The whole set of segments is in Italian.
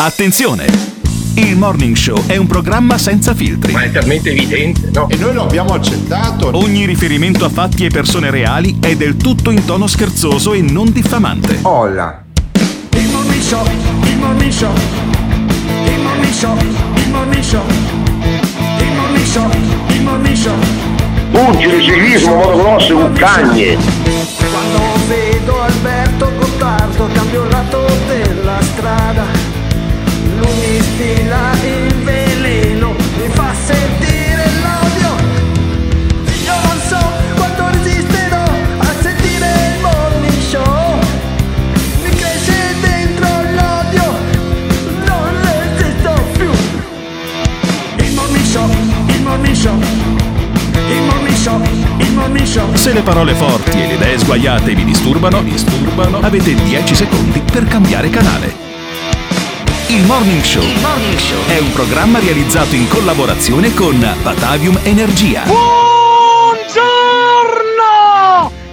Attenzione! Il Morning Show è un programma senza filtri. Ma è talmente evidente, no? E noi lo abbiamo accettato. Ogni riferimento a fatti e persone reali è del tutto in tono scherzoso e non diffamante. Olla. Il Morning Show, il Morning Show, il Morning Show, il Morning Show, il Morning Show, il Morning Show. Pugili, ciclismo, motocross, cuccagne. Quando vedo Alberto Gottardo cambio lato della strada Stila il veleno, mi fa sentire l'odio. Io non so quanto resisterò a sentire il morning show. Mi cresce dentro l'odio, non resisto più. Il morning show, il morning show il morning show, il morning show. Se le parole forti e le idee sguaiate vi disturbano, disturbano, avete 10 secondi per cambiare canale. Il Morning Show è un programma realizzato in collaborazione con Batavium Energia. Buongiorno!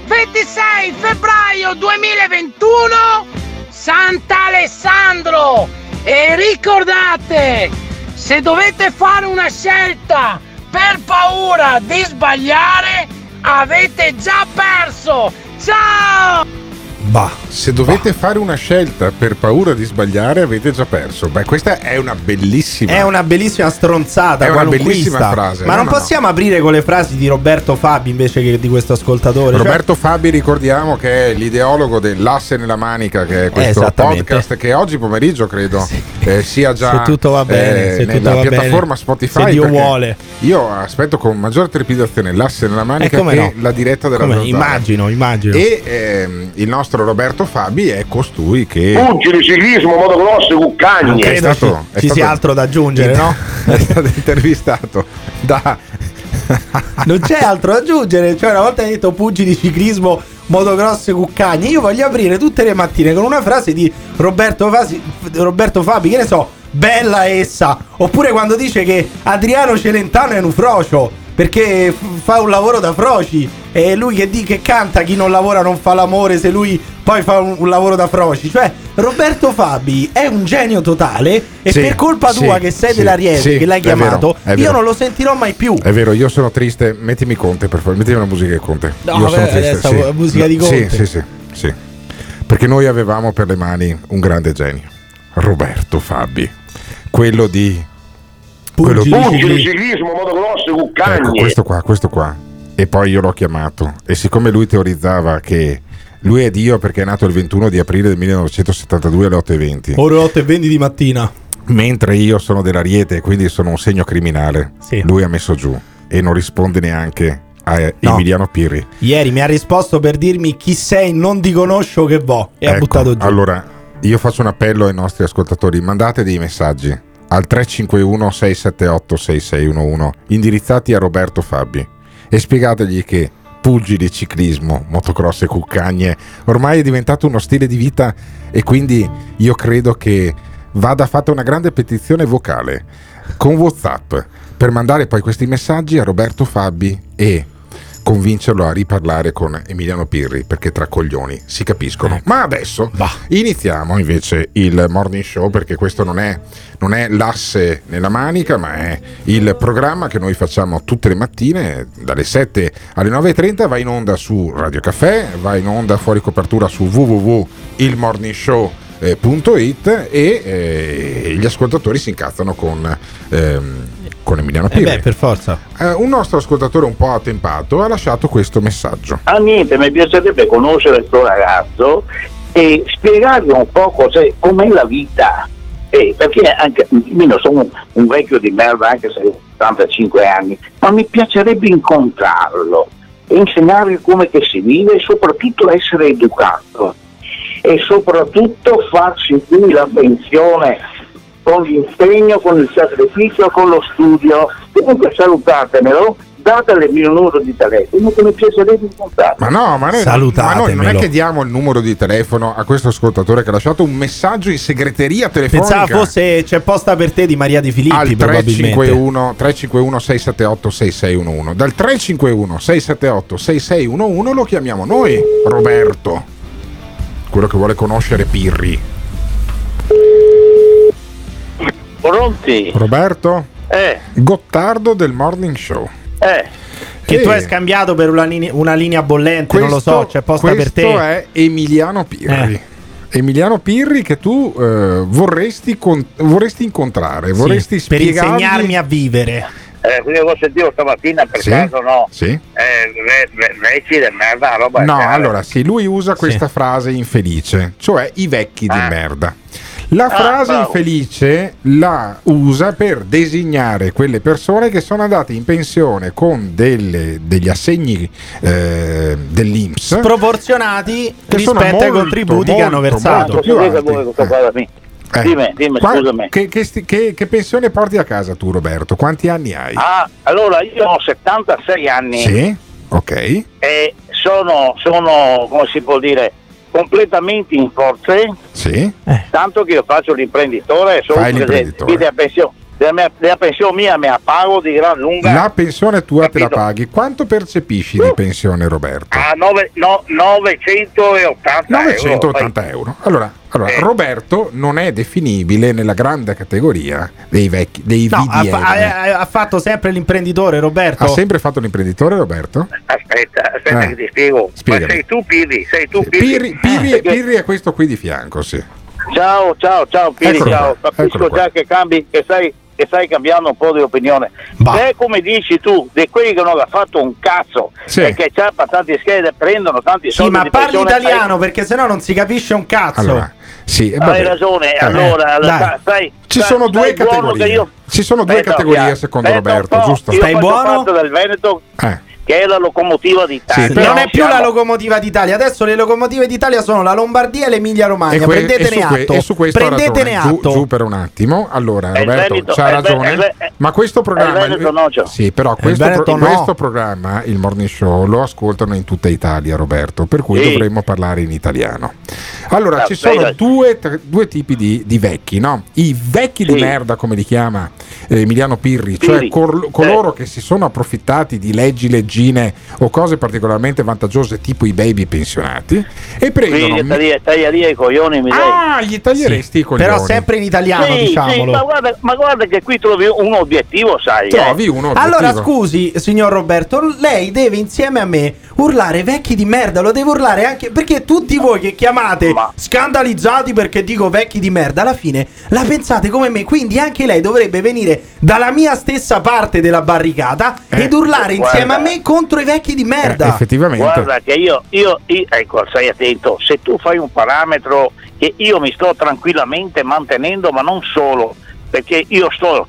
26 febbraio 2021 Sant'Alessandro! E ricordate, se dovete fare una scelta per paura di sbagliare, avete già perso! Ciao! Bah, se dovete fare una scelta per paura di sbagliare, avete già perso. Beh, questa è una bellissima. È una bellissima stronzata, È una bellissima frase. Ma No, non no, possiamo aprire con le frasi di Roberto Fabi invece che di questo ascoltatore? Cioè, Roberto Fabi, ricordiamo che è l'ideologo dell'asse nella manica, che è questo podcast che oggi pomeriggio credo eh, sia già Se tutto va bene, eh, nella va piattaforma bene, Spotify. se Dio vuole. Io aspetto con maggiore trepidazione l'asse nella manica Eh, come che no? la diretta della come? Immagino, immagino. E ehm, il nostro Roberto Fabi è costui che Pugili, ciclismo, motocross, non cuccagne. è credo stato- ci, è ci stato- sia altro da aggiungere, no? è stato intervistato da Non c'è altro da aggiungere. Cioè, una volta hai detto pugili ciclismo, motocross cuccagni. Io voglio aprire tutte le mattine con una frase di Roberto, Fasi- Roberto Fabi, che ne so, bella essa. Oppure quando dice che Adriano Celentano è un frocio. Perché f- fa un lavoro da froci. E lui che, di- che canta chi non lavora non fa l'amore. Se lui poi fa un, un lavoro da froci. Cioè, Roberto Fabi è un genio totale. E Sì, per colpa sì, tua, che sei sì, dell'Ariete, sì, che l'hai vero, chiamato, è io vero. non lo sentirò mai più. È vero, io sono triste. Mettimi Conte, per favore. Mettimi una musica di Conte. No, io sono vabbè, triste. adesso musica di Conte. Sì, sì, sì, sì. Perché noi avevamo per le mani un grande genio, Roberto Fabi. Quello di. Quello- Pugili, Pugili, ciclismo. ciclismo, motocross, Ecco, cuccagne. questo qua, questo qua. E poi io l'ho chiamato. E siccome lui teorizzava che lui è Dio perché è nato il 21 di aprile del 1972 alle 8.20. Ore 8 e 20 di mattina. Mentre io sono dell'Ariete, quindi sono un segno criminale. Sì. Lui ha messo giù e non risponde neanche a No. Emiliano Pirri. Ieri mi ha risposto per dirmi chi sei, non ti conosco che vo. E ha Ecco, buttato giù. Allora, io faccio un appello ai nostri ascoltatori: mandate dei messaggi al 351 678 6611 indirizzati a Roberto Fabi e spiegategli che pugili, ciclismo, motocross e cuccagne ormai è diventato uno stile di vita e quindi io credo che vada fatta una grande petizione vocale con WhatsApp per mandare poi questi messaggi a Roberto Fabi e convincerlo a riparlare con Emiliano Pirri perché tra coglioni si capiscono. Ma adesso iniziamo invece il morning show perché questo non è, non è l'asse nella manica ma è il programma che noi facciamo tutte le mattine dalle 7 alle 9.30 va in onda su Radio Caffè, va in onda fuori copertura su www.ilmorningshow.it e eh, gli ascoltatori si incazzano con, ehm, con Emiliano Eh Pirri. beh, per forza. Eh, un nostro ascoltatore un po' attempato ha lasciato questo messaggio. Ah niente, mi piacerebbe conoscere questo ragazzo e spiegargli un po' cos'è, com'è la vita. Eh, perché anche io sono un, un vecchio di merda anche se ho 85 anni, ma mi piacerebbe incontrarlo e insegnargli come che si vive e soprattutto essere educato e soprattutto farsi qui la pensione con l'impegno, con il sacrificio, con lo studio. Comunque salutatemelo, datele il mio numero di telefono che mi piacerebbe incontrarlo. Ma no, ma noi, ma noi non è che diamo il numero di telefono a questo ascoltatore che ha lasciato un messaggio in segreteria telefonica. Pensavo fosse c'è posta per te di Maria Di Filippi, al probabilmente. 351 351 678 6611 dal 351 678 6611 lo chiamiamo noi Roberto quello che vuole conoscere Pirri Pronti? Roberto? Eh, Gottardo del Morning Show. eh. Che Che- tu hai scambiato per una linea, una linea bollente, non lo so, c'è posta per questo te. è Emiliano Pirri. Eh. Emiliano Pirri che tu eh, vorresti, con- vorresti incontrare, Sì, vorresti per spiegargli... insegnarmi a vivere. Eh, quindi lo sentivo stamattina per Sì? caso no? Sì. Eh, vecchi di merda, roba No, allora sì, lui usa questa frase infelice, cioè i vecchi di Ah. merda. La frase bravo. infelice la usa per designare quelle persone che sono andate in pensione con delle- degli assegni eh, dell'Inps. Sono rispetto ai molto, contributi che hanno molto, versato. molto me? Eh. Dimmi, dimmi, Qua- scusami. Che, che sti- che- che pensione porti a casa tu, Roberto? Quanti anni hai? Ah, allora io ho 76 anni Sì, ok. e sono, sono, come si può dire, completamente in forze, Sì. tanto che io faccio l'imprenditore e sono Fai l'imprenditore. quindi pensione, della, mia, della pensione mia me la pago di gran lunga La pensione tua te la Capito. paghi. Quanto percepisci di pensione, Roberto? a nove- no- 980 980 euro. Allora, allora, Eh. Roberto non è definibile nella grande categoria dei vecchi, dei No, ha, ha- ha fatto sempre l'imprenditore, Roberto. Ha sempre fatto l'imprenditore, Roberto? Aspetta, aspetta Eh. che ti spiego. Spiegami. Ma sei tu Pirri, sei tu Pirri. Pirri, Pirri- perché- Pirri è questo qui di fianco, sì. Ciao, ciao, ciao Pirri, Eccolo ciao. qua, Capisco eccolo qua. già che cambi, che stai, che stai cambiando un po' di opinione. Bah. Se come dici tu, di quelli che non ha fatto un cazzo Sì. e che c'ha tanti schede prendono tanti Sì, soldi ma di parli italiano perché sennò non si capisce un cazzo. Allora, sì, Hai, vabbè. hai ragione, Eh, allora dai. sta- stai, Ci sono due categorie. io- Ci sono due Aspetta, categorie, secondo un Roberto, giusto? Io Stai buono? parte del Veneto Eh. Che è la locomotiva d'Italia. Sì, non però è più la siamo- locomotiva d'Italia, adesso le locomotive d'Italia sono la Lombardia e l'Emilia Romagna. Que- Prendetene e que- atto. e su questo ha Prendetene ragione. Giù, atto. giù per un attimo. Allora, È Roberto, Veneto, c'ha Ve- ragione. Ve- ma questo programma. Veneto, no, sì, però il questo, Veneto pro- no. questo programma, il morning show, lo ascoltano in tutta Italia, Roberto. Per cui Sì. dovremmo parlare in italiano. Allora, Ah, ci sono beh, due, tre- due tipi di, di vecchi, no? I vecchi di Sì. merda, come li chiama eh, Emiliano Pirri, cioè Pirri. col- coloro che si sono approfittati di leggi, leggine o cose particolarmente vantaggiose, tipo i baby pensionati, e prendono. Quindi tagli- tagliaria i coglioni mi dai. Ah, gli taglieresti i coglioni. Però sempre in italiano, Sì, sì, diciamolo. ma, guarda, ma guarda che qui trovi un obiettivo, sai. eh. Trovi uno Allora, obiettivo. scusi, signor Roberto, lei deve insieme a me urlare vecchi di merda. Lo deve urlare anche perché tutti voi che chiamate Ma- scandalizzati perché dico vecchi di merda, alla fine la pensate come me. Quindi anche lei dovrebbe venire dalla mia stessa parte della barricata Eh, ed urlare guarda. insieme a me contro i vecchi di Eh, merda. effettivamente. Guarda che io, io, io- ecco, stai attento, se tu fai un parametro che io mi sto tranquillamente mantenendo, ma non solo, perché io sto,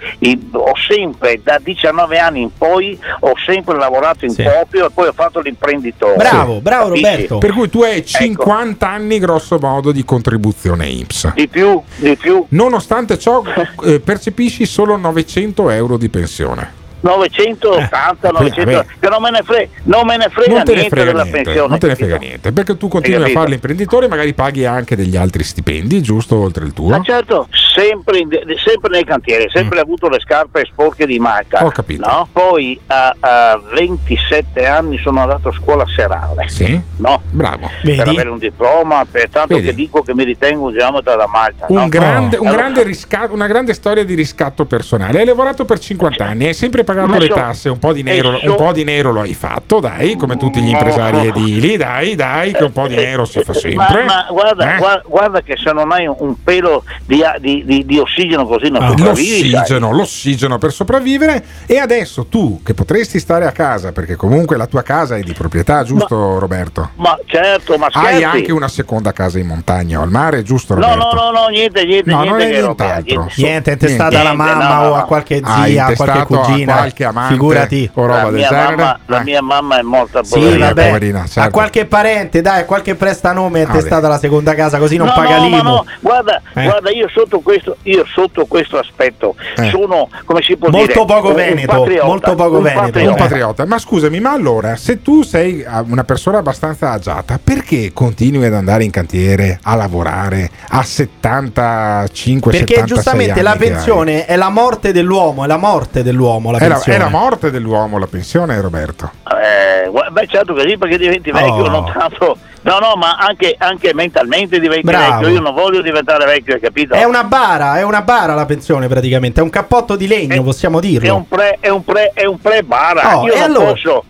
ho sempre, da 19 anni in poi, ho sempre lavorato in Sì. proprio e poi ho fatto l'imprenditore. Bravo, bravo Capisci? Roberto. Per cui tu hai Ecco. 50 anni grosso modo di contribuzione INPS. Di più, di più, Nonostante ciò eh, percepisci solo 900 euro di pensione. 980, Eh, 900, vabbè. che non me ne frega, non me ne frega Non te ne niente frega della niente, pensione. non te ne frega capito? niente, perché tu continui a fare l'imprenditore, magari paghi anche degli altri stipendi, giusto oltre il tuo. Ma certo, sempre, in- sempre nei cantieri, sempre avuto le scarpe sporche di marca. Mm. Ho capito. no? Poi a, a 27 anni sono andato a scuola serale. Sì, No? bravo. Vedi? Per avere un diploma, pertanto Vedi? che dico che mi ritengo un geometra da Malta. Un no? grande- un Allora- grande riscatto- una grande storia di riscatto personale. Hai lavorato per 50 anni, hai sempre pagato Ma le tasse, un po' di nero, so- un po' di nero lo hai fatto, dai, come tutti gli impresari edili, dai, dai, che un po' di nero si fa sempre. Ma, ma guarda, Eh? guarda, che se non hai un, pelo di, di- di- di ossigeno così non Ah, sopravvivi, l'ossigeno, l'ossigeno per sopravvivere e adesso tu che potresti stare a casa perché comunque la tua casa è di proprietà, giusto Roberto? Ma certo, ma scherzi. Hai anche una seconda casa in montagna o al mare, giusto No, Roberto? no, no, no, niente, niente, No, niente non è che roba, nient'altro. niente. Niente, è intestata alla Niente, mamma no, no, o a no. qualche Hai zia, a qualche intestato a cugina. Qualche amante Figurati. o roba la, del mia genere? mamma, la Eh. mia mamma è morta Sì, poverina. vabbè, poverina, certo. a qualche parente, dai, a qualche prestanome è Vabbè. testata la seconda casa, così non no, paga no, no, guarda, Eh. guarda, io sotto questo, io sotto questo aspetto Eh. sono, come si può Molto dire, poco veneto, patriota, molto poco un veneto. patriota. Un patriota, ma scusami, ma allora se tu sei ah, una persona abbastanza agiata, perché continui ad andare in cantiere a lavorare a 75 Perché 76 giustamente anni la pensione è la morte dell'uomo, è la morte dell'uomo la È la, è la morte dell'uomo la pensione, Roberto. Eh, beh certo che sì, perché diventi vecchio, Oh. non tanto, No, no, ma anche, anche mentalmente diventi Bravo. vecchio. Io non voglio diventare vecchio, hai capito? È una bara, è una bara la pensione praticamente, è un cappotto di legno, È- possiamo È dirlo. un pre, è un pre, è un pre-bara. Oh, Io non allora? posso.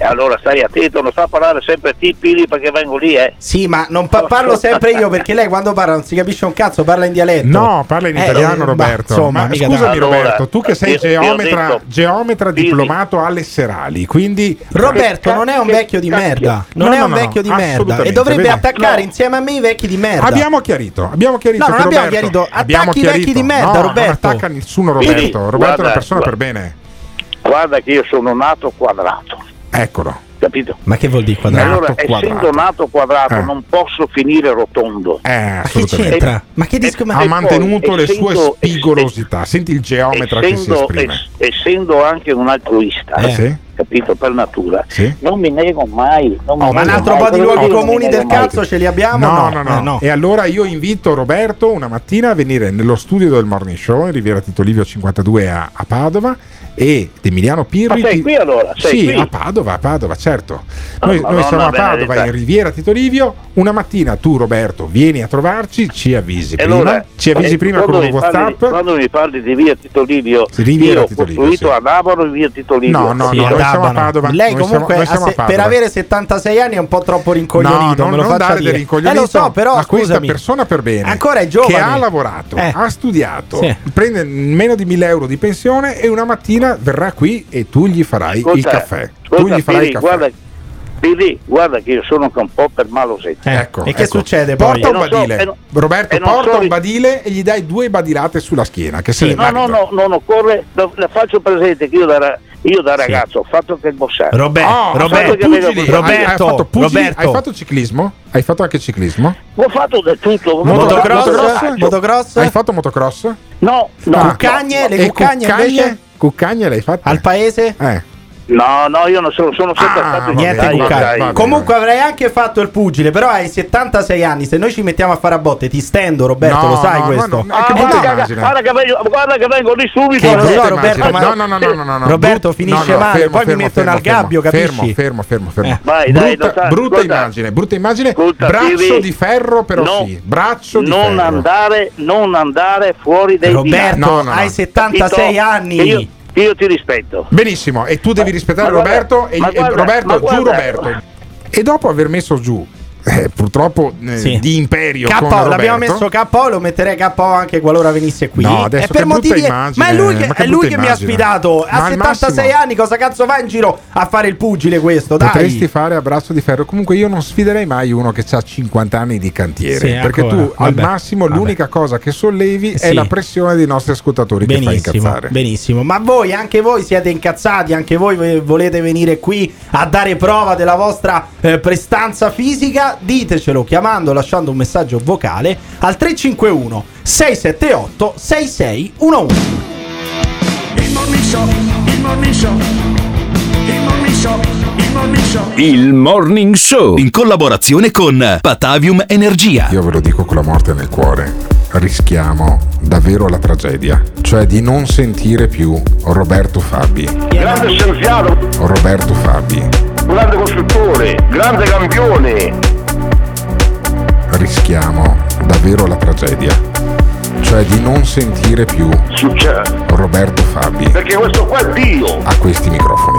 E allora stai attento, non sta a parlare sempre ti pili perché vengo lì, eh. Sì, ma non pa- parlo sempre io perché lei quando parla non si capisce un cazzo, parla in dialetto. No, parla in Eh, italiano eh, Roberto. ma insomma, Ma scusami tanto. Roberto, Allora, tu che sei io- io ho geometra, detto- geometra diplomato alle Serali, quindi Roberto non è un vecchio di merda, non No, è un no, vecchio di merda e dovrebbe vedi? attaccare insieme a me i vecchi di merda. Abbiamo chiarito, abbiamo chiarito No, non abbiamo Roberto- chiarito. Attacchi i vecchi di merda, Roberto. Non attacca nessuno Roberto. Roberto è una persona per bene. Guarda che io sono nato quadrato, Eccolo. capito? Ma che vuol dire quadrato? allora, quadrato. essendo nato quadrato, Eh. non posso finire rotondo. Eh, Ma che c'entra? Ma che disco E- Ha poi, mantenuto le sue essendo- spigolosità. Senti il geometra che si essendo, esprime. es- essendo anche un altruista, Eh, sì? capito, per natura, Sì. non mi nego mai. Non mi Oh, Ma un altro po' di luoghi non mi comuni del mai. cazzo ce li abbiamo? No, no, no, Eh, no. E allora io invito Roberto una mattina a venire nello studio del Morning Show in Riviera Tito Livio 52 a, a Padova ed Emiliano Pirri. Ma sei qui allora? Sei sì, qui? a Padova, a Padova, certo. Oh, Noi, noi Madonna siamo a Padova benedetta. in Riviera Tito Livio. Una mattina tu, Roberto, vieni a trovarci, ci avvisi E prima. allora, ci avvisi eh, prima con quando un mi parli- WhatsApp. quando mi parli di via Tito Livio, Sì, Riviera io ho Tito Livio, costruito sì. ad Abano in via Tito Livio. No, no, Sì, no, noi siamo a. Padova. Lei Noi comunque siamo- noi siamo a se- Padova. per avere 76 anni è un po' troppo rincoglionito, No, me no, lo non faccia dare dire. del rincoglionito Eh, lo so, però a questa scusami. persona per bene Ancora è giovane. che ha lavorato, Eh. ha studiato, prende meno di 1000 euro di pensione e una mattina verrà qui e tu gli farai il Ascolta, caffè. tu ascolta, gli farai Piri, il caffè. Guarda, Piri, guarda che io sono anche un po' per malosetto. Eh, Ecco, e che ecco. succede poi? Porta un so- badile. e non- Roberto, porta so un badile e gli dai due badilate sulla schiena. Che se Sì, No, no, no, non occorre, le faccio presente che io da, ra- io da ragazzo ho fatto anche il bossare. Robe- Oh, hai Roberto, fatto pugili? Roberto, Hai- hai fatto pugili? Roberto. Hai fatto ciclismo? Hai fatto anche ciclismo? Ho fatto del tutto. Motocross? Motocross? Motocross? Hai fatto motocross? No, no. Ah. Cuccagne? Le E cuccagne invece? Cuccagne l'hai fatte? Al paese? Eh. No, no, io non sono, sono sempre Ah, stato Niente dai, dai. bene. Comunque avrei anche fatto il pugile, però hai 76 anni. Se noi ci mettiamo a fare a botte, ti stendo, Roberto, No, lo sai no, questo. no, Ah, brutta guarda, guarda che vengo, guarda che vengo lì subito. Che Che lo so, brutta Roberto, immagine. ma- no, no, no, no, no, no, no. Roberto finisce no, no, male, fermo, poi mi fermo, mettono fermo, al gabbio, capisci? Fermo, fermo, fermo. Eh. Vai, dai, brutta sai, brutta ascolta. immagine, brutta immagine. Ascolta, braccio di ferro, però no, sì. Braccio di non ferro. andare, non andare fuori dai Roberto, hai 76 Capito? anni. Io, ti rispetto. Benissimo, e tu devi rispettare ma guarda- Roberto e, ma e guarda- Roberto, giù guarda- Roberto. E dopo aver messo giù, eh, purtroppo eh, Sì. di imperio KO, l'abbiamo messo KO, lo metterei KO anche qualora venisse qui. No, adesso per che motivi- immagine, Ma è lui che, che è lui che mi ha sfidato. A Ma al 76 massimo- anni, cosa cazzo va in giro a fare il pugile questo? Dai. Potresti fare a braccio di ferro. Comunque, io non sfiderei mai uno che ha 50 anni di cantiere. Sì, perché ancora. tu al Vabbè. massimo Vabbè. l'unica cosa che sollevi Sì. è la pressione dei nostri ascoltatori che fa Benissimo, incazzare. benissimo. Ma voi, anche voi siete incazzati, anche voi vo- volete venire qui a dare prova della vostra eh, prestanza fisica? Ditecelo chiamando, lasciando un messaggio vocale al 351 678 6611. Il morning show, il morning show, il morning show, il morning show. Il Morning Show in collaborazione con Patavium Energia. Io ve lo dico con la morte nel cuore. Rischiamo davvero la tragedia, cioè di non sentire più Roberto Fabi. Grande scienziato, Roberto Fabi. grande costruttore, grande campione. Rischiamo davvero la tragedia, cioè di non sentire più Succede. Roberto Fabi Perché questo qua è Dio. a questi microfoni.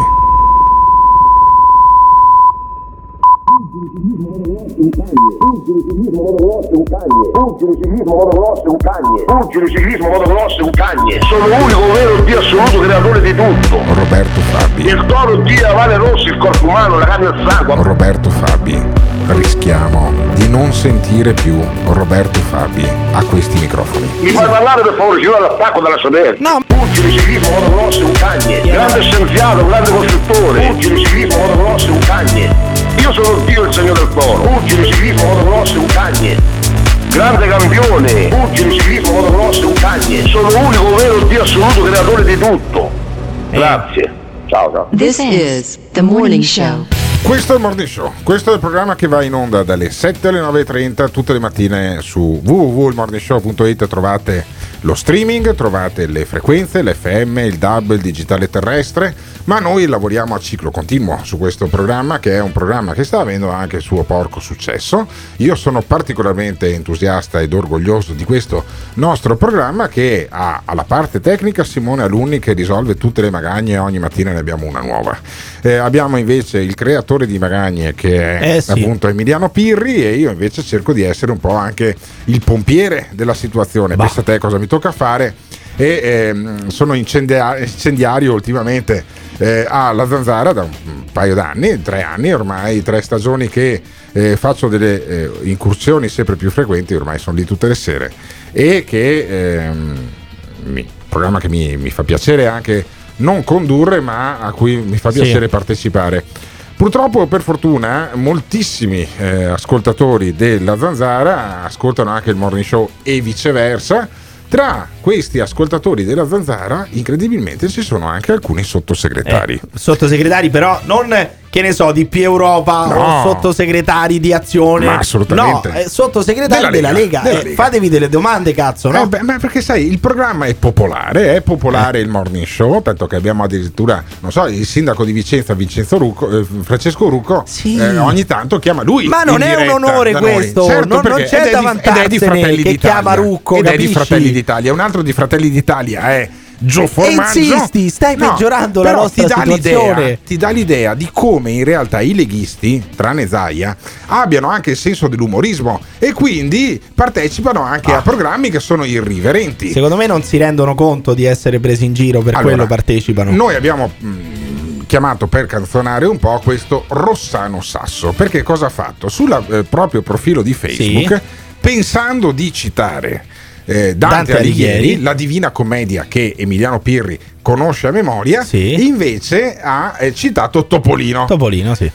Sono l'unico vero Dio assoluto creatore di tutto. Roberto Fabi. Il toro, Dio, la vale rossi, il corpo umano, la carne e il sangue. Roberto Fabi. Rischiamo non sentire più Roberto Fabi a questi microfoni. Mi fai parlare per favore, signore, all'attacco della Soder. No. Pugili, ciclismo, motocross, un cagne. Grande scienziato, grande costruttore. Pugili, ciclismo, motocross, un cagne. Io sono Dio, il segno del toro. Pugili, ciclismo, motocross, un cagne. Grande campione. Pugili, ciclismo, motocross, un cagne. Sono l'unico vero Dio assoluto creatore di tutto. Grazie. Ciao, ciao. This is the morning show. Questo è il Morning Show, questo è il programma che va in onda dalle 7 alle 9.30 tutte le mattine su www.ilmorningshow.it trovate lo streaming, trovate le frequenze, l'FM, il DAB, il digitale terrestre, ma noi lavoriamo a ciclo continuo su questo programma che è un programma che sta avendo anche il suo porco successo. Io sono particolarmente entusiasta ed orgoglioso di questo nostro programma che ha alla parte tecnica Simone Alunni che risolve tutte le magagne e ogni mattina ne abbiamo una nuova. Eh, abbiamo invece il creatore di magagne che è Eh, sì. appunto Emiliano Pirri e io invece cerco di essere un po' anche il pompiere della situazione. Bah. Pensa a te cosa mi tocca fare e ehm, sono incendia- incendiario ultimamente eh, alla Zanzara da un paio d'anni, tre anni ormai, tre stagioni che eh, faccio delle eh, incursioni sempre più frequenti, ormai sono lì tutte le sere e che ehm, mi- programma che mi, mi fa piacere anche non condurre ma a cui mi fa Sì. piacere partecipare. Purtroppo, per fortuna, moltissimi eh, ascoltatori della Zanzara ascoltano anche il morning show e viceversa. Tra questi ascoltatori della Zanzara, incredibilmente, ci sono anche alcuni sottosegretari. Eh, sottosegretari, però non che ne so, di più Europa No. o sottosegretari di azione. Ma assolutamente. No, eh, sottosegretari Della della, Lega, Lega. della Eh, Lega. fatevi delle domande, cazzo, no? Eh beh, ma perché sai, il programma è popolare, è popolare Eh. il morning show, tanto che abbiamo addirittura, non so, il sindaco di Vicenza, Vincenzo Rucco, eh, Francesco Rucco, Sì. eh, ogni tanto chiama lui. Ma non è un onore questo, Certo, non- non c'è da è di- ed è di vantarsene Fratelli che d'Italia. chiama Rucco, Ed è di capisci? Fratelli d'Italia, un altro di Fratelli d'Italia è Gio Formaggio. insisti, stai peggiorando la nostra ti dà situazione. l'idea- ti dà l'idea di come in realtà i leghisti, tranne Zaia, abbiano anche il senso dell'umorismo e quindi partecipano anche a programmi che sono irriverenti. Secondo me non si rendono conto di essere presi in giro, per Allora, quello partecipano. Noi abbiamo mh, chiamato per canzonare un po' questo Rossano Sasso, perché cosa ha fatto? Sul proprio profilo di Facebook, pensando di citare eh, Dante, Dante Alighieri, Alighieri, la Divina Commedia che Emiliano Pirri conosce a memoria, Sì. invece ha eh, citato Topolino. Topolino, sì.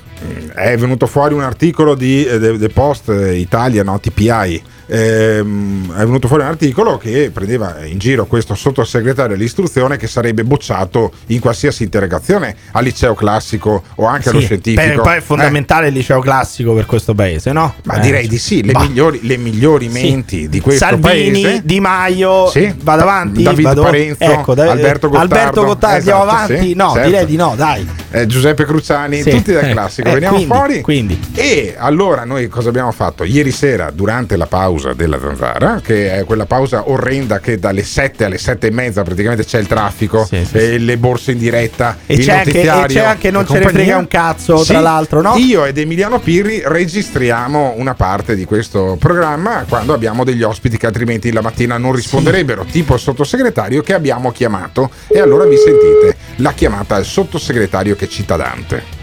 è venuto fuori un articolo di eh, The, The Post eh, Italia, no, TPI. Ehm, è venuto fuori un articolo che prendeva in giro questo sottosegretario all'istruzione che sarebbe bocciato in qualsiasi interrogazione al liceo classico o anche allo Sì, scientifico. per- poi è Eh, fondamentale il liceo classico per questo paese, no? ma Eh, direi di sì, le migliori, le migliori Sì. menti di questo Salvini, paese. Di Maio, Sì. vado avanti. David vado- Parenzo, ecco, da- Alberto Gottardo. Alberto Gottardo, andiamo Esatto, avanti? sì, no, certo. direi di no, dai. eh, Giuseppe Cruciani, Sì. tutti dal Eh, classico. eh, Veniamo quindi, fuori. quindi. E allora noi cosa abbiamo fatto? Ieri sera, durante la pausa della Zanzara, che è quella pausa orrenda che dalle 7 alle 7 e mezza praticamente c'è il traffico, Sì, sì, e le borse in diretta, E c'è anche- e c'è anche non ce ne frega un cazzo, tra Sì, l'altro, no? Io ed Emiliano Pirri registriamo una parte di questo programma quando abbiamo degli ospiti che altrimenti la mattina non risponderebbero, tipo il sottosegretario che abbiamo chiamato. E allora vi sentite la chiamata al sottosegretario che cita Dante.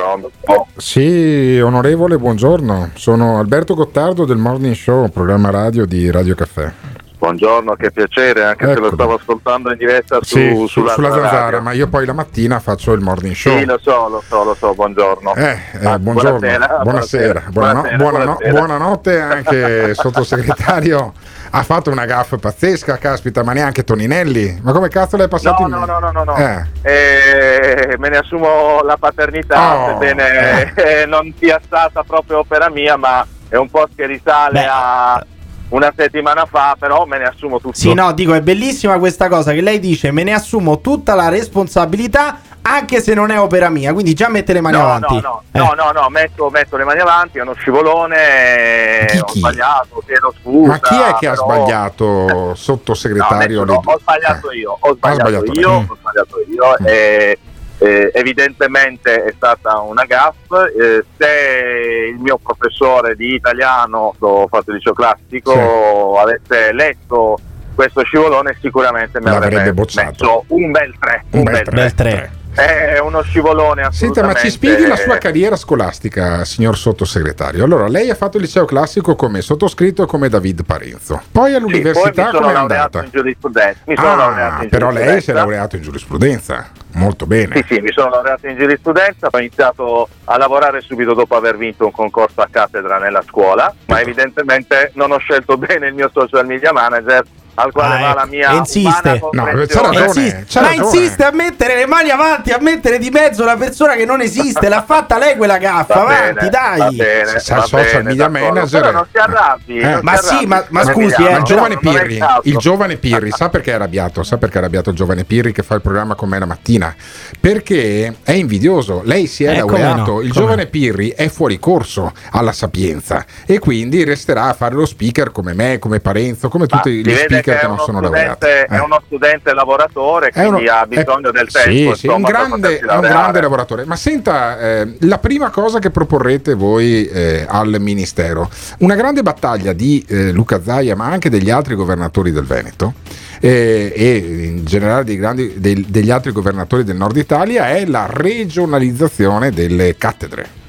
Pronto? Sì, onorevole, buongiorno. Sono Alberto Gottardo del Morning Show, programma radio di Radio Caffè. Buongiorno, che piacere, anche se lo stavo ascoltando in diretta su, Sì, su- sulla, sulla. Zanzara, ma io poi la mattina faccio il Morning Show. Sì, lo so, lo so, lo so, buongiorno. Eh, eh, Ah, buongiorno, buonasera, buonasera, buonasera, buonasera. buonanotte anche sottosegretario. Ha fatto una gaffa pazzesca, caspita, ma neanche Toninelli. Ma come cazzo l'hai passato No, in no, no, no, no, no. Eh. Eh, me ne assumo la paternità, Oh, sebbene eh, non sia stata proprio opera mia, ma è un post che risale Beh. a una settimana fa, però me ne assumo tutto. Sì, no, dico, è bellissima questa cosa che lei dice, me ne assumo tutta la responsabilità anche se non è opera mia, quindi già mette le mani No, avanti. no, no, Eh. no, no, no, metto, metto le mani avanti, è uno scivolone, ho chi? sbagliato, chiedo scusa. Ma chi è che ha però- sbagliato sottosegretario? No, lì? ho sbagliato Eh. io, ho sbagliato, sbagliato io. Mm. ho sbagliato io e, eh, evidentemente è stata una gaffa. Eh, se il mio professore di italiano, ho fatto il liceo classico, avesse letto questo scivolone sicuramente mi L'avrebbe avrebbe bocciato. messo un bel 3. Un bel tre. Bel tre. È uno scivolone Senta, assolutamente. ma ci spieghi la sua carriera scolastica, signor sottosegretario? Allora, lei ha fatto il liceo classico come sottoscritto e come David Parenzo. Poi Sì, all'università poi mi sono come è andata? in giurisprudenza. Mi sono laureato Ah, in però lei si è laureato in giurisprudenza. Molto bene. Sì, sì, mi sono laureato in giurisprudenza, ho iniziato a lavorare subito dopo aver vinto un concorso a cattedra nella scuola, ma evidentemente non ho scelto bene il mio social media manager al quale Ah, va la ecco. mia E insiste. No, ragione. Insiste- c'ha ma ragione. insiste a mettere le mani avanti, a mettere di mezzo una persona che non esiste. L'ha fatta lei quella gaffa. Va avanti, bene, dai. bene, va social media manager- Però non si arrabbi, Eh. non Ma si sì, arrabbi. ma- ma Non scusi, eh, Ma il giovane Pirri, il giovane Pirri, sa perché è arrabbiato? Sa perché è arrabbiato il giovane Pirri che fa il programma con me la mattina? Perché è invidioso. Lei si è Eh, laureato, no, il giovane no. Pirri è fuori corso alla sapienza e quindi resterà a fare lo speaker come me, come Parenzo, come Ma tutti gli vede speaker è che non uno sono studente- laureati. È Eh. uno studente lavoratore, quindi uno- ha bisogno è- del sì, tempo. sì, è un grande, è un grande lavoratore. Ma senta, eh, la prima cosa che proporrete voi eh, al Ministero, una grande battaglia di eh, Luca Zaia, ma anche degli altri governatori del Veneto eh, e in generale dei grandi- del- degli altri governatori del nord Italia, è la regionalizzazione delle cattedre.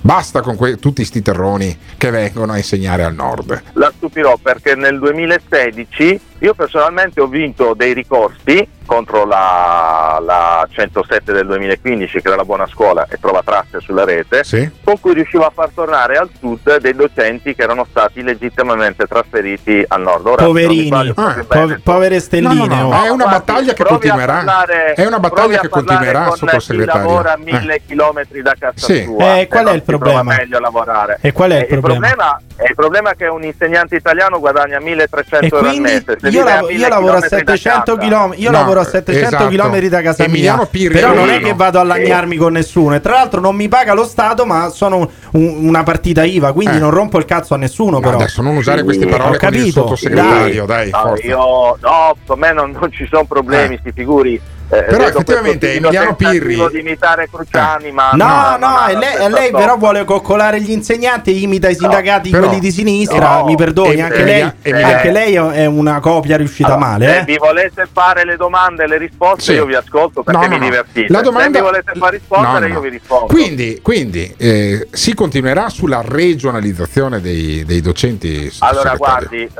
Basta con que- tutti sti terroni che vengono a insegnare al nord. La stupirò perché nel 2016 io personalmente ho vinto dei ricorsi contro la, la 107 del 2015 che era la buona scuola e trova tracce sulla rete Sì? con cui riuscivo a far tornare al sud dei docenti che erano stati legittimamente trasferiti al nord. Ora, Poverini, sbaglio, Ah. Po- povere stelline. No, no, no, oh. è una battaglia che continuerà. parlare- È una battaglia che parlare continuerà, con sottosegretario. Chi lavora a Eh. mille chilometri da casa Sì. sua. Eh, qual è il problema? meglio lavorare. E qual è il Eh, problema? è il problema è che un insegnante italiano guadagna 1300 E euro al mese. Io, lav- 1000 io lavoro a chilometri da 700 casa. km, io No, lavoro a 700 esatto. km da casa Emiliano mia. Pirri però non è che vado a lagnarmi con nessuno. E tra l'altro non mi paga lo Stato, ma sono un- un- una partita IVA, quindi Eh. non rompo il cazzo a nessuno. No, Però. adesso non usare queste parole ho con il capito. sottosegretario, dai, No, forza. io, no, con me non, non ci sono problemi, Eh. si figuri. Però vedo effettivamente Emiliano Pirri- Eh. di imitare Cruciani, ma No, no, no, e la lei, lei storia. però vuole coccolare gli insegnanti imita i sindacati, però- quelli di sinistra. No, mi perdoni, Em- anche, Emilia- lei, Emilia- anche lei è una copia riuscita Allora, male. Se Eh? vi volete fare le domande e le risposte, Sì. io vi ascolto perché No, no, mi no. divertite. La domanda... Se mi volete far rispondere, No, no, io no. vi rispondo. Quindi, quindi eh, si continuerà sulla regionalizzazione dei, dei docenti. Allora, guardi, eh,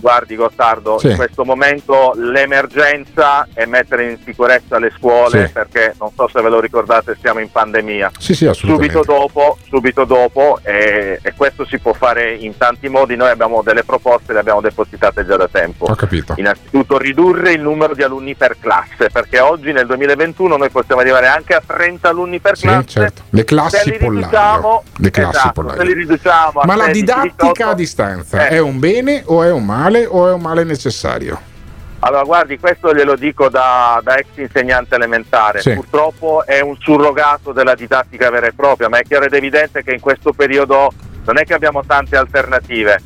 guardi Gottardo, Sì. in questo momento l'emergenza è mettere in sicurezza le scuole Sì. perché non so se ve lo ricordate, siamo in pandemia. Sì, sì, assolutamente. Subito dopo, subito dopo e, e questo si può fare in tanti modi, noi abbiamo delle proposte, le abbiamo depositate già da tempo. Ho capito. Innanzitutto ridurre il numero di alunni per classe, perché oggi nel 2021 noi possiamo arrivare anche a 30 alunni per classe. certo. Le classi riduciamo, Le classi esatto, pollaio. se li riduciamo a Ma la 16, didattica 18, a distanza eh. è un bene o è un male o è un male necessario? Allora, guardi, questo glielo dico da, da ex insegnante elementare. Sì. Purtroppo è un surrogato della didattica vera e propria, ma è chiaro ed evidente che in questo periodo non è che abbiamo tante alternative.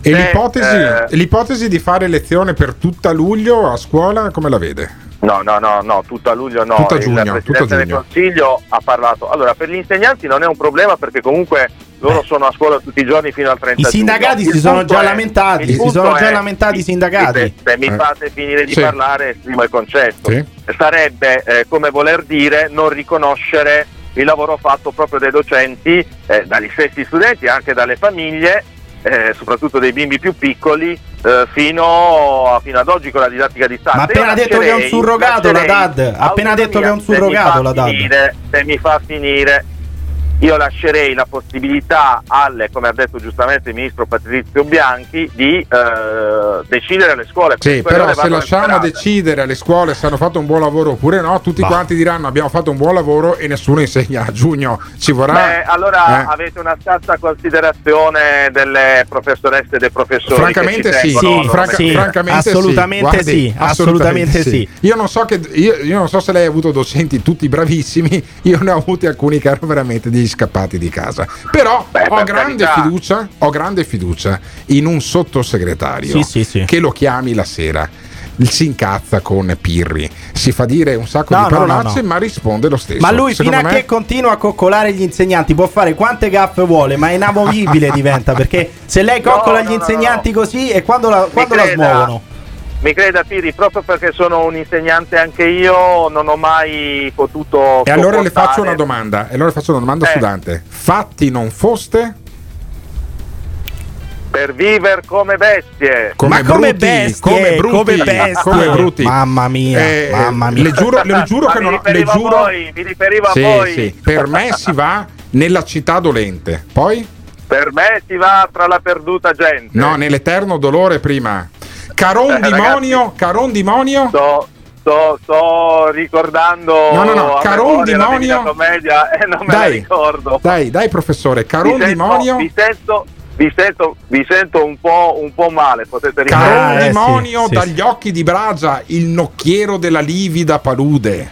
E Se, l'ipotesi, eh, l'ipotesi di fare lezione per tutta luglio a scuola come la vede? No, no, no, no, tutto a luglio no. Tutta Il giugno, Presidente tutta del giugno. Consiglio ha parlato. Allora, per gli insegnanti non è un problema perché comunque loro sono a scuola tutti i giorni fino al 30 I sindacati giugno. si Il sono già è- lamentati, il si sono già è- lamentati i sindacati. Se, se mi Eh. fate finire di Sì. parlare, esprimo il concetto. Sì. Sarebbe eh, come voler dire non riconoscere il lavoro fatto proprio dai docenti, eh, dagli stessi studenti, anche dalle famiglie, eh, soprattutto dei bimbi più piccoli, eh, fino, a- fino ad oggi con la didattica di distanza. Ma appena detto che è un surrogato la DAD, appena detto che è un surrogato fa la DAD. finire- Se mi fa finire, io lascerei la possibilità alle, come ha detto giustamente il ministro Patrizio Bianchi, di eh, decidere alle scuole. Sì, però se lasciamo decidere alle scuole se hanno fatto un buon lavoro oppure no, tutti Bah. quanti diranno abbiamo fatto un buon lavoro e nessuno insegna a giugno. Ci vorrà. Beh, allora Eh. avete una scarsa considerazione delle professoresse e dei professori. Francamente che ci sì, tengono, Sì, franca- sì, francamente assolutamente Guardi, sì, assolutamente sì. Io non, so che, io, io non so se lei ha avuto docenti tutti bravissimi, io ne ho avuti alcuni che erano veramente degli scappati di casa. Però Beh, ho per grande fiducia, ho grande fiducia in un sottosegretario Sì, sì, sì. che lo chiami la sera. Si incazza con Pirri, si fa dire un sacco No, di no, no, parolacce, no. ma risponde lo stesso. Ma lui fino Secondo a me- che continua a coccolare gli insegnanti può fare quante gaffe vuole, ma è inamovibile diventa perché se lei coccola no, gli insegnanti no. così e quando la, quando la smuovono? Mi creda Piri, proprio perché sono un insegnante anche io, non ho mai potuto... E allora le faccio una domanda, e allora le faccio una domanda Eh. sudante. Fatti non foste? Per vivere come bestie. Come Ma come bruti, bestie, come bruti, come bestie. come brutti. Mamma mia, Eh, mamma mia. Le giuro, le giuro che mi non le riferivo a giuro voi, mi riferivo Sì, a voi. sì, per me si va nella città dolente. Poi? Per me si va tra la perduta gente. No, nell'eterno dolore prima. Caron Eh, Dimonio, Caron Dimonio. Sto, sto, sto ricordando No, no, no, Caron Dimonio. Divina Commedia e non me la Dai, ricordo. dai, dai, professore, Caron vi sento, Dimonio. Vi sento, vi sento, vi sento un, po', un po' male, potete Caron ripetere? Ah, eh, Dimonio sì, sì, dagli occhi di Bragia, il nocchiero della livida palude.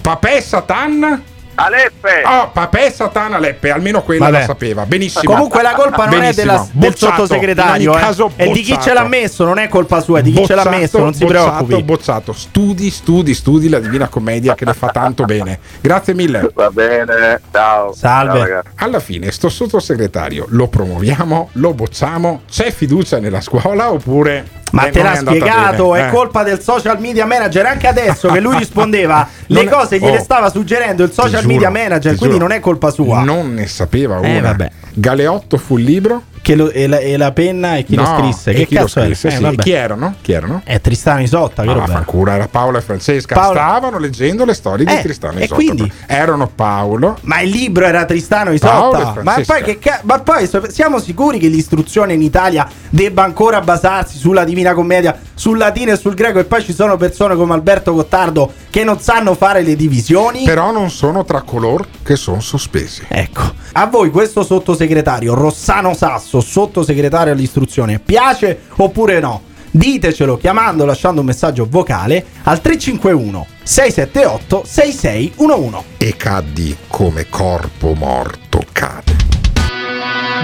Papè Satan? Aleppe! Oh, Papè Satan Aleppe, almeno quella Vabbè. la sapeva. Benissimo. Comunque la colpa non è Benissimo. della, del Bocciato. sottosegretario, In ogni eh. caso, è di chi ce l'ha messo, non è colpa sua, è di chi ce l'ha messo, non si bocciato, preoccupi. Bocciato, studi, studi, studi la Divina Commedia che le fa tanto bene. Grazie mille. Va bene, ciao. Salve. Ciao. Alla fine, sto sottosegretario lo promuoviamo, lo bocciamo? C'è fiducia nella scuola oppure. Ma eh, te non l'ha spiegato, è Eh. colpa del social media manager. Anche adesso che lui rispondeva, Non le è- cose gliele oh, stava suggerendo il social giuro, media manager, quindi giuro. non è colpa sua. Non ne sapeva Eh, una. vabbè. Galeotto fu il libro. Che lo- e, la, e la penna e chi lo No, scrisse? e Che chi lo cazzo scrisse, è? Eh, sì. Chi erano? Chi erano? È Tristano Isotta, roba è? vaffanculo, era Paolo e Francesca. Paolo- Stavano leggendo le storie di Eh, Tristano e Isotta. quindi? Erano Paolo. Ma il libro era Tristano Paolo e Isotta. Ma poi, che ca- ma poi siamo sicuri che l'istruzione in Italia debba ancora basarsi sulla Divina Commedia, sul latino e sul greco? E poi ci sono persone come Alberto Gottardo che non sanno fare le divisioni? Però non sono tra coloro che sono sospesi. Ecco, a voi questo sottosegretario Rossano Sasso, sottosegretario all'istruzione, piace oppure no? Ditecelo chiamando, lasciando un messaggio vocale al 351 678 6611. E caddi come corpo morto cade.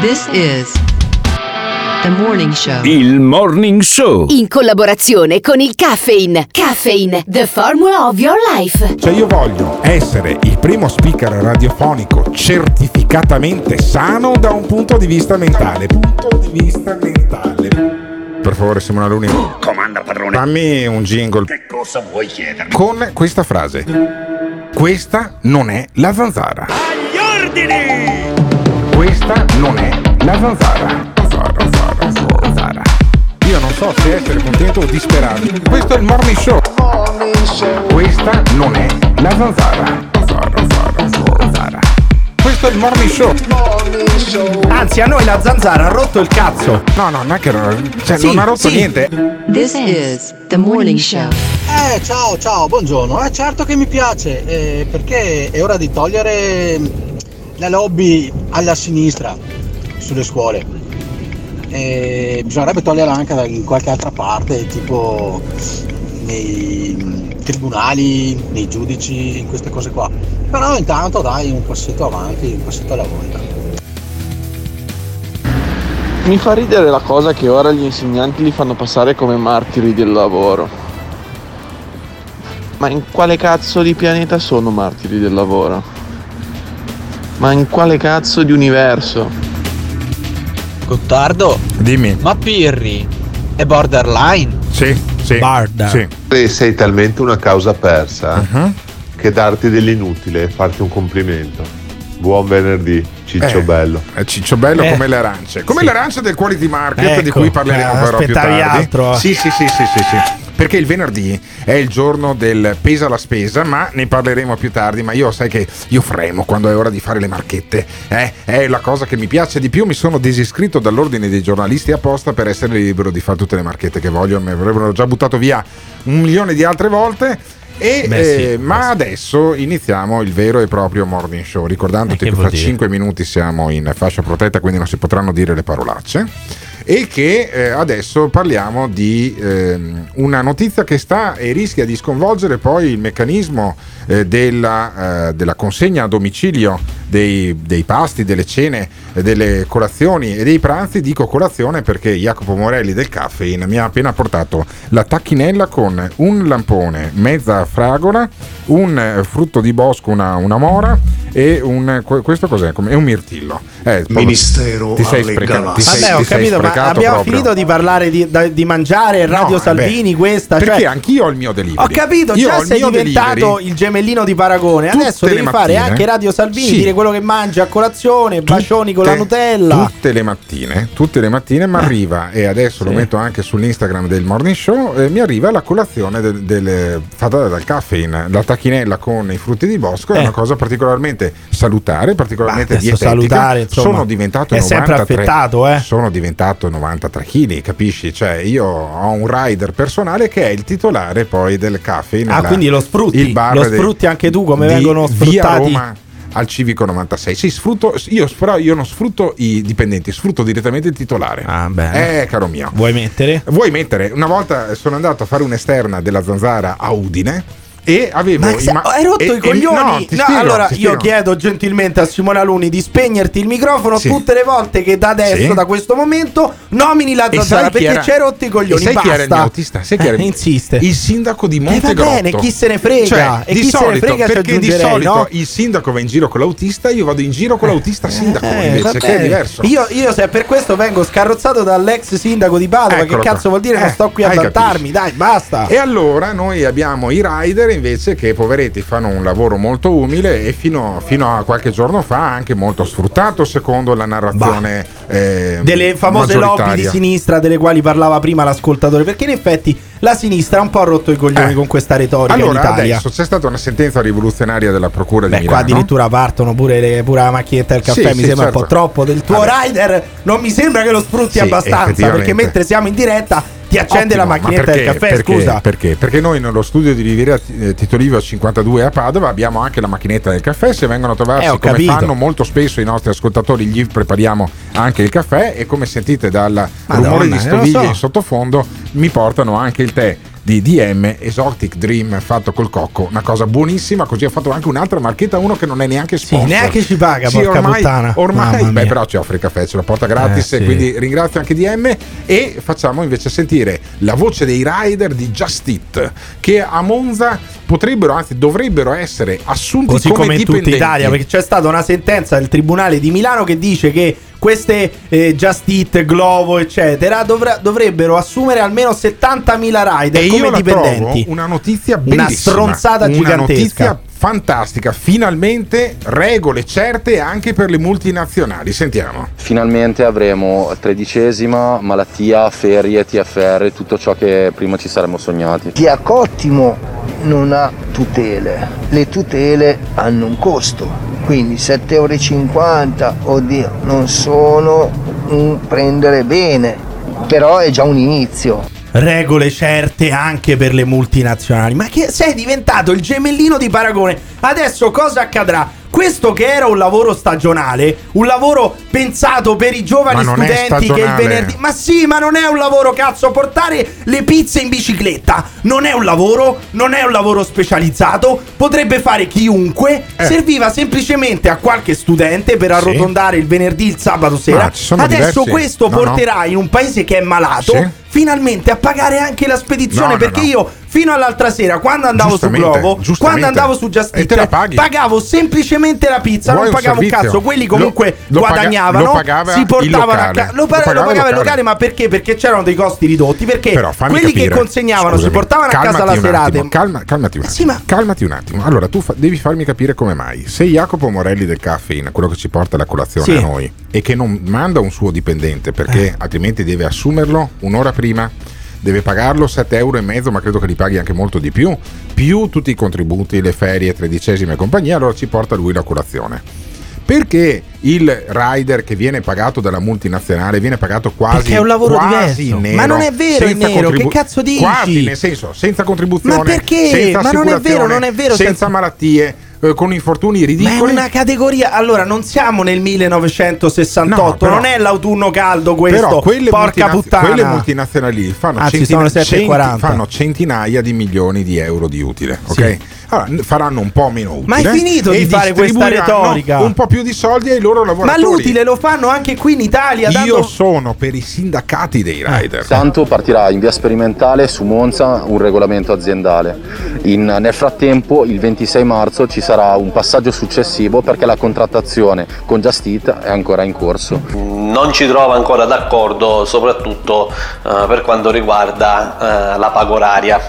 This is morning show. Il Morning Show. In collaborazione con il Caffeine. Caffeine, the formula of your life. Cioè io voglio essere il primo speaker radiofonico certificatamente sano da un punto di vista mentale. Punto di vista mentale. Per favore Simona Luni. Comanda padrone. Fammi un jingle Che cosa vuoi chiedermi? con questa frase. Questa non è la zanzara. Agli ordini! Questa non è la zanzara. Zanzara, zanzara. Io non so se essere contento o disperato. Questo è il morning show. Questa non è la zanzara. Zanzara, zanzara, zanzara. Questo è il morning show. Anzi, a noi la zanzara ha rotto il cazzo. No, no, non è che cioè, Sì, non ha rotto sì. niente. This is the morning show. Eh, ciao, ciao, buongiorno. Eh, certo che mi piace, eh, perché è ora di togliere mm, la lobby alla sinistra sulle scuole. Eh, bisognerebbe toglierla anche da- qualche altra parte, tipo nei tribunali, nei giudici, in queste cose qua. Però intanto dai un passetto avanti, un passetto alla volta. Mi fa ridere la cosa che ora gli insegnanti li fanno passare come martiri del lavoro. Ma in quale cazzo di pianeta sono martiri del lavoro? Ma in quale cazzo di universo? Gottardo, Dimmi. ma Pirri è borderline? Sì, sì. Barda. Sì. E sei talmente una causa persa Mhm. che darti dell'inutile è farti un complimento. Buon venerdì, Ciccio Eh, Bello. È Ciccio Bello Eh, come le arance. Come sì. le arance del quality market di Ecco, cui parleremo eh, però più aspettavi tardi. altro. Sì, sì, sì, sì, sì, sì. Perché il venerdì è il giorno del pesa la spesa, ma ne parleremo più tardi. Ma io sai che io fremo quando è ora di fare le marchette. Eh? È la cosa che mi piace di più. Mi sono disiscritto dall'ordine dei giornalisti apposta per essere libero di fare tutte le marchette che voglio. Mi avrebbero già buttato via un milione di altre volte. E, Beh, sì, eh, ma sì. adesso iniziamo il vero e proprio morning show. Ricordandoti Eh, che che fra dire? 5 minuti siamo in fascia protetta, quindi non si potranno dire le parolacce. E che eh, adesso parliamo di ehm, una notizia che sta e rischia di sconvolgere poi il meccanismo eh, della, eh, della consegna a domicilio dei, dei pasti, delle cene, delle colazioni e dei pranzi. Dico colazione perché Jacopo Morelli del Caffeine mi ha appena portato la tacchinella con un lampone, mezza fragola, un frutto di bosco, una, una mora e un, que- questo cos'è? Come- È un mirtillo. Eh, proprio- Ministero ti sei sprecato. Ti galassie. sei, Vabbè, ho capito, ma sprecato abbiamo proprio. finito di parlare di, di mangiare Radio No, eh Salvini beh, questa. Perché cioè- anch'io ho il mio delivery. Ho capito, Io già sei diventato delivery. il gemellino di Paragone. Tutte Adesso devi fare mattine. anche Radio Salvini, Sì. dire quello che mangi a colazione, bacioni con la Tutte- Nutella. Tutte le mattine, tutte le mattine mi arriva, e adesso lo Sì. metto anche sull'Instagram del Morning Show, eh, mi arriva la colazione del- del- fatta dal caffeine. La tacchinella con i frutti di bosco è Eh. una cosa particolarmente salutare, particolarmente dietetica. salutare, insomma, sono diventato è sempre 93 affettato, eh. Sono diventato 93 kg, capisci? Cioè, io ho un rider personale che è il titolare poi del caffè. Ah, quindi lo sfrutti, il bar lo sfrutti anche tu come vengono Via sfruttati. Roma al Civico 96. Sì, sfrutto, io, però io non sfrutto i dipendenti, sfrutto direttamente il titolare. Ah, bene. Eh, caro mio. Vuoi mettere? Vuoi mettere? Una volta sono andato a fare un'esterna della zanzara a Udine e avevo... Ma i se- ma- hai rotto e- i e- coglioni? no, No, spiego, allora io chiedo gentilmente a Simone Aluni di spegnerti il microfono Sì. tutte le volte che da adesso, Sì. da questo momento, nomini la E zanzara perché era- ci hai rotto i coglioni. E sai chi era il basta. mio autista? Sai chi era Eh, insiste. Il sindaco di Eh, va Montegrotto. bene, chi se ne frega? Cioè, E di chi se ne solito, frega perché di solito no? il sindaco va in giro con l'autista, io vado in giro con l'autista sindaco, Eh, invece, che è diverso. Io, io se per questo vengo scarrozzato dall'ex sindaco di Padova. Eccolo che cazzo qua. vuol dire? non Eh, sto qui a vantarmi, dai, basta. E allora noi abbiamo i rider invece che poveretti fanno un lavoro molto umile e fino, fino a qualche giorno fa anche molto sfruttato secondo la narrazione eh, delle famose lobby di sinistra delle quali parlava prima l'ascoltatore perché in effetti la sinistra ha un po' rotto i coglioni Eh. con questa retorica Allora in Italia adesso c'è stata una sentenza rivoluzionaria della procura Beh, di qua Milano addirittura partono pure, le, pure la macchinetta del caffè. Sì, mi sì, sembra certo. un po' troppo. Del tuo Vabbè. rider non mi sembra che lo sfrutti Sì, abbastanza. Perché mentre siamo in diretta ti accende la Ottimo, ma macchinetta del perché- caffè. perché- Scusa, Perché? Perché noi nello studio di Riviera eh, Tito Livio 52 a Padova abbiamo anche la macchinetta del caffè. Se vengono a trovarci Eh, come capito. fanno molto spesso i nostri ascoltatori, gli prepariamo anche il caffè e come sentite dal Madonna, rumore di eh, stoviglie so. in sottofondo mi portano anche il tè di DM Exotic Dream fatto col cocco, una cosa buonissima. Così ho fatto anche un'altra marchetta, uno che non è neanche sponsor. neanche ci paga, Sì, ormai, puttana. Ormai, beh, però ci offre il caffè, ce lo porta gratis. Eh, sì. Quindi ringrazio anche DM e facciamo invece sentire la voce dei rider di Just Eat che a Monza potrebbero, anzi dovrebbero essere assunti così come, come in tutta. Italia. Perché c'è stata una sentenza del Tribunale di Milano che dice che queste eh, Just Eat, Glovo, eccetera, dovra- dovrebbero assumere almeno 70.000 rider e come io la dipendenti. trovo una notizia Una bellissima, stronzata una gigantesca. notizia fantastica, finalmente regole certe anche per le multinazionali. Sentiamo. Finalmente avremo tredicesima, malattia, ferie, TFR, tutto ciò che prima ci saremmo sognati. Giacottimo non ha tutele, le tutele hanno un costo, quindi 7,50 euro, oddio, non sono un prendere bene, però è già un inizio. Regole certe anche per le multinazionali. Ma che sei diventato il gemellino di Paragone? Adesso cosa accadrà? Questo che era un lavoro stagionale, un lavoro pensato per i giovani studenti che il venerdì. Ma sì, ma non è un lavoro, cazzo, portare le pizze in bicicletta. Non è un lavoro, non è un lavoro specializzato, potrebbe fare chiunque. Eh. Serviva semplicemente a qualche studente per arrotondare il venerdì, il sabato sera. Adesso diversi- questo no, no. porterà in un paese che è malato Sì. Finalmente a pagare anche la spedizione No, no, perché no. io fino all'altra sera quando andavo su giustamente. quando andavo su Just Eat, pagavo semplicemente la pizza Vuoi non un pagavo un servizio? cazzo quelli comunque Lo- lo paga- guadagnavano lo pagava si portavano a casa lo, Lo pa- lo pagava il pagava locale. locale ma perché? perché c'erano dei costi ridotti perché quelli capire. che consegnavano si Scusami, portavano a casa la un serata calma- calmati un attimo. Calmati un attimo. Allora, tu fa- devi farmi capire come mai. Se Jacopo Morelli del Caffeine, quello che ci porta la colazione Sì. a noi, e che non manda un suo dipendente perché Eh. altrimenti deve assumerlo un'ora prima, deve pagarlo 7 euro e mezzo, ma credo che li paghi anche molto di più, più tutti i contributi, le ferie, tredicesime e compagnia, allora ci porta lui la colazione. Perché il rider che viene pagato dalla multinazionale viene pagato quasi Perché è un lavoro diverso. nero, Ma non è vero, in nero, contribu- che cazzo dici? Quasi, nel senso, senza contribuzione, Ma perché? Ma non è vero, non è vero, senza senza- malattie, eh, con infortuni ma è ridicoli. una categoria allora non siamo nel 1968 No, però- non è l'autunno caldo questo Però quelle, porca multinaz- puttana quelle multinazionali fanno, Anzi, centina- le 7,40. centi- fanno centinaia di milioni di euro di utile, ok? Allora, n- faranno un po' meno utile. Ma hai finito di fare questa retorica? Un po' più di soldi ai loro ma lavoratori. l'utile lo fanno anche qui in Italia Io dando- sono per i sindacati dei Eh, rider. Tanto partirà in via sperimentale su Monza un regolamento aziendale. In- nel frattempo, il 26 marzo, ci sarà un passaggio successivo perché la contrattazione con Just Eat è ancora in corso. non ci trova ancora d'accordo soprattutto eh, per quanto riguarda eh, la paga oraria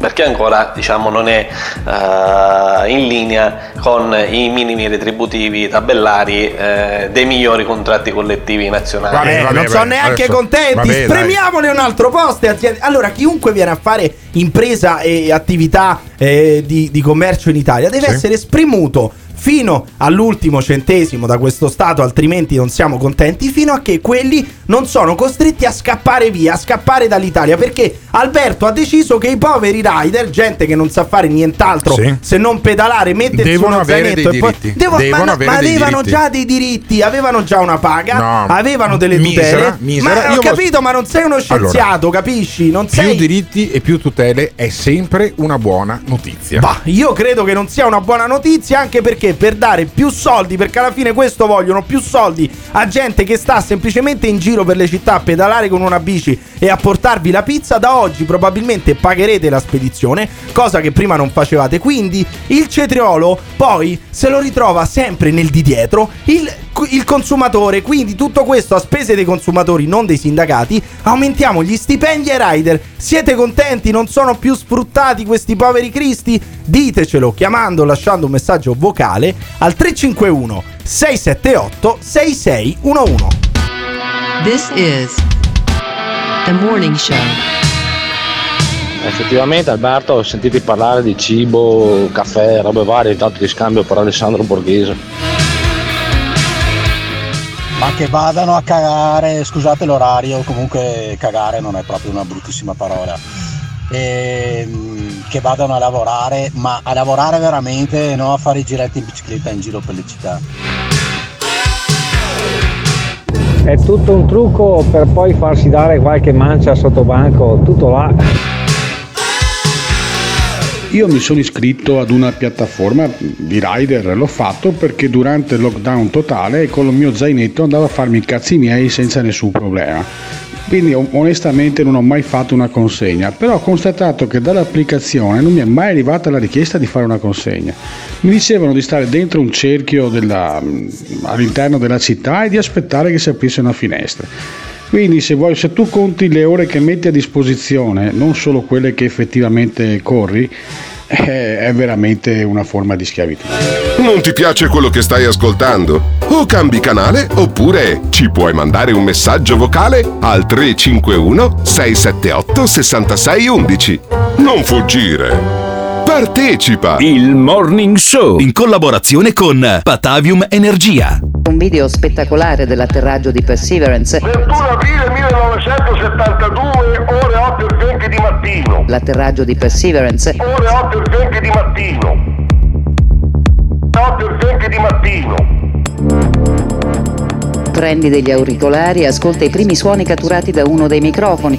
perché ancora diciamo, non è eh, in linea con i minimi retributivi tabellari eh, dei migliori contratti collettivi nazionali. Vabbè, non sono neanche contenti. Spremiamone un altro posto. e Allora, chiunque viene a fare impresa e attività eh, di, di commercio in Italia deve Sì. essere spremuto fino all'ultimo centesimo da questo Stato, altrimenti non siamo contenti, fino a che quelli non sono costretti a scappare via, a scappare dall'Italia, perché Alberto ha deciso che i poveri rider, gente che non sa fare nient'altro Sì. se non pedalare, mettersi Devono uno zainetto e poi... Devo- Devono ma, avere ma avevano diritti. già dei diritti, avevano già una paga, No, avevano delle misera, tutele. misera. Ma ho Io capito, ma non sei uno scienziato, capisci? Non Più sei diritti e più tutele è sempre una buona notizia. Bah, io credo che non sia una buona notizia anche perché per dare più soldi, perché alla fine questo vogliono più soldi a gente che sta semplicemente in giro per le città a pedalare con una bici e a portarvi la pizza, da oggi probabilmente pagherete la spedizione, cosa che prima non facevate. Quindi il cetriolo poi se lo ritrova sempre nel di dietro il, il consumatore. Quindi tutto questo a spese dei consumatori, non dei sindacati. Aumentiamo gli stipendi ai rider. Siete contenti? Non sono più sfruttati questi poveri cristi? Ditecelo chiamando lasciando un messaggio vocale al 351 678 6611. This is the morning show. Effettivamente Alberto ho sentito parlare di cibo, caffè, robe varie, intanto ti scambio per Alessandro Borghese. Ma che vadano a cagare, scusate l'orario, comunque cagare non è proprio una bruttissima parola. Ehm, che vadano a lavorare, ma a lavorare veramente, non a fare i giretti in bicicletta in giro per le città. È tutto un trucco per poi farsi dare qualche mancia sotto banco, tutto là. Io mi sono iscritto ad una piattaforma di rider, l'ho fatto perché durante il lockdown totale con il mio zainetto andavo a farmi i cazzi miei senza nessun problema. Quindi onestamente non ho mai fatto una consegna, però ho constatato che dall'applicazione non mi è mai arrivata la richiesta di fare una consegna. Mi dicevano di stare dentro un cerchio della- all'interno della città e di aspettare che si aprisse una finestra. Quindi se, vuoi, se tu conti le ore che metti a disposizione, non solo quelle che effettivamente corri, è veramente una forma di schiavitù. Non ti piace quello che stai ascoltando? O cambi canale oppure ci puoi mandare un messaggio vocale al 351 678 6611. Non fuggire. Partecipa! Il Morning Show in collaborazione con Patavium Energia. Un video spettacolare dell'atterraggio di Perseverance. 21 aprile 1972, ore 8 e 20 di mattino. L'atterraggio di Perseverance. Ore 8 e 20 di mattino. 8 e 20 di mattino. Prendi degli auricolari e ascolta i primi suoni catturati da uno dei microfoni.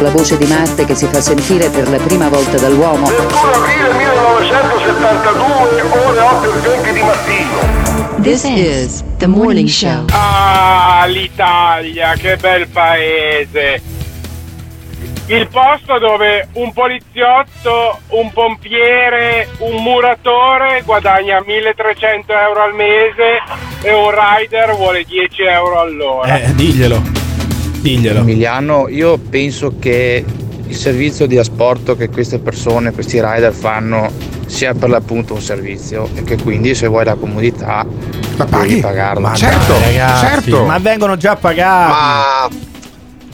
La voce di Marte che si fa sentire per la prima volta dall'uomo. 21 aprile 1972, ore 8 e 20 di mattino. This is the morning show. Ah, l'Italia, che bel paese! Il posto dove un poliziotto, un pompiere, un muratore guadagna 1300 euro al mese e un rider vuole 10 euro all'ora. Eh, diglielo. Diglielo. Emiliano, io penso che il servizio di asporto che queste persone, questi rider fanno sia per l'appunto un servizio e che quindi se vuoi la comodità devi pagarla. Ma dai, ragazzi, Ma vengono già pagati. Ma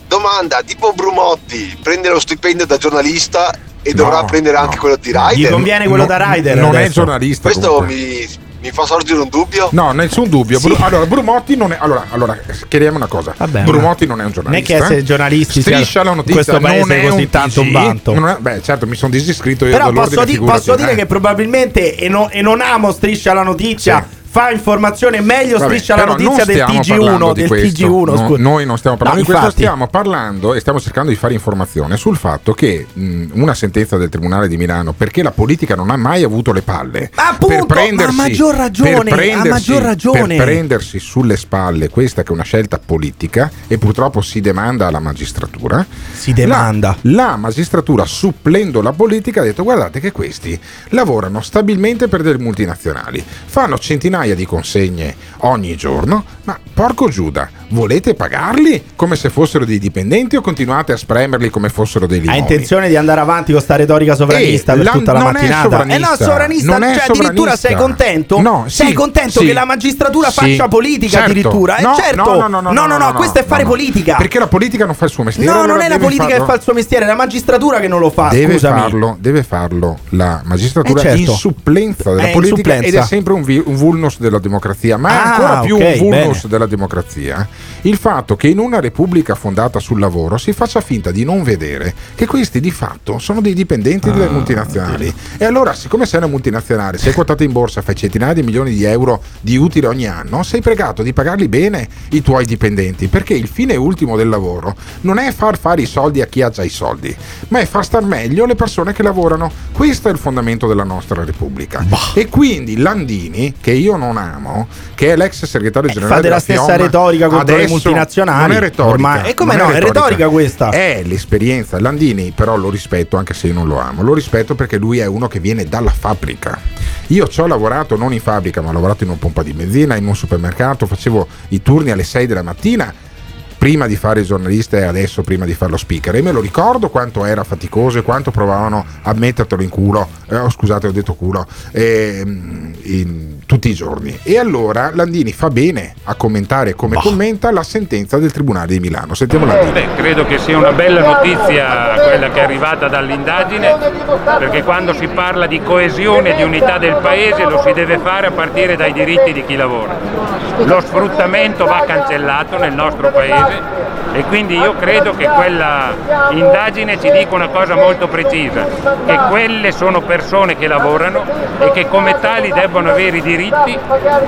domanda, tipo Brumotti prende lo stipendio da giornalista e No, dovrà prendere anche quello di rider? Gli conviene quello da rider Non è adesso. giornalista. Questo comunque. mi, mi fa sorgere un dubbio. No, nessun dubbio. Sì. Bru- allora, Brumotti non è. Allora, allora, chiariamo una cosa. Vabbè, Brumotti non è un Non è giornalista. che essere giornalisti sia Striscia la notizia questo paese non è così un tanto un TG, vanto. non è- beh, certo, mi sono disiscritto io Però posso, di- posso dire eh. che probabilmente, e, no- e non amo striscia la notizia, fa informazione meglio Vabbè, striscia la notizia del stiamo parlando TG1 di del questo. TG1 No, noi non stiamo parlando No, di questo, infatti. stiamo parlando e stiamo cercando di fare informazione sul fatto che mh, una sentenza del Tribunale di Milano, perché la politica non ha mai avuto le palle Appunto, per prendersi, ma a maggior ragione, per a prendersi- maggior ragione. per prendersi sulle spalle questa che è una scelta politica e purtroppo si demanda alla magistratura. Si demanda. La, la magistratura, supplendo la politica, ha detto guardate che questi lavorano stabilmente per delle multinazionali, fanno centinaia di consegne ogni giorno, ma porco Giuda, volete pagarli come se fossero dei dipendenti o continuate a spremerli come fossero dei Ha limoni? intenzione di andare avanti con sta retorica sovranista Eh, per la- tutta la non è mattinata. sovranista, eh no, sovranista, non è cioè addirittura sovranista. sei contento? No, sei sì, contento sì. che la magistratura Sì, faccia politica certo. addirittura? No, eh certo. no, no, no, no, no, no, questo è fare no. politica. Perché la politica non fa il suo mestiere. No, allora non è la politica farlo- che fa il suo mestiere, è la magistratura che non lo fa, Deve scusami. farlo, deve farlo la magistratura Eh, certo. in supplenza della Eh, in politica supplenza. ed è sempre un, vi- un vulnus della democrazia, ma è Ah, ancora più ok, un vulnus bene. della democrazia il fatto che in una repubblica fondata sul lavoro si faccia finta di non vedere che questi di fatto sono dei dipendenti Ah, delle multinazionali. E allora, siccome sei una multinazionale, sei quotata in borsa, fai centinaia di milioni di euro di utile ogni anno, sei pregato di pagarli bene i tuoi dipendenti, perché il fine ultimo del lavoro non è far fare i soldi a chi ha già i soldi, ma è far star meglio le persone che lavorano. Questo è il fondamento della nostra Repubblica. E quindi Landini, che io non amo, che è l'ex segretario generale Eh, fate la della stessa FIOM, retorica contro le multinazionali. Non è retorica. Ormai- e come non no, è retorica questa. È l'esperienza. Landini, però, lo rispetto anche se io non lo amo. Lo rispetto perché lui è uno che viene dalla fabbrica. Io ci ho lavorato non in fabbrica, ma ho lavorato in una pompa di benzina, in un supermercato, facevo i turni alle 6 della mattina prima di fare il giornalista e adesso prima di fare lo speaker. E me lo ricordo quanto era faticoso e quanto provavano a mettertelo in culo. Eh, oh, scusate ho detto culo. Ehm, in- tutti i giorni. E allora Landini fa bene a commentare come commenta la sentenza del Tribunale di Milano. Sentiamo Landini. Beh, credo che sia una bella notizia quella che è arrivata dall'indagine, perché quando si parla di coesione e di unità del paese lo si deve fare a partire dai diritti di chi lavora. Lo sfruttamento va cancellato nel nostro paese e quindi io credo che quella indagine ci dica una cosa molto precisa, che quelle sono persone che lavorano e che come tali debbono avere i diritti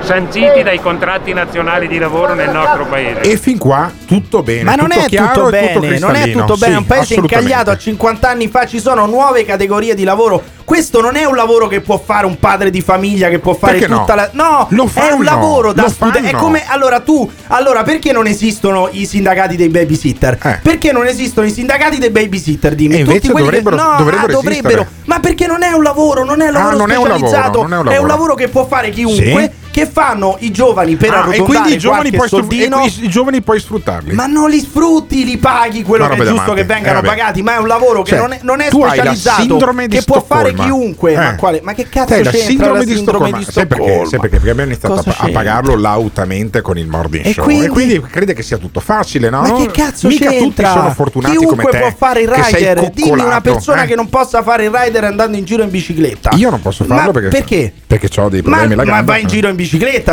sanciti dai contratti nazionali di lavoro nel nostro paese. e fin qua tutto bene Ma non tutto è chiaro tutto e tutto bene, non è tutto bene, è un paese incagliato a 50 anni fa ci sono nuove categorie di lavoro. Questo non è un lavoro che può fare un padre di famiglia che può fare Perché no? tutta la No, Lo è fanno, un lavoro da studente. È come allora tu, allora perché non esistono i sindacati dei babysitter? Perché non esistono i sindacati dei babysitter? Dimmi, Eh. E invece Tutti quelli che- dovrebbero- no, dovrebbero ah, dovrebbero. Ma perché non è un lavoro, non è un Ah, lavoro non è un lavoro, specializzato, è un è un lavoro. lavoro che può fare chiunque Sì. Che fanno i giovani per Ah, e arrotondare quindi i giovani, puoi sfru- soldino. e i, giovani puoi sfruttarli Ma non li sfrutti, li paghi quello che è giusto che vengano Eh, pagati, ma è un lavoro che Cioè, non è, non è specializzato, di che può fare Stoccolma. chiunque. Eh. Ma, quale, ma che cazzo la c'entra sindrome la di sindrome Stoccolma. di Sai perché? Stoccolma? Sai perché? Perché abbiamo iniziato a, a pagarlo lautamente con il morning E show. quindi- E quindi crede che sia tutto facile, no? Ma che cazzo Mica tutti c'entra? sono fortunati Chiunque come te. può fare il che sei rider. Dimmi una persona eh. che non possa fare il rider andando in giro in bicicletta. Io non posso farlo perché, perché? perché ho dei problemi alla ma vai in giro in bicicletta,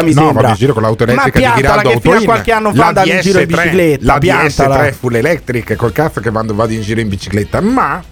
mi no, sembra. vado in giro con l'auto elettrica ma di Ghiraldo che fino a qualche anno fa La andavi in giro in DS3, bicicletta. La piantala. DS3 full electric, col cazzo che vado, vado in giro in bicicletta. Ma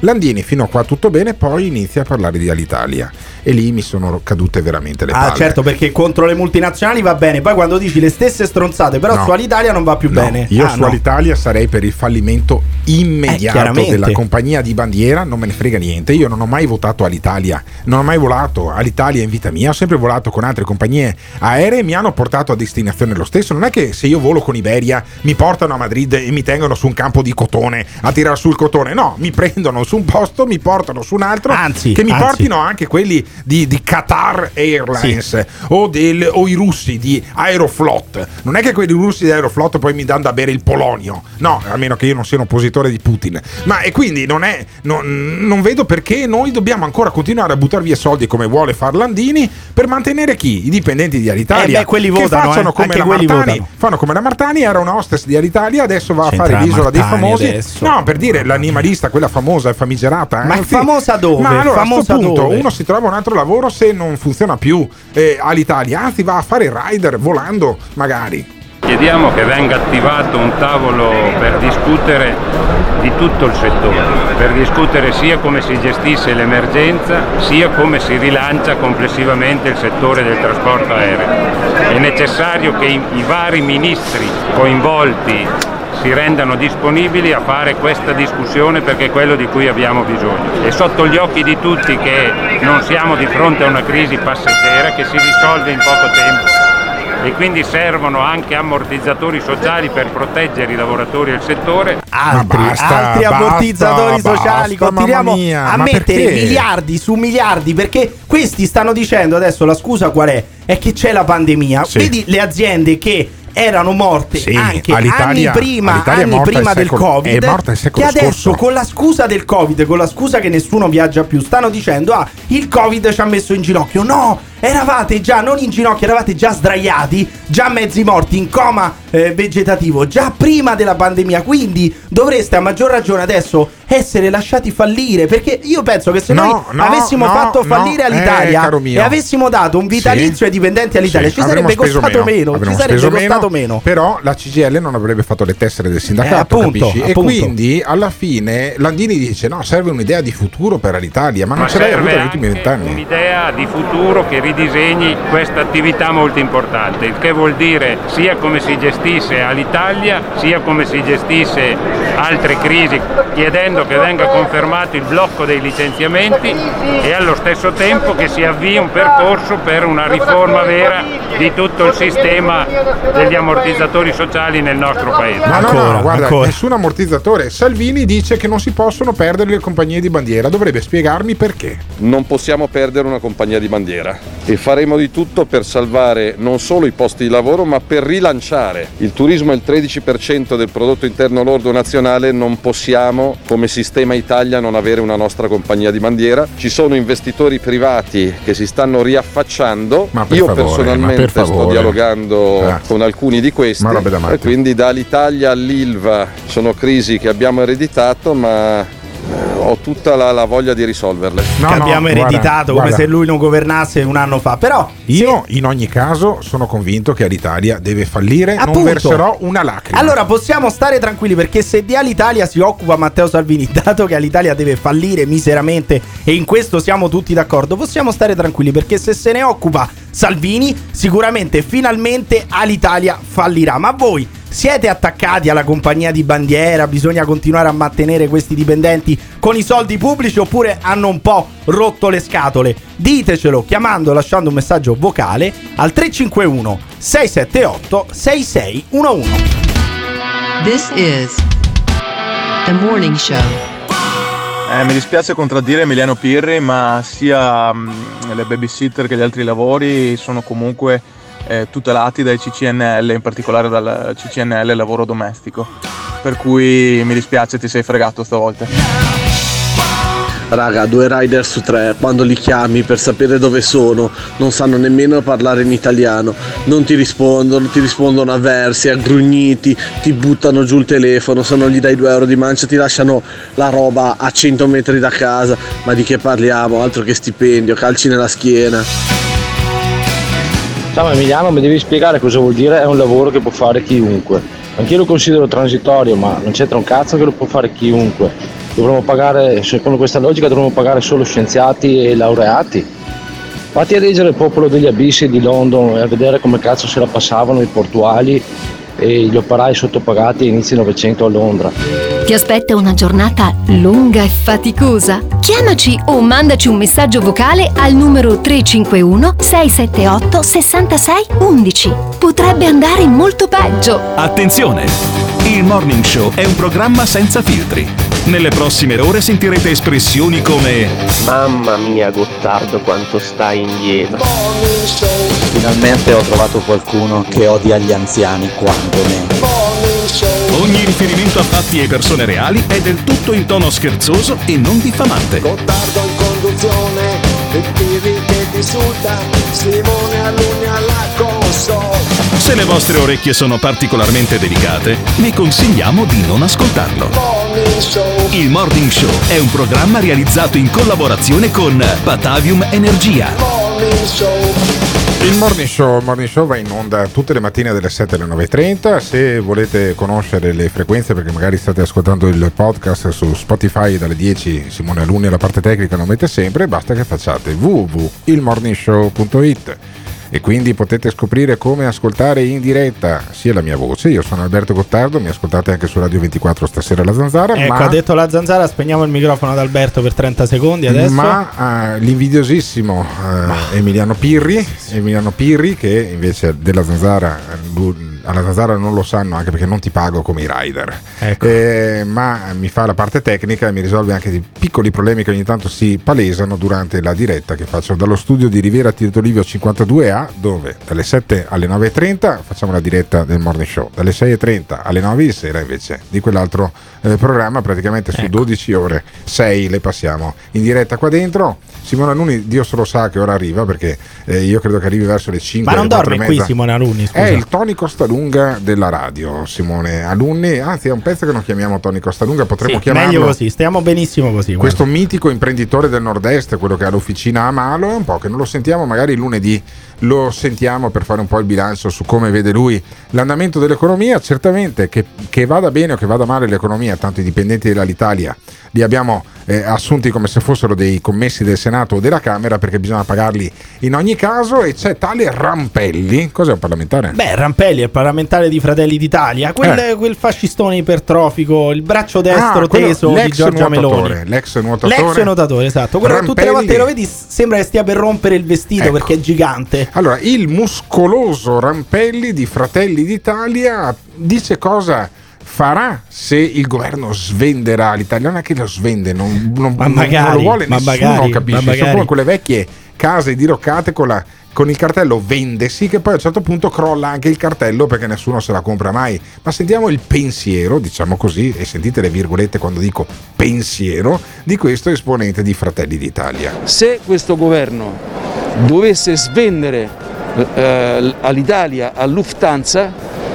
Landini fino a qua tutto bene, poi inizia a parlare di Alitalia. E lì mi sono cadute veramente le Ah, palle. certo, perché contro le multinazionali va bene. Poi quando dici le stesse stronzate, però No. su Alitalia non va più No, bene. Io Ah, su no. Alitalia sarei per il fallimento immediato Eh, della compagnia di bandiera, non me ne frega niente. Io non ho mai votato Alitalia, non ho mai volato Alitalia in vita mia, ho sempre volato con altre compagnie aeree, mi hanno portato a destinazione lo stesso. Non è che se io volo con Iberia mi portano a Madrid e mi tengono su un campo di cotone a tirare sul cotone, no, mi prendono su un posto, mi portano su un altro, Anzi, che mi anzi. portino anche quelli di, di Qatar Airlines o, del- o i russi di Aeroflot. Non è che quelli russi di Aeroflot poi mi danno da bere il polonio, no, a meno che io non sia un oppositore di Putin. Ma e quindi non, è, non, non vedo perché noi dobbiamo ancora continuare a buttare via soldi come vuole far Landini per mantenere chi? I dipendenti di Alitalia. Eh beh, quelli che votano, facciano eh, come la quelli Martani. votano. Fanno come la Martani, era una hostess di Alitalia, adesso va a C'entra fare la l'isola dei Martani famosi. adesso. No, per dire l'animalista, quella famosa e famigerata. Ma eh, sì. famosa dove? Ma allora Famosa a sto punto dove? uno si trova un altro lavoro se non funziona più eh, all'Italia, anzi va a fare rider volando magari. Chiediamo che venga attivato un tavolo per discutere di tutto il settore, per discutere sia come si gestisce l'emergenza, sia come si rilancia complessivamente il settore del trasporto aereo. È necessario che i, i vari ministri coinvolti si rendano disponibili a fare questa discussione perché è quello di cui abbiamo bisogno. È sotto gli occhi di tutti che non siamo di fronte a una crisi passeggera che si risolve in poco tempo e quindi servono anche ammortizzatori sociali per proteggere i lavoratori del settore. Altri, basta, altri basta, ammortizzatori basta, sociali. mamma Continuiamo mia, a mettere perché? miliardi su miliardi perché questi stanno dicendo adesso la scusa qual è? È che c'è la pandemia. Sì. Vedi le aziende che erano morte Sì, anche anni prima, anni prima del secolo- Covid. che adesso scorso. con la scusa del Covid, con la scusa che nessuno viaggia più, stanno dicendo "Ah, il Covid ci ha messo in ginocchio". No, eravate già non in ginocchio, eravate già sdraiati, già mezzi morti in coma eh, vegetativo, già prima della pandemia. Quindi dovreste a maggior ragione adesso essere lasciati fallire perché io penso che se No, noi no, avessimo no, fatto fallire eh, all'Italia mio. e avessimo dato un vitalizio Sì. ai dipendenti all'Italia, Sì, ci avremmo sarebbe costato meno, ci avremmo sarebbe costato meno. Però la CGL non avrebbe fatto le tessere del sindacato, Eh, appunto, capisci? E appunto. quindi alla fine Landini dice: No, serve un'idea di futuro per l'Italia, ma non Ma ce l'hai avuta serve negli ultimi vent'anni. un'idea di futuro che ridisegni questa attività molto importante, il che vuol dire sia come si gestisce all'Italia, sia come si gestisce altre crisi, chiedendo che venga confermato il blocco dei licenziamenti e allo stesso tempo che si avvii un percorso per una riforma vera di tutto il sistema degli ammortizzatori sociali nel nostro Paese. No, no, Ancora, no, guarda, ancora. nessun ammortizzatore. Salvini dice che non si possono perdere le compagnie di bandiera. Dovrebbe spiegarmi perché. Non possiamo perdere una compagnia di bandiera e faremo di tutto per salvare non solo i posti di lavoro ma per rilanciare. Il turismo è il 13% del prodotto interno lordo nazionale, non possiamo come sistema Italia non avere una nostra compagnia di bandiera. Ci sono investitori privati che si stanno riaffacciando. Per Io favore, personalmente per sto dialogando Eh. con alcuni di questi e quindi dall'Italia all'Ilva sono crisi che abbiamo ereditato ma ho tutta la, la voglia di risolverle. No, che no, abbiamo guarda, ereditato come guarda. se lui non governasse un anno fa. Però Io in ogni caso sono convinto che l'Italia deve fallire, non Appunto. verserò una lacrima. Allora possiamo stare tranquilli perché se di Alitalia si occupa Matteo Salvini, dato che Alitalia deve fallire miseramente e in questo siamo tutti d'accordo, possiamo stare tranquilli perché se se ne occupa Salvini, sicuramente finalmente Alitalia fallirà. Ma voi siete attaccati alla compagnia di bandiera? Bisogna continuare a mantenere questi dipendenti con i soldi pubblici oppure hanno un po' rotto le scatole? Ditecelo chiamando o lasciando un messaggio vocale al 351 678 6611. This is the morning show. Eh, mi dispiace contraddire Emiliano Pirri, ma sia mm, le babysitter che gli altri lavori sono comunque eh, tutelati dai CCNL, in particolare dal CCNL lavoro domestico. Per cui mi dispiace, ti sei fregato stavolta. Raga, due rider su tre, quando li chiami per sapere dove sono, non sanno nemmeno parlare in italiano, non ti rispondono, ti rispondono a versi, aggrugniti, ti buttano giù il telefono, se non gli dai 2 euro di mancia ti lasciano la roba a 100 metri da casa, ma di che parliamo? Altro che stipendio, calci nella schiena. Ciao Emiliano, mi devi spiegare cosa vuol dire è un lavoro che può fare chiunque. Anch'io lo considero transitorio, ma non c'entra un cazzo che lo può fare chiunque. Dovremmo pagare, secondo questa logica, dovremmo pagare solo scienziati e laureati. Fatti a leggere il popolo degli abissi di London e a vedere come cazzo se la passavano i portuali e gli operai sottopagati a inizio Novecento a Londra. Ti aspetta una giornata lunga e faticosa? Chiamaci o mandaci un messaggio vocale al numero 351 678 66 11. Potrebbe andare molto peggio. Attenzione! Il Morning Show è un programma senza filtri. Nelle prossime ore sentirete espressioni come Mamma mia Gottardo quanto stai indietro. Finalmente ho trovato qualcuno che odia gli anziani quanto me. Ogni riferimento a fatti e persone reali è del tutto in tono scherzoso e non diffamante. Gottardo in conduzione, il Pirri che ti insulta, Simone Alunni alla console. Se le vostre orecchie sono particolarmente delicate, vi consigliamo di non ascoltarlo. Il Morning Show è un programma realizzato in collaborazione con Batavium Energia. Il morning show, morning show va in onda tutte le mattine dalle 7 alle 9.30. Se volete conoscere le frequenze, perché magari state ascoltando il podcast su Spotify dalle 10, Simone Alunni alla parte tecnica lo mette sempre, basta che facciate www.ilmorningshow.it e quindi potete scoprire come ascoltare in diretta sia la mia voce. Io sono Alberto Gottardo, mi ascoltate anche su Radio 24 stasera la Zanzara. Ecco, ma... ha detto la zanzara, spegniamo il microfono ad Alberto per 30 secondi adesso. Ma eh, l'invidiosissimo eh, Emiliano Pirri, Emiliano Pirri, che invece della zanzara, lui- alla zanzara non lo sanno anche perché non ti pago come i rider, Ecco. Eh, ma mi fa la parte tecnica e mi risolve anche di piccoli problemi che ogni tanto si palesano durante la diretta che faccio dallo studio di Riviera Tito Livio 52A, dove dalle 7 alle 9.30 facciamo la diretta del morning show, dalle 6.30 alle 9 di sera invece di quell'altro eh, programma, praticamente Ecco. su 12 ore, 6 le passiamo in diretta qua dentro. Simone Anuni, Dio solo sa che ora arriva perché eh, io credo che arrivi verso le 5 Ma non dorme qui mezza. Simone Alunni, scusa. È il Tony Costalunga della radio, Simone Alunni. Anzi, è un pezzo che non chiamiamo Tony Costalunga, potremmo Sì, chiamarlo. meglio così, stiamo benissimo così. guarda. Questo mitico imprenditore del nord-est, quello che ha l'officina a Malo, è un po' che non lo sentiamo, magari lunedì lo sentiamo per fare un po' il bilancio su come vede lui l'andamento dell'economia. Certamente che, che vada bene o che vada male l'economia, tanto i dipendenti dell'Italia li abbiamo eh, assunti come se fossero dei commessi del Senato o della Camera perché bisogna pagarli in ogni caso e c'è tale Rampelli, cos'è un parlamentare? Beh, Rampelli è il parlamentare di Fratelli d'Italia, quel, Eh. quel fascistone ipertrofico, il braccio destro Ah, quello- teso di Giorgia nuotatore, Meloni. L'ex nuotatore. L'ex nuotatore, esatto. Quello tutte le volte che lo vedi sembra che stia per rompere il vestito Ecco. perché è gigante. Allora, il muscoloso Rampelli di Fratelli d'Italia dice cosa farà se il governo svenderà l'Italia. Non è che lo svende, non, non- Ma magari, non lo vuole ma nessuno, magari, capisci? ma Sono magari. come quelle vecchie case diroccate con la con il cartello vendesi che poi a un certo punto crolla anche il cartello perché nessuno se la compra mai. Ma sentiamo il pensiero, diciamo così, e sentite le virgolette quando dico pensiero, di questo esponente di Fratelli d'Italia. Se questo governo dovesse svendere eh, all'Italia, a Lufthansa,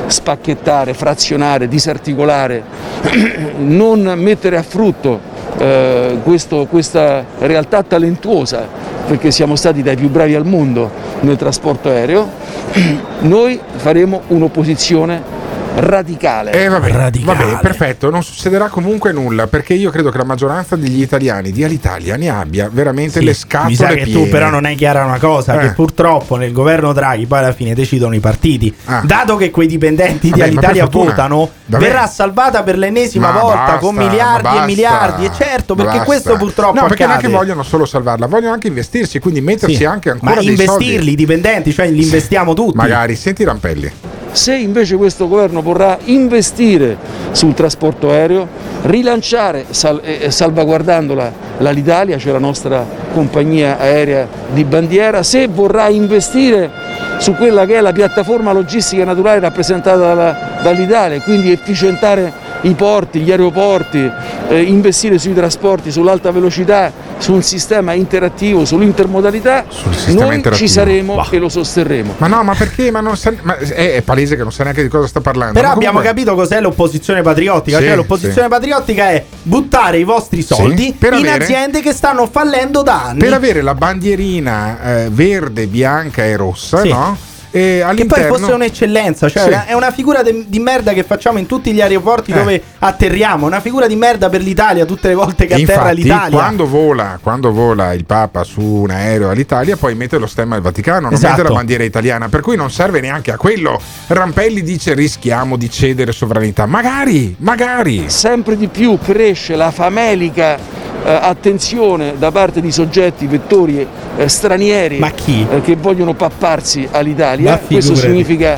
spacchettare, frazionare, disarticolare, non mettere a frutto eh, questo- questa realtà talentuosa, perché siamo stati dai più bravi al mondo nel trasporto aereo, noi faremo un'opposizione radicale. Eh, vabbè, vabbè, perfetto, non succederà comunque nulla perché io credo che la maggioranza degli italiani di Alitalia ne abbia veramente Sì, le scatole Mi sa che piene. tu però non hai chiara una cosa, Eh. che purtroppo nel governo Draghi poi alla fine decidono i partiti. Dato che quei dipendenti Ah. Vabbè, di Alitalia votano, Vabbè. verrà salvata per l'ennesima Ma volta basta, con miliardi basta, e miliardi. E certo, perché basta. questo purtroppo No, perché non è che vogliono solo salvarla, vogliono anche investirci, quindi metterci Sì, anche ancora ma dei investirli, soldi. i dipendenti, cioè li investiamo tutti. Magari, senti Rampelli. Se invece questo governo vorrà investire sul trasporto aereo, rilanciare sal- eh, salvaguardandola l'Alitalia, cioè la nostra compagnia aerea di bandiera, se vorrà investire su quella che è la piattaforma logistica naturale rappresentata dalla- dall'Italia, quindi efficientare i porti, gli aeroporti, eh, investire sui trasporti, sull'alta velocità, su un sistema interattivo, sull'intermodalità, sistema noi interattivo. ci saremo Bah. e lo sosterremo. Ma no, ma perché? Ma non sa- ma è, è palese che non sa neanche di cosa sta parlando. Però abbiamo comunque- capito cos'è l'opposizione patriottica. Sì, cioè, l'opposizione sì. patriottica è buttare i vostri soldi Sì, per in avere- aziende che stanno fallendo da anni. Per avere la bandierina eh, verde, bianca e rossa, Sì. no? E Che poi fosse un'eccellenza, cioè Sì. è una figura de- di merda che facciamo in tutti gli aeroporti Eh. dove atterriamo, una figura di merda per l'Italia tutte le volte che E atterra infatti, l'Italia. Quando vola, quando vola il Papa su un aereo all'Italia, poi mette lo stemma del Vaticano, non Esatto. mette la bandiera italiana, per cui non serve neanche a quello. Rampelli dice rischiamo di cedere sovranità. Magari, magari. Sempre di più cresce la famelica attenzione da parte di soggetti, vettori eh, stranieri eh, che vogliono papparsi all'Italia. Questo significa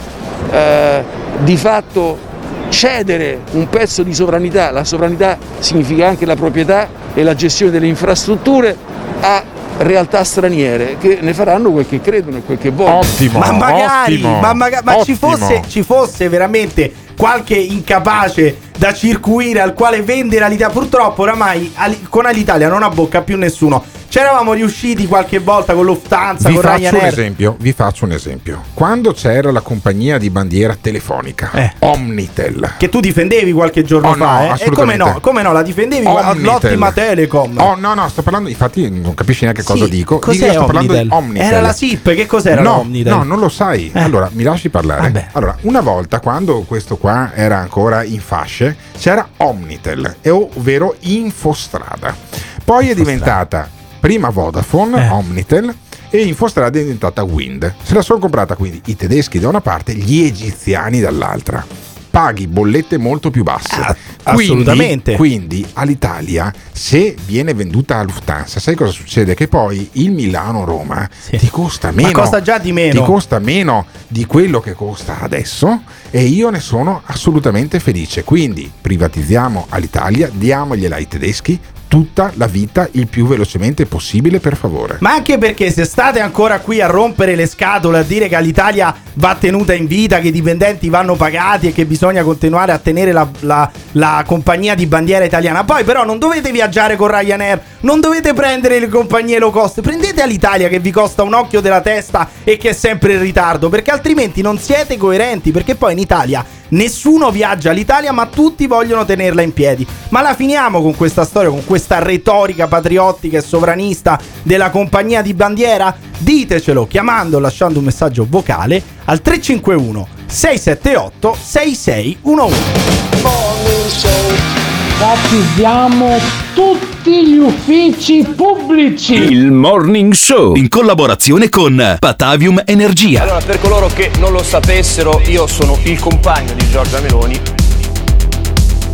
eh, di fatto cedere un pezzo di sovranità, la sovranità significa anche la proprietà e la gestione delle infrastrutture a realtà straniere che ne faranno quel che credono e quel che vogliono. Ottimo, ma magari, ottimo, ma, maga- ma ci, ottimo. fosse, ci fosse veramente qualche incapace da circuire al quale vendere l'Italia. Purtroppo oramai con Alitalia non abbocca più nessuno. C'eravamo riusciti qualche volta con Lufthansa, Vi con faccio, un Ryanair. esempio, vi faccio un esempio. Quando c'era la compagnia di bandiera telefonica, Omnitel, Eh. Che tu difendevi qualche giorno Oh, no, fa, eh? E come no? Come no? La difendevi Omnitel. l'ottima Telecom. Oh, no, no, sto parlando, infatti non capisci neanche cosa Sì, dico. cos'è Dico, sto parlando di Omnitel? Omnitel. Era la SIP, che cos'era no, l'Omnitel? No, non lo sai. Allora, mi lasci parlare. Allora, una volta quando questo qua era ancora in fasce, c'era Omnitel, ovvero Infostrada. Poi è diventata prima Vodafone, Omnitel, e Infostrada è diventata Wind. Se la sono comprata quindi i tedeschi da una parte, gli egiziani dall'altra. Paghi bollette molto più basse. Quindi- assolutamente. Quindi all'Italia, se viene venduta a Lufthansa, sai cosa succede? Che poi il Milano-Roma ti costa meno. costa già di meno. Ti costa meno di quello che costa adesso e io ne sono assolutamente felice. Quindi privatizziamo all'Italia, diamogliela ai tedeschi tutta la vita il più velocemente possibile, per favore. Ma anche perché se state ancora qui a rompere le scatole, a dire che l'Italia va tenuta in vita, che i dipendenti vanno pagati e che bisogna continuare a tenere la, la- la compagnia di bandiera italiana, poi però non dovete viaggiare con Ryanair, non dovete prendere le compagnie low cost, prendete all'Italia che vi costa un occhio della testa e che è sempre in ritardo, perché altrimenti non siete coerenti, perché poi in Italia nessuno viaggia all'Italia, ma tutti vogliono tenerla in piedi. Ma la finiamo con questa storia, con questa retorica patriottica e sovranista della compagnia di bandiera? Ditecelo chiamando o lasciando un messaggio vocale al 351 678 6611. Battizziamo tutti gli uffici pubblici. Il Morning Show in collaborazione con Patavium Energia. Allora, per coloro che non lo sapessero, io sono il compagno di Giorgia Meloni.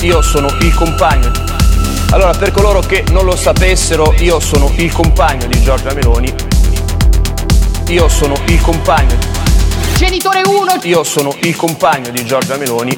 Io sono il compagno. Allora, per coloro che non lo sapessero, io sono il compagno di Giorgia Meloni. Io sono il compagno. Genitore 1, Io sono il compagno di Giorgia Meloni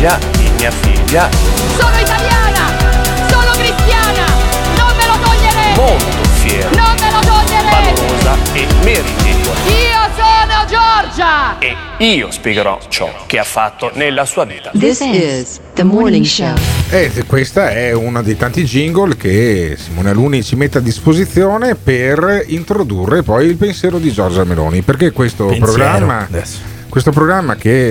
di mia figlia, sono italiana, sono cristiana, non me lo toglierete, molto fiero, non me lo toglierete. valorosa e meritevole. Io sono Giorgia. E io spiegherò ciò che ha fatto nella sua vita. This is the morning show. E questa è uno dei tanti jingle che Simone Aluni ci mette a disposizione per introdurre poi il pensiero di Giorgia Meloni. Perché questo Pensiero, programma, adesso. Questo programma che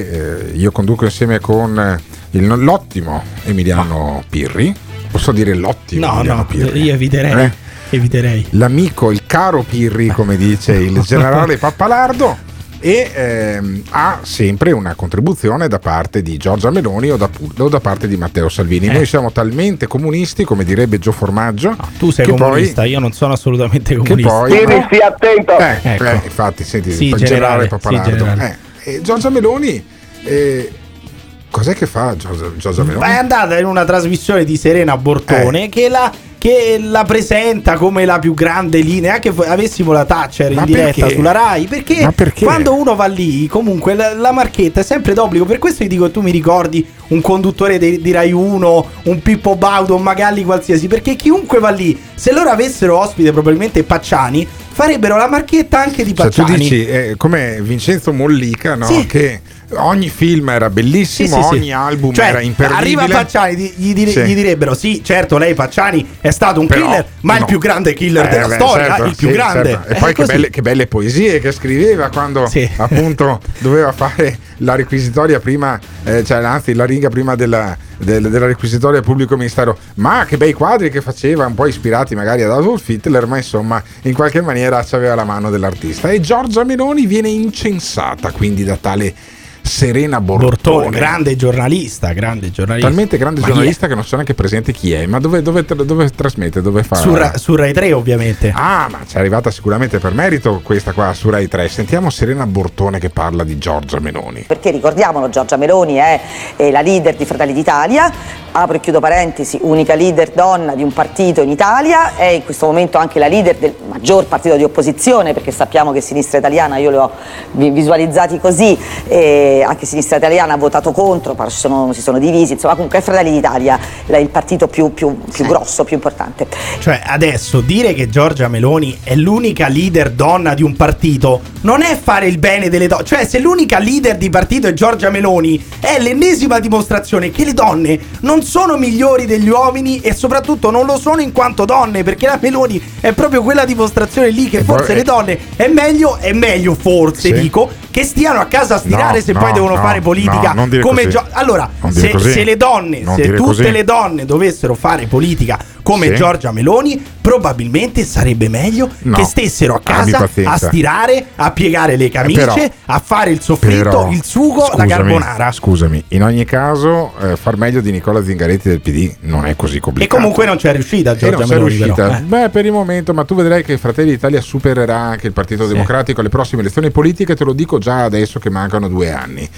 eh, io conduco insieme con eh, il- l'ottimo Emiliano Pirri, posso dire l'ottimo No, Emiliano no, Pirri? io eviterei. Eh? Eviterei. L'amico, il caro Pirri, come dice il generale Pappalardo. E ehm, ha sempre una contribuzione da parte di Giorgia Meloni o da, o da parte di Matteo Salvini. Eh. Noi siamo talmente comunisti, come direbbe Gio Formaggio. Tu sei comunista, io non sono assolutamente Che comunista. poi, Tieni, stia attento. Eh, Ecco. eh, infatti, senti, Sì, il generale, generale sì, Pappalardo. generale. E Giorgia Meloni, eh, cos'è che fa Giorgia, Giorgia Meloni? È andata in una trasmissione di Serena Bortone Eh. che, la, che la presenta come la più grande linea. Anche se avessimo la Thatcher Ma in diretta perché? sulla Rai. Perché, perché? quando uno va lì, comunque la, la marchetta è sempre d'obbligo. Per questo ti dico, tu mi ricordi un conduttore di, di Rai 1, un Pippo Baudo, un Magalli qualsiasi. Perché chiunque va lì, se loro avessero ospite probabilmente Pacciani, farebbero la marchetta anche di Cioè, tu Pacciani. dici eh, come Vincenzo Mollica, no? Sì. Che ogni film era bellissimo, sì, sì. ogni album Cioè, era imperdibile. Arriva Pacciani, gli, Sì. gli direbbero: Sì, certo, lei Pacciani è stato un Però, killer, ma no. il più grande killer Eh, della beh, storia. certo, il più grande. certo. E poi che belle, che belle poesie che scriveva quando appunto doveva fare la requisitoria prima, eh, cioè anzi la riga prima della, del- della requisitoria pubblico ministero. Ma che bei quadri che faceva, un po' ispirati magari ad Adolf Hitler, ma insomma, in qualche maniera aveva la mano dell'artista. E Giorgia Meloni viene incensata quindi da tale Serena Bortone. Bortone, grande giornalista, grande giornalista. Talmente grande Ma giornalista che non so neanche presente chi è, ma dove, dove- dove trasmette, dove fa? Su, Ra- su Rai 3 ovviamente. Ah, ma ci è arrivata sicuramente per merito questa qua su Rai 3. Sentiamo Serena Bortone che parla di Giorgia Meloni. Perché ricordiamolo, Giorgia Meloni è, è la leader di Fratelli d'Italia, apro e chiudo parentesi, unica leader donna di un partito in Italia, è in questo momento anche la leader del maggior partito di opposizione, perché sappiamo che Sinistra Italiana, io li ho vi- visualizzati così, e anche Sinistra Italiana ha votato contro, però si sono, si sono divisi, insomma comunque è Fratelli d'Italia il partito più, più- più grosso, più importante. Cioè, adesso dire che Giorgia Meloni è l'unica leader donna di un partito non è fare il bene delle donne. Cioè, se l'unica leader di partito è Giorgia Meloni, è l'ennesima dimostrazione che le donne non sono migliori degli uomini e soprattutto non lo sono in quanto donne, perché la Meloni è proprio quella dimostrazione lì che forse poi- le donne è meglio, è meglio forse, Sì. dico, che stiano a casa a stirare No, se no, poi devono no, fare politica come. Gio- Allora, se, se le donne, Non se tutte così. le donne dovessero fare politica come Sì. Giorgia Meloni, probabilmente sarebbe meglio che stessero a Abbi casa a stirare, a piegare le camicie, però- a fare il soffritto, Però, il sugo, la scusami, carbonara. Scusami, in ogni caso, eh, far meglio di Nicola Zingaretti del PD non è così E complicato. comunque non c'è riuscita E Giorgia Meloni. riuscita. eh. Beh, per il momento, ma tu vedrai che Fratelli d'Italia supererà anche il Partito Democratico alle prossime elezioni politiche, te lo dico già adesso che mancano due anni.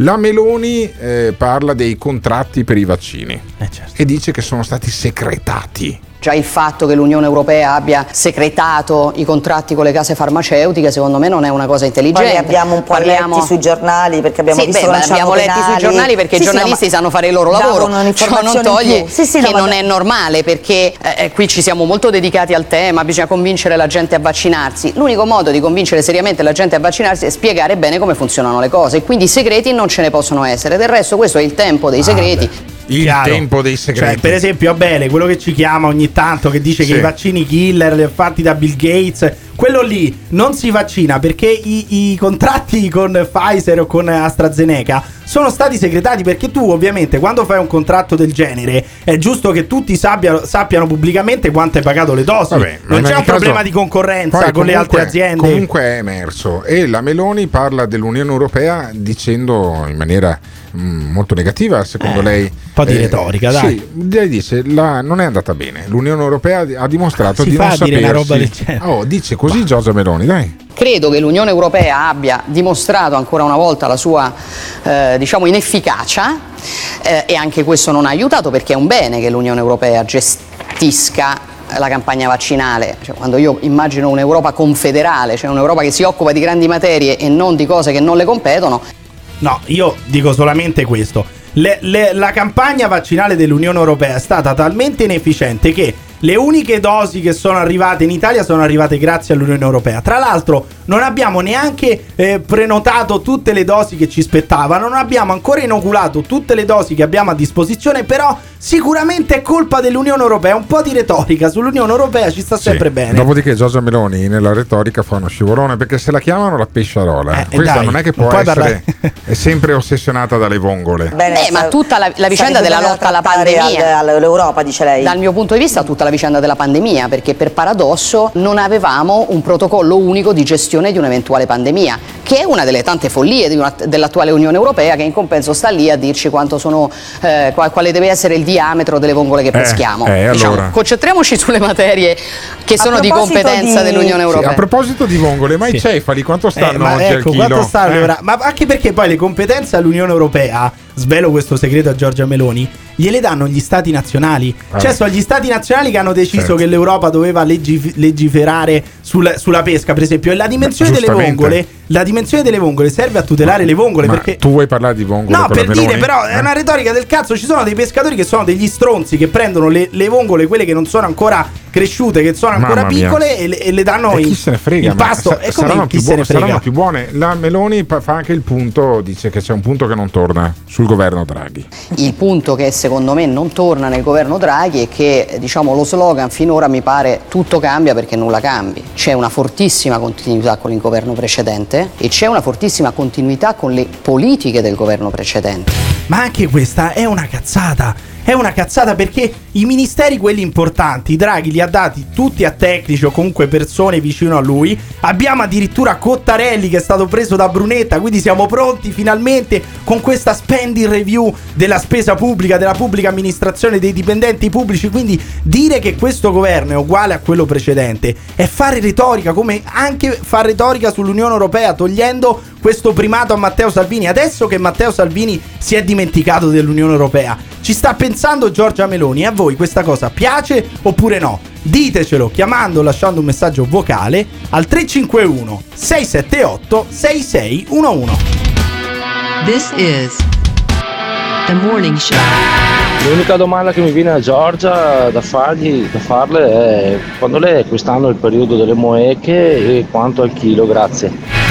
La Meloni eh, parla dei contratti per i vaccini Eh, certo. e dice che sono stati secretati. Già il fatto che l'Unione Europea abbia secretato i contratti con le case farmaceutiche, secondo me non è una cosa intelligente. Poi abbiamo un po' Parliamo- letti sui giornali perché abbiamo Sì, visto beh, ma abbiamo c'erano letti sui penali. giornali perché Sì, i sì, no, giornalisti ma sanno fare il loro lavoro. Ciò non toglie. Sì, sì, che no, ma- non è normale perché eh, qui ci siamo molto dedicati al tema, bisogna convincere la gente a vaccinarsi. L'unico modo di convincere seriamente la gente a vaccinarsi è spiegare bene come funzionano le cose. Quindi i segreti non ce ne possono essere. Del resto questo è il tempo dei segreti. Il Chiaro. tempo dei segreti. Cioè, per esempio, Abele, quello che ci chiama ogni tanto, che dice Sì. che i vaccini killer li ha fatti da Bill Gates, quello lì non si vaccina perché i, i contratti con Pfizer o con AstraZeneca sono stati segretati perché tu ovviamente quando fai un contratto del genere è giusto che tutti sappiano, sappiano pubblicamente quanto hai pagato le dosi. Vabbè, non c'è un problema caso- di concorrenza con le altre comunque- aziende. Comunque è emerso e la Meloni parla dell'Unione Europea dicendo in maniera mm, molto negativa, secondo Eh, lei. un po' di retorica, dai. Sì, lei dice la, non è andata bene. L'Unione Europea ha dimostrato Si di non genere. Oh, dice così Giorgia Meloni, dai. Credo che l'Unione Europea abbia dimostrato ancora una volta la sua eh, diciamo inefficacia eh, e anche questo non ha aiutato perché è un bene che l'Unione Europea gestisca la campagna vaccinale, Cioè, quando io immagino un'Europa confederale, cioè un'Europa che si occupa di grandi materie e non di cose che non le competono, No, io dico solamente questo. Le- le- la campagna vaccinale dell'Unione Europea è stata talmente inefficiente che le uniche dosi che sono arrivate in Italia sono arrivate grazie all'Unione Europea. Tra l'altro non abbiamo neanche eh, prenotato tutte le dosi che ci spettavano, non abbiamo ancora inoculato tutte le dosi che abbiamo a disposizione, però sicuramente è colpa dell'Unione Europea. Un po' di retorica sull'Unione Europea ci sta sempre Sì. bene. Dopodiché Giorgia Meloni nella retorica fa uno scivolone perché se la chiamano la pesciarola. Eh, Questa dai, non è che può essere è sempre ossessionata dalle vongole. Eh, ma tutta la, la vicenda della lotta alla pandemia all'Europa, dice lei. Dal mio punto di vista, tutta la vicenda della pandemia, perché per paradosso non avevamo un protocollo unico di gestione di un'eventuale pandemia, che è una delle tante follie di una- dell'attuale Unione Europea, che in compenso sta lì a dirci quanto sono, eh, qua- quale deve essere il diametro delle vongole che peschiamo. eh, Diciamo, allora. concentriamoci sulle materie che A sono di competenza di- dell'Unione Sì, Europea. a proposito di vongole, ma i Sì. cefali quanto stanno Eh, ma oggi ecco, al chilo? quanto stanno Eh? Ma anche perché poi le competenze all'Unione Europea, svelo questo segreto a Giorgia Meloni, gliele danno gli stati nazionali. Ah. Cioè sono gli stati nazionali che hanno deciso Certo. che l'Europa doveva legif- legiferare sul- sulla pesca, per esempio. E la dimensione delle giustamente. vongole, la dimensione delle vongole serve a tutelare le vongole Ma perché tu vuoi parlare di vongole No, per dire, Meloni? però è Eh? una retorica del cazzo. Ci sono dei pescatori che sono degli stronzi che prendono le, le vongole, quelle che non sono ancora cresciute, che sono ancora Mamma piccole, e le, e le danno E in, chi se ne frega? in ma pasto. sa- e come saranno, chi più se ne buone, frega? saranno più buone. La Meloni fa anche il punto, dice che c'è un punto che non torna sul governo Draghi. Il punto che secondo me non torna nel governo Draghi e che diciamo, lo slogan finora mi pare tutto cambia perché nulla cambi. C'è una fortissima continuità con il governo precedente e c'è una fortissima continuità con le politiche del governo precedente. Ma anche questa è una cazzata. È una cazzata perché i ministeri, quelli importanti, Draghi li ha dati tutti a tecnici o comunque persone vicino a lui. Abbiamo addirittura Cottarelli che è stato preso da Brunetta, quindi siamo pronti finalmente con questa spending review della spesa pubblica, della pubblica amministrazione, dei dipendenti pubblici. Quindi dire che questo governo è uguale a quello precedente è fare retorica, come anche fare retorica sull'Unione Europea, togliendo questo primato a Matteo Salvini. Adesso che Matteo Salvini si è dimenticato dell'Unione Europea, ci sta pensando Giorgia Meloni. A voi questa cosa piace oppure no? Ditecelo chiamando o lasciando un messaggio vocale al 351 678 6611. This is the morning show. L'unica domanda che mi viene a Giorgia da, fargli, da farle è quando lei è quest'anno il periodo delle moeche e quanto al chilo, grazie.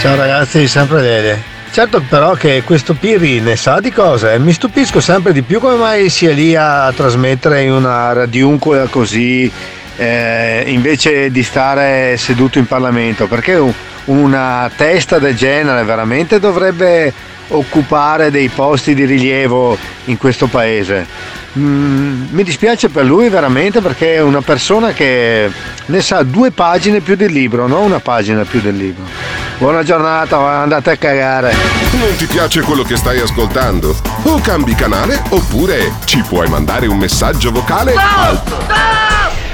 Ciao ragazzi, sempre Dede. Certo però che questo Pirri ne sa di cose, mi stupisco sempre di più come mai sia lì a trasmettere in una radiuncola così eh, invece di stare seduto in Parlamento, perché un- una testa del genere veramente dovrebbe occupare dei posti di rilievo in questo paese. Mm, mi dispiace per lui veramente perché è una persona che ne sa due pagine più del libro, non una pagina più del libro. Buona giornata, andate a cagare. Non ti piace quello che stai ascoltando? O cambi canale oppure ci puoi mandare un messaggio vocale al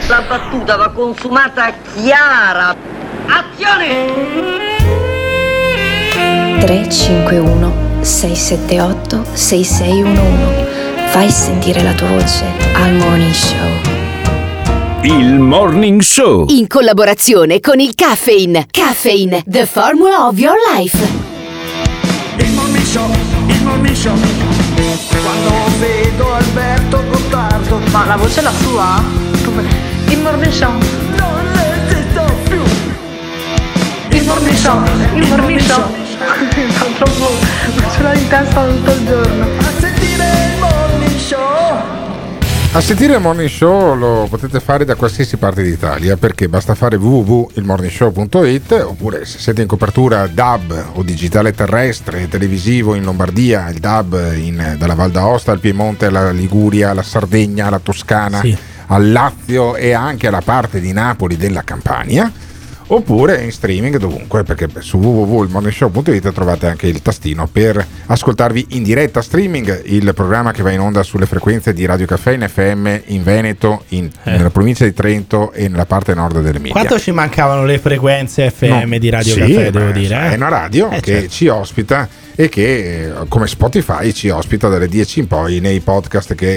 La battuta va consumata chiara. Azione! 351 678 6611 Fai sentire la tua voce al Morning Show. Il Morning Show. In collaborazione con il Caffeine. Caffeine, the formula of your life. Il morning show, il morning show. Quando vedo Alberto Gottardo. Ma la voce è la sua? Come? Il morning show. Non resisto più. Il morning show. Il morning show. Fa troppo. Ce l'ho in testa tutto il giorno. A sentire il morning show lo potete fare da qualsiasi parte d'Italia perché basta fare www.ilmorningshow.it oppure se siete in copertura DAB o digitale terrestre, televisivo in Lombardia, il DAB in- dalla Val d'Aosta al Piemonte, alla Liguria, alla Sardegna, alla Toscana, Sì. al Lazio e anche alla parte di Napoli della Campania. Oppure in streaming dovunque, perché su www.ilmorningshow.it trovate anche il tastino per ascoltarvi in diretta streaming il programma che va in onda sulle frequenze di Radio Caffè in FM in Veneto, in- nella provincia di Trento e nella parte nord dell'Emilia. Quanto ci mancavano le frequenze FM No. di Radio Sì, Caffè, devo dire. eh? È una radio Eh, che certo. ci ospita e che, eh, come Spotify, ci ospita dalle 10 in poi nei podcast che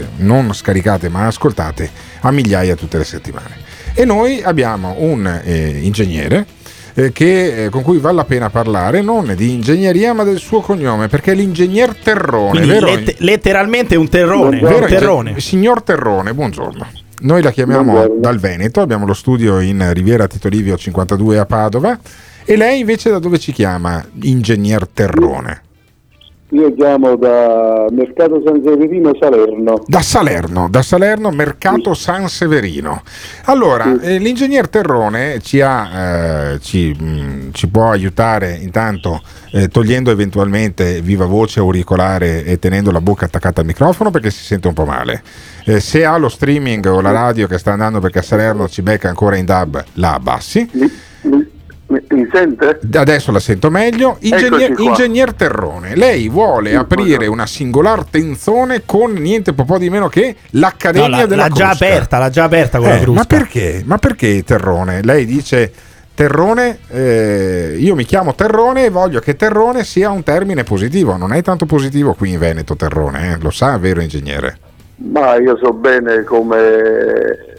eh, non scaricate ma ascoltate a migliaia tutte le settimane. E noi abbiamo un eh, ingegnere eh, che, eh, con cui vale la pena parlare non di ingegneria ma del suo cognome perché è l'ingegner Terrone, let- letteralmente un terrone. Vero, terrone. inge- Signor Terrone, buongiorno. Noi la chiamiamo Buongiorno. dal Veneto, abbiamo lo studio in Riviera Tito Livio 52 a Padova. E lei invece da dove ci chiama? Ingegner Terrone. Io chiamo da Mercato San Severino Salerno. Da Salerno, da Salerno, Mercato San Severino. Allora, eh, l'ingegner Terrone ci, ha, eh, ci, mh, ci può aiutare intanto eh, togliendo eventualmente viva voce auricolare e tenendo la bocca attaccata al microfono perché si sente un po' male. Eh, se ha lo streaming o la radio che sta andando perché a Salerno ci becca ancora in dub, la abbassi. Mi sente? Adesso la sento meglio. Ingegner, ingegner Terrone, lei vuole aprire una singolar tenzone con niente po' di meno che l'Accademia No, l'ha- della l'ha già Crusca. aperta, l'ha già aperta con la Eh, Crusca. Ma perché? Ma perché Terrone? Lei dice Terrone, eh, io mi chiamo Terrone e voglio che Terrone sia un termine positivo. Non è tanto positivo qui in Veneto Terrone, eh? lo sa, vero ingegnere? Ma io so bene come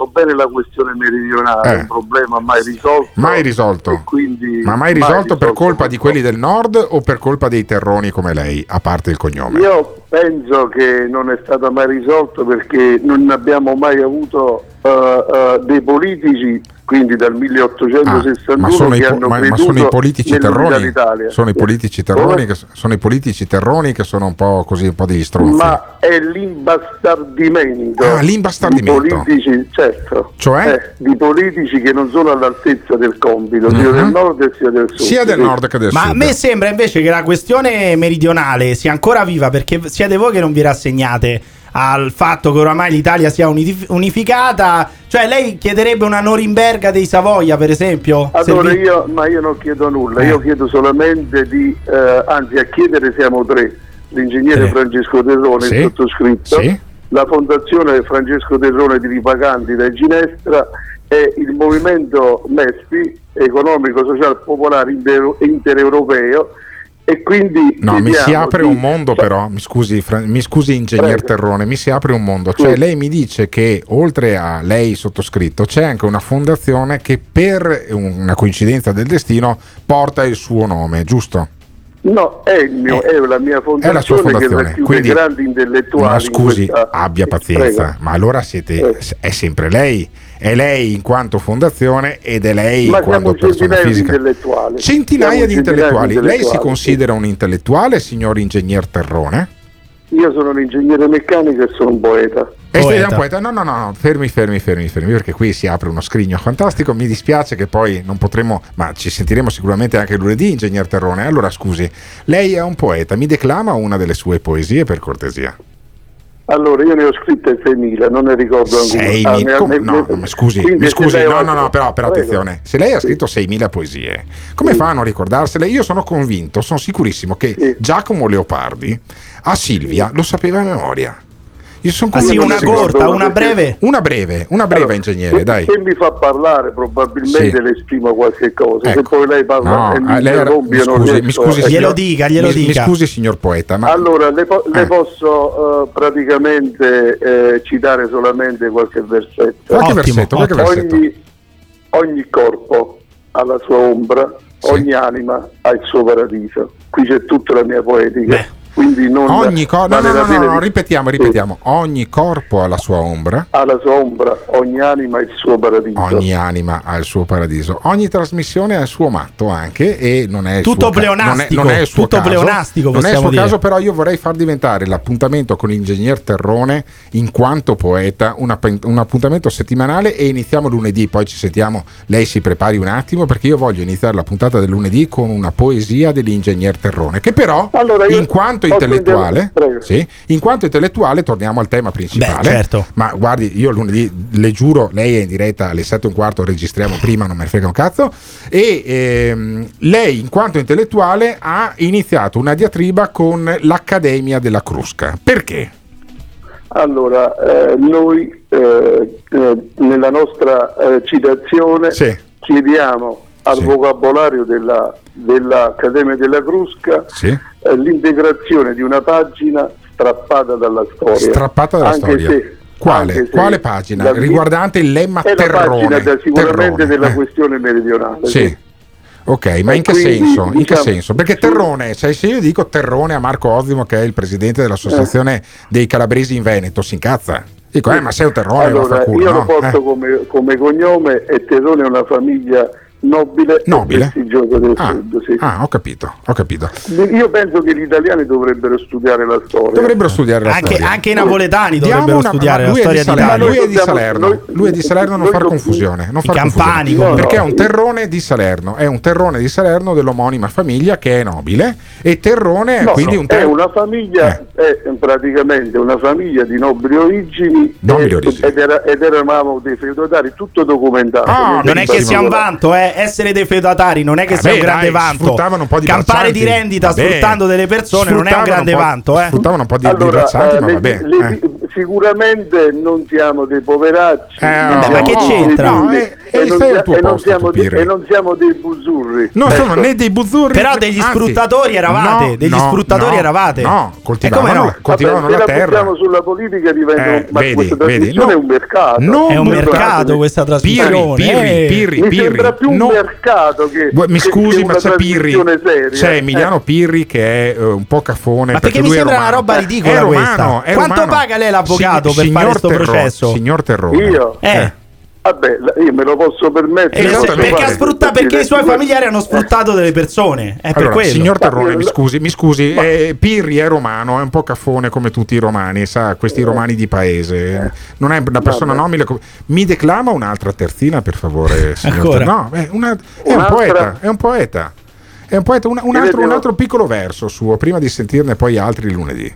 so bene la questione meridionale, Eh. un problema mai risolto. Mai risolto. Quindi Ma mai risolto per colpa di quelli del nord o per colpa dei terroni come lei, a parte il cognome? Io penso che non è stato mai risolto perché non abbiamo mai avuto eh, eh, dei politici quindi dal 1861 Ah, ma sono, i, che po- hanno ma- ma sono i politici terroni sono i politici terroni che, sono i politici terroni che sono un po' così un po' degli stronzi Ma è l'imbastardimento, Ah, l'imbastardimento. di politici, certo, Cioè? eh, di politici che non sono all'altezza del compito, sia Mhm. del nord e sia del sud. sia del nord che del Ma a sud me sembra invece che la questione meridionale sia ancora viva perché siete voi che non vi rassegnate al fatto che oramai l'Italia sia unif- unificata. Cioè, lei chiederebbe una Norimberga dei Savoia, per esempio? Allora Servi- io, ma io non chiedo nulla, Eh. io chiedo solamente di, eh, anzi a chiedere siamo tre, l'ingegnere Tre. Francesco Terrone, Sì. il sottoscritto, Sì. la fondazione Francesco Terrone di Ripaganti da Ginestra e il movimento MESPI, economico sociale popolare inter- intereuropeo e quindi No, mi si apre di- un mondo però, mi scusi, Fra- mi scusi ingegner Prego. Terrone, mi si apre un mondo, cioè Sì. lei mi dice che oltre a lei sottoscritto c'è anche una fondazione che per una coincidenza del destino porta il suo nome, giusto? No, è, mio, è la mia Eh. È la sua fondazione, che fondazione, quindi grandi intellettuali. ma in scusi, questa- abbia pazienza, Prego. ma allora siete, è sempre lei, è lei in quanto fondazione ed è lei in quanto persona centinaia di fisica. intellettuali. Centinaia Siamo di centinaia intellettuali. Lei si intellettuali. considera un intellettuale, signor ingegner Terrone? Io sono un ingegnere meccanico e sono un poeta. E sei un poeta? No, no, no, no, fermi, fermi, fermi, fermi, perché qui si apre uno scrigno fantastico. Mi dispiace che poi non potremo, ma ci sentiremo sicuramente anche lunedì, ingegner Terrone. Allora, scusi, lei è un poeta, mi declama una delle sue poesie per cortesia. Allora, io ne ho scritte 6.000, non ne ricordo ancora. Sei Ah, mi- ne- come- ne- no, mi scusi, mi scusi, no, no, no, però, però attenzione, se lei ha scritto 6.000 poesie, come fa a non ricordarsele? Io sono convinto, sono sicurissimo che Giacomo Leopardi a Silvia lo sapeva a memoria. Io sono Ah, sì, una corta, una breve? Una breve, una breve ingegnere, Se- dai. Se mi fa parlare, probabilmente Sì. le esprimo qualche cosa. Se Ecco. poi lei parla No, e mi eh, lei interrompe, mi scusi, mi scusi, a- signor- mi- Mi scusi, signor poeta, ma Allora, le, po- le Eh. posso eh, praticamente eh, citare solamente qualche versetto. Qualche Ottimo, versetto, qualche Ogni, versetto. ogni corpo ha la sua ombra, ogni anima ha il suo paradiso. Qui c'è tutta la mia poetica. Quindi non ogni no, vale no, no, no, no, ripetiamo, ripetiamo. Ogni corpo ha la sua ombra. Ha la sua ombra, ogni anima ha il suo paradiso. Ogni anima ha il suo paradiso, ogni trasmissione ha il suo matto anche e non è il Tutto suo ca- pleonastico, non è, non è il suo tutto caso, pleonastico, non è il suo dire. caso, però io vorrei far diventare l'appuntamento con l'ingegner Terrone in quanto poeta un, app- un appuntamento settimanale e iniziamo lunedì, poi ci sentiamo, lei si prepari un attimo perché io voglio iniziare la puntata del lunedì con una poesia dell'ingegner Terrone che però Allora, io in quanto posso intellettuale sì, in quanto intellettuale torniamo al tema principale. Beh, certo. Ma guardi, io lunedì le giuro, lei è in diretta alle 7 e un quarto, registriamo prima, non me ne frega un cazzo. E ehm, lei, in quanto intellettuale, ha iniziato una diatriba con l'Accademia della Crusca. Perché? Allora, eh, noi eh, eh, nella nostra eh, citazione chiediamo al vocabolario della- dell'Accademia della Crusca eh, l'integrazione di una pagina strappata dalla storia. Strappata dalla Anche storia. se- Quale? anche se Quale pagina? la- Riguardante il lemma È la Terrone. pagina da- sicuramente Terrone, della eh. questione meridionale. Sì. Ok, ma in che quindi, senso? In che diciamo, senso? Perché Terrone, cioè, se io dico Terrone a Marco Ozzimo, che è il presidente dell'associazione dei calabresi in Veneto, si incazza. Dico, eh, ma sei un Terrone, Allora, vaffanculo, io no? lo porto Eh. come, come cognome e Terone è una famiglia nobile, Nobile? e prestigiosa del Ah, sud. sì. ah, ho capito, ho capito. Io penso che gli italiani dovrebbero studiare la storia. Dovrebbero studiare la Anche, storia. anche i napoletani Diamo dovrebbero una- studiare la lui è storia di Salerno, d'Italia. Lui è di Salerno, lui è di Salerno, non far confusione. Non I far campani, confusione. perché è un terrone di Salerno, è un terrone di Salerno dell'omonima famiglia che è nobile e terrone No, quindi no, un è terrone una famiglia, è praticamente una famiglia di nobili origini, Nobili e- origini. Ed, era- ed eravamo dei feudatari, tutto documentato. Ah, non è che sia un vanto, eh. Essere dei feudatari non è che sia Vabbè, un grande dai, vanto. sfruttavano un po' di Campare di rendita Vabbè. sfruttando delle persone non è un grande un vanto. Eh. Sfruttavano un po' di, di Allora, braccianti, eh, ma vabbè. le- eh. sicuramente non siamo dei poveracci, Eh, siamo ma che c'entra? No, eh, e, eh, non sia- siamo dei- Pirri. e non siamo dei buzzurri. Non Ecco. sono né dei buzzurri Però degli anzi, sfruttatori eravate, no, degli no, sfruttatori no, eravate. No, E coltivavano, come no? la- coltivavano Vabbè, la se la terra. buttiamo sulla politica diventa Eh, ma vedi, questa vedi, trasmissione no. è un mercato. Non È un mercato questa trasmissione. Pirri, eh. Pirri, Mi Pirri. sembra più un no. mercato che, Mi scusi, che ma una c'è Pirri. seria. C'è Emiliano Eh. Pirri che è eh, un po' cafone. Ma perché mi lui è sembra una romano. roba ridicola È romano, questa? è Quanto romano. paga lei l'avvocato Sig- per fare signor sto Terrone, processo? Signor Terrone. Io? Eh. Vabbè, io me lo posso permettere. Eh, se- perché, sfrutta- perché i suoi familiari hanno sfruttato delle persone. È per Allora, quello. signor Terrone, mi scusi, mi scusi eh, Pirri è romano, è un po' caffone come tutti i romani, sa, questi romani di paese. Non è una persona Vabbè. nobile. Mi declama un'altra terzina, per favore, signor Ancora? Ter- No, è, una- è un poeta, è un poeta. È un poeta, un, un altro, un altro piccolo verso suo, prima di sentirne poi altri lunedì.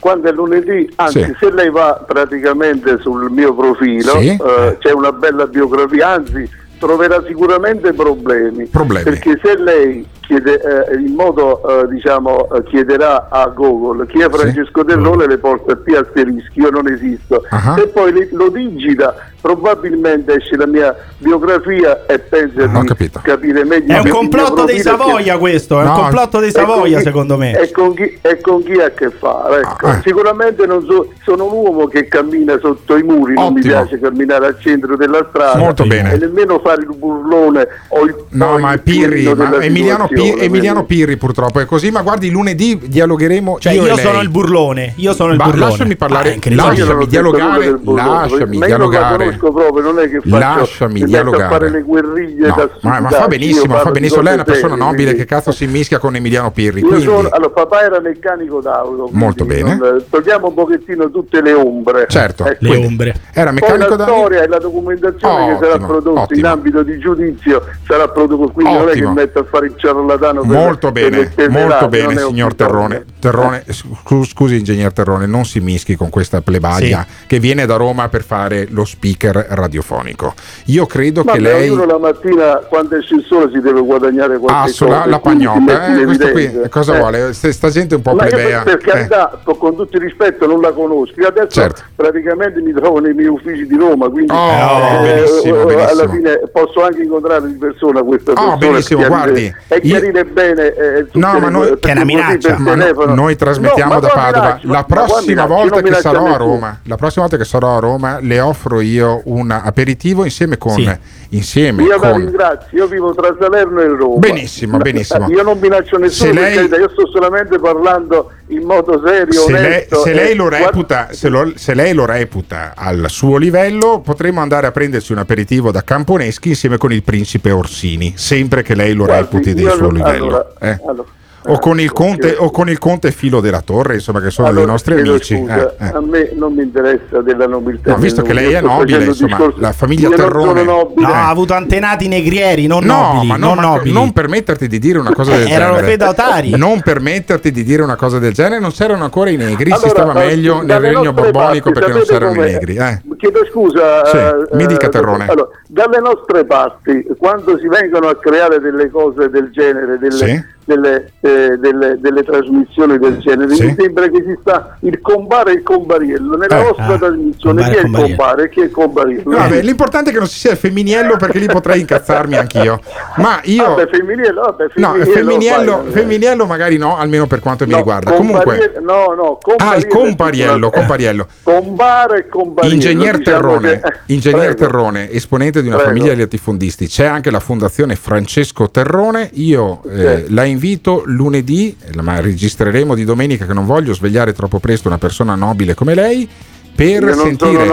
Quando è lunedì, anzi, Sì. se lei va praticamente sul mio profilo, Sì. eh, c'è una bella biografia, anzi, troverà sicuramente problemi. Problemi. Perché se lei chiede, eh, in modo, eh, diciamo, chiederà a Google chi è Francesco Terrone, le porta P asterischi, io non esisto. Ah. Se poi lo digita, probabilmente esce la mia biografia e pensa Ho di capito. capire meglio. È un complotto dei profilo che- Savoia questo, è un No, complotto dei con Savoia chi- secondo me. E con chi, e con chi ha a che fare? Ecco. Ah, eh. Sicuramente non so- sono un uomo che cammina sotto i muri, non mi Ottimo. piace camminare al centro della strada Molto bene. e nemmeno fare il burlone o il No, o ma è il Pirri, ma Emiliano, Pi- situazione, Emiliano Pirri purtroppo è così, ma guardi lunedì dialogheremo Cioè, io, io, sono il burlone. Io sono il Ma burlone. lasciami parlare, Ah, lasciami dialogare, lasciami dialogare. Conosco proprio, non è che faccio Lasciami metto dialogare. fare le guerriglie No, da ma, ma fa benissimo, fa benissimo. Lei è una persona serie, nobile quindi- che cazzo si mischia con Emiliano Pirri. Io Quindi, sono, allora, papà era meccanico d'auto. Molto bene. non- togliamo un pochettino tutte le ombre. Certo, Ecco. le ombre. Era meccanico la d'auto. storia e la documentazione che sarà Ottimo, prodotta in ottimo. ambito di giudizio sarà prodotta quindi non è che Ottimo. mette a fare il ciarlatano Molto per bene, molto bene, signor Terrone. Terrone scu- scusi, ingegner Terrone, non si mischi con questa plebaglia che viene da Roma per fare lo speaker radiofonico. Io credo Ma che lei. ognuno la mattina quando esce il sole si deve guadagnare qualche Ah, cosa. sulla la pagnotta, eh, questo qui cosa Eh. vuole? Sta gente un po' Ma io plebea. per, eh. carità, con tutto il rispetto, non la conosco. Io adesso Certo. praticamente mi trovo nei miei uffici di Roma, quindi Oh, eh, benissimo, eh, benissimo. alla fine posso anche incontrare di persona questa Oh, persona benissimo, guardi, e chiarire bene eh, tutte No, ma noi, perché così per Ma no- noi trasmettiamo No, ma da Padova. minacci, ma- la prossima volta che sarò a. Roma, la prossima volta che sarò a Roma, le offro io un aperitivo insieme con. Sì. Insieme Io la con ringrazio, io vivo tra Salerno e Roma. Benissimo, benissimo. Io non minaccio nessuno, lei- carità, io sto solamente parlando in modo serio, se lei, onesto. se lei lo guarda- reputa, se, lo- se lei lo reputa al suo livello, potremmo andare a prenderci un aperitivo da Camponeschi insieme con il principe Orsini, sempre che lei lo Guardi, reputi del suo non- livello. allora, eh. allora, o, con il conte, o con il conte Filo della Torre, insomma, che sono allora, dei nostri amici. scusa, eh, eh. A me non mi interessa della nobiltà. No, visto che lei è nobile, insomma, discorsi- la famiglia Terrone-. No, ha avuto antenati negrieri, non No, nobili. ma no, non ma nobili. non permetterti di dire una cosa del Eh, erano genere. feudatari. Non permetterti di dire una cosa del genere. Non c'erano ancora i negri, si Allora, stava eh, meglio nel regno borbonico perché non c'erano i negri. Eh. Chiedo scusa. Sì, eh, mi dica, eh, Terrone. allora, dalle nostre parti, quando si vengono a creare delle cose del genere, delle, Sì. delle, eh, delle- delle trasmissioni del genere, Sì. mi sembra che si sta il compare e il combariello. Nella Eh. vostra Ah, trasmissione, chi è il combariello. compare e chi è il combariello? Vabbè, l'importante è che non si sia il femminillo perché lì potrei incazzarmi anch'io. Ma io. Vabbè, femminile, vabbè, No, femminile, femminillo, vai, femminillo magari no, almeno per quanto mi No, riguarda. Comunque, no, no, ah, il compariello compariello. Compare e compariello. Ingegner diciamo Terrone, che- Ingegner. Terrone, esponente di una Prego. famiglia di latifondisti, c'è anche la fondazione Francesco Terrone. Io eh, la invito lunedì, eh, ma registreremo di domenica che non voglio svegliare troppo presto una persona nobile come lei. Per Io sentire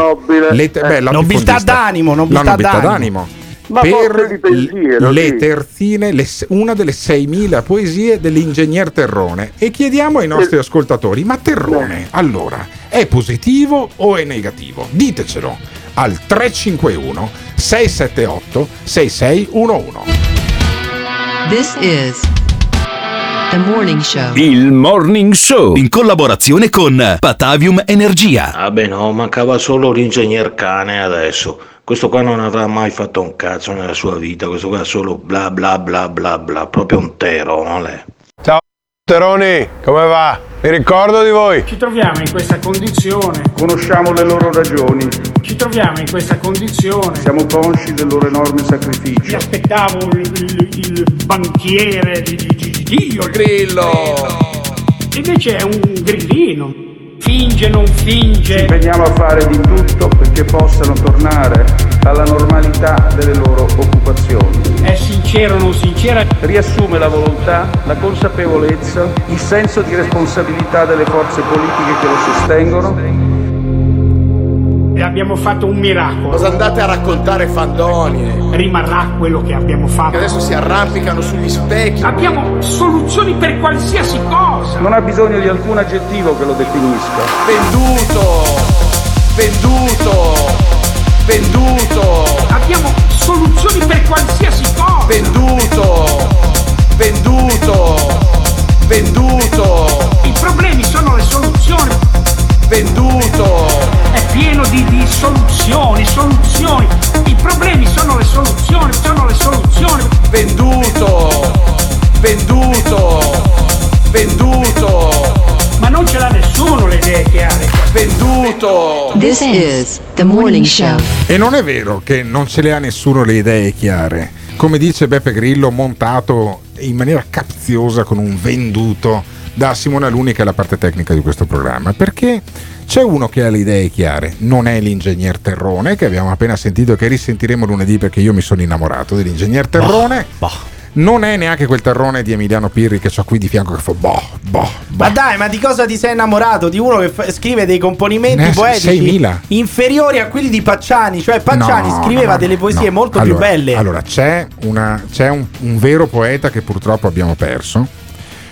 le te- Eh. beh, Nobiltà latifondista. d'animo, La nobiltà nobiltà d'animo. d'animo. Ma per pensiero, le sì. terzine, le una delle 6.000 poesie dell'ingegner Terrone. E chiediamo ai nostri ascoltatori: ma Terrone allora è positivo o è negativo? Ditecelo al 351 678 6611. This is The Morning Show. Il Morning Show in collaborazione con Patavium Energia. Vabbè no, mancava solo l'ingegner cane adesso. Questo qua non avrà mai fatto un cazzo nella sua vita, questo qua è solo bla bla bla bla bla, proprio un terone. Ciao Teroni, come va? Mi ricordo di voi. Ci troviamo in questa condizione. Conosciamo le loro ragioni. Ci troviamo in questa condizione. Siamo consci del loro enorme sacrificio. Mi aspettavo il, il- il banchiere di, di, di, di Dio. il Grillo. Invece è un grillino. Finge, non finge. Ci impegniamo a fare di tutto perché possano tornare alla normalità delle loro occupazioni. È sincero o non sincera. Riassume la volontà, la consapevolezza, il senso di responsabilità delle forze politiche che lo sostengono E abbiamo fatto un miracolo. Cosa andate a raccontare fandonie? Rimarrà quello che abbiamo fatto. Che adesso si arrampicano sugli specchi. Abbiamo soluzioni per qualsiasi cosa. Non ha bisogno di alcun aggettivo che lo definisca. Venduto! Venduto! Venduto! Abbiamo soluzioni per qualsiasi cosa. Venduto! Venduto! Venduto! I problemi sono le soluzioni. Venduto! È pieno di, di soluzioni, soluzioni. I problemi sono le soluzioni, sono le soluzioni. Venduto! Venduto! Venduto! Ma non ce l'ha nessuno le idee chiare. Venduto! This is the morning show. E non è vero che non ce le ha nessuno le idee chiare. Come dice Beppe Grillo, montato in maniera capziosa con un venduto da Simone Aluni, che è la parte tecnica di questo programma. Perché c'è uno che ha le idee chiare, non è l'ingegner Terrone, che abbiamo appena sentito e che risentiremo lunedì perché io mi sono innamorato dell'ingegner Terrone. Non è neanche quel terrone di Emiliano Pirri che ho qui di fianco che fa boh, boh, Ma dai, ma di cosa ti sei innamorato? Di uno che fa- scrive dei componimenti Ne- poetici 6.000. inferiori a quelli di Pacciani. Cioè, Pacciani No, scriveva no, delle poesie no. molto Allora- più belle. Allora, c'è, una- c'è un, un vero poeta che purtroppo abbiamo perso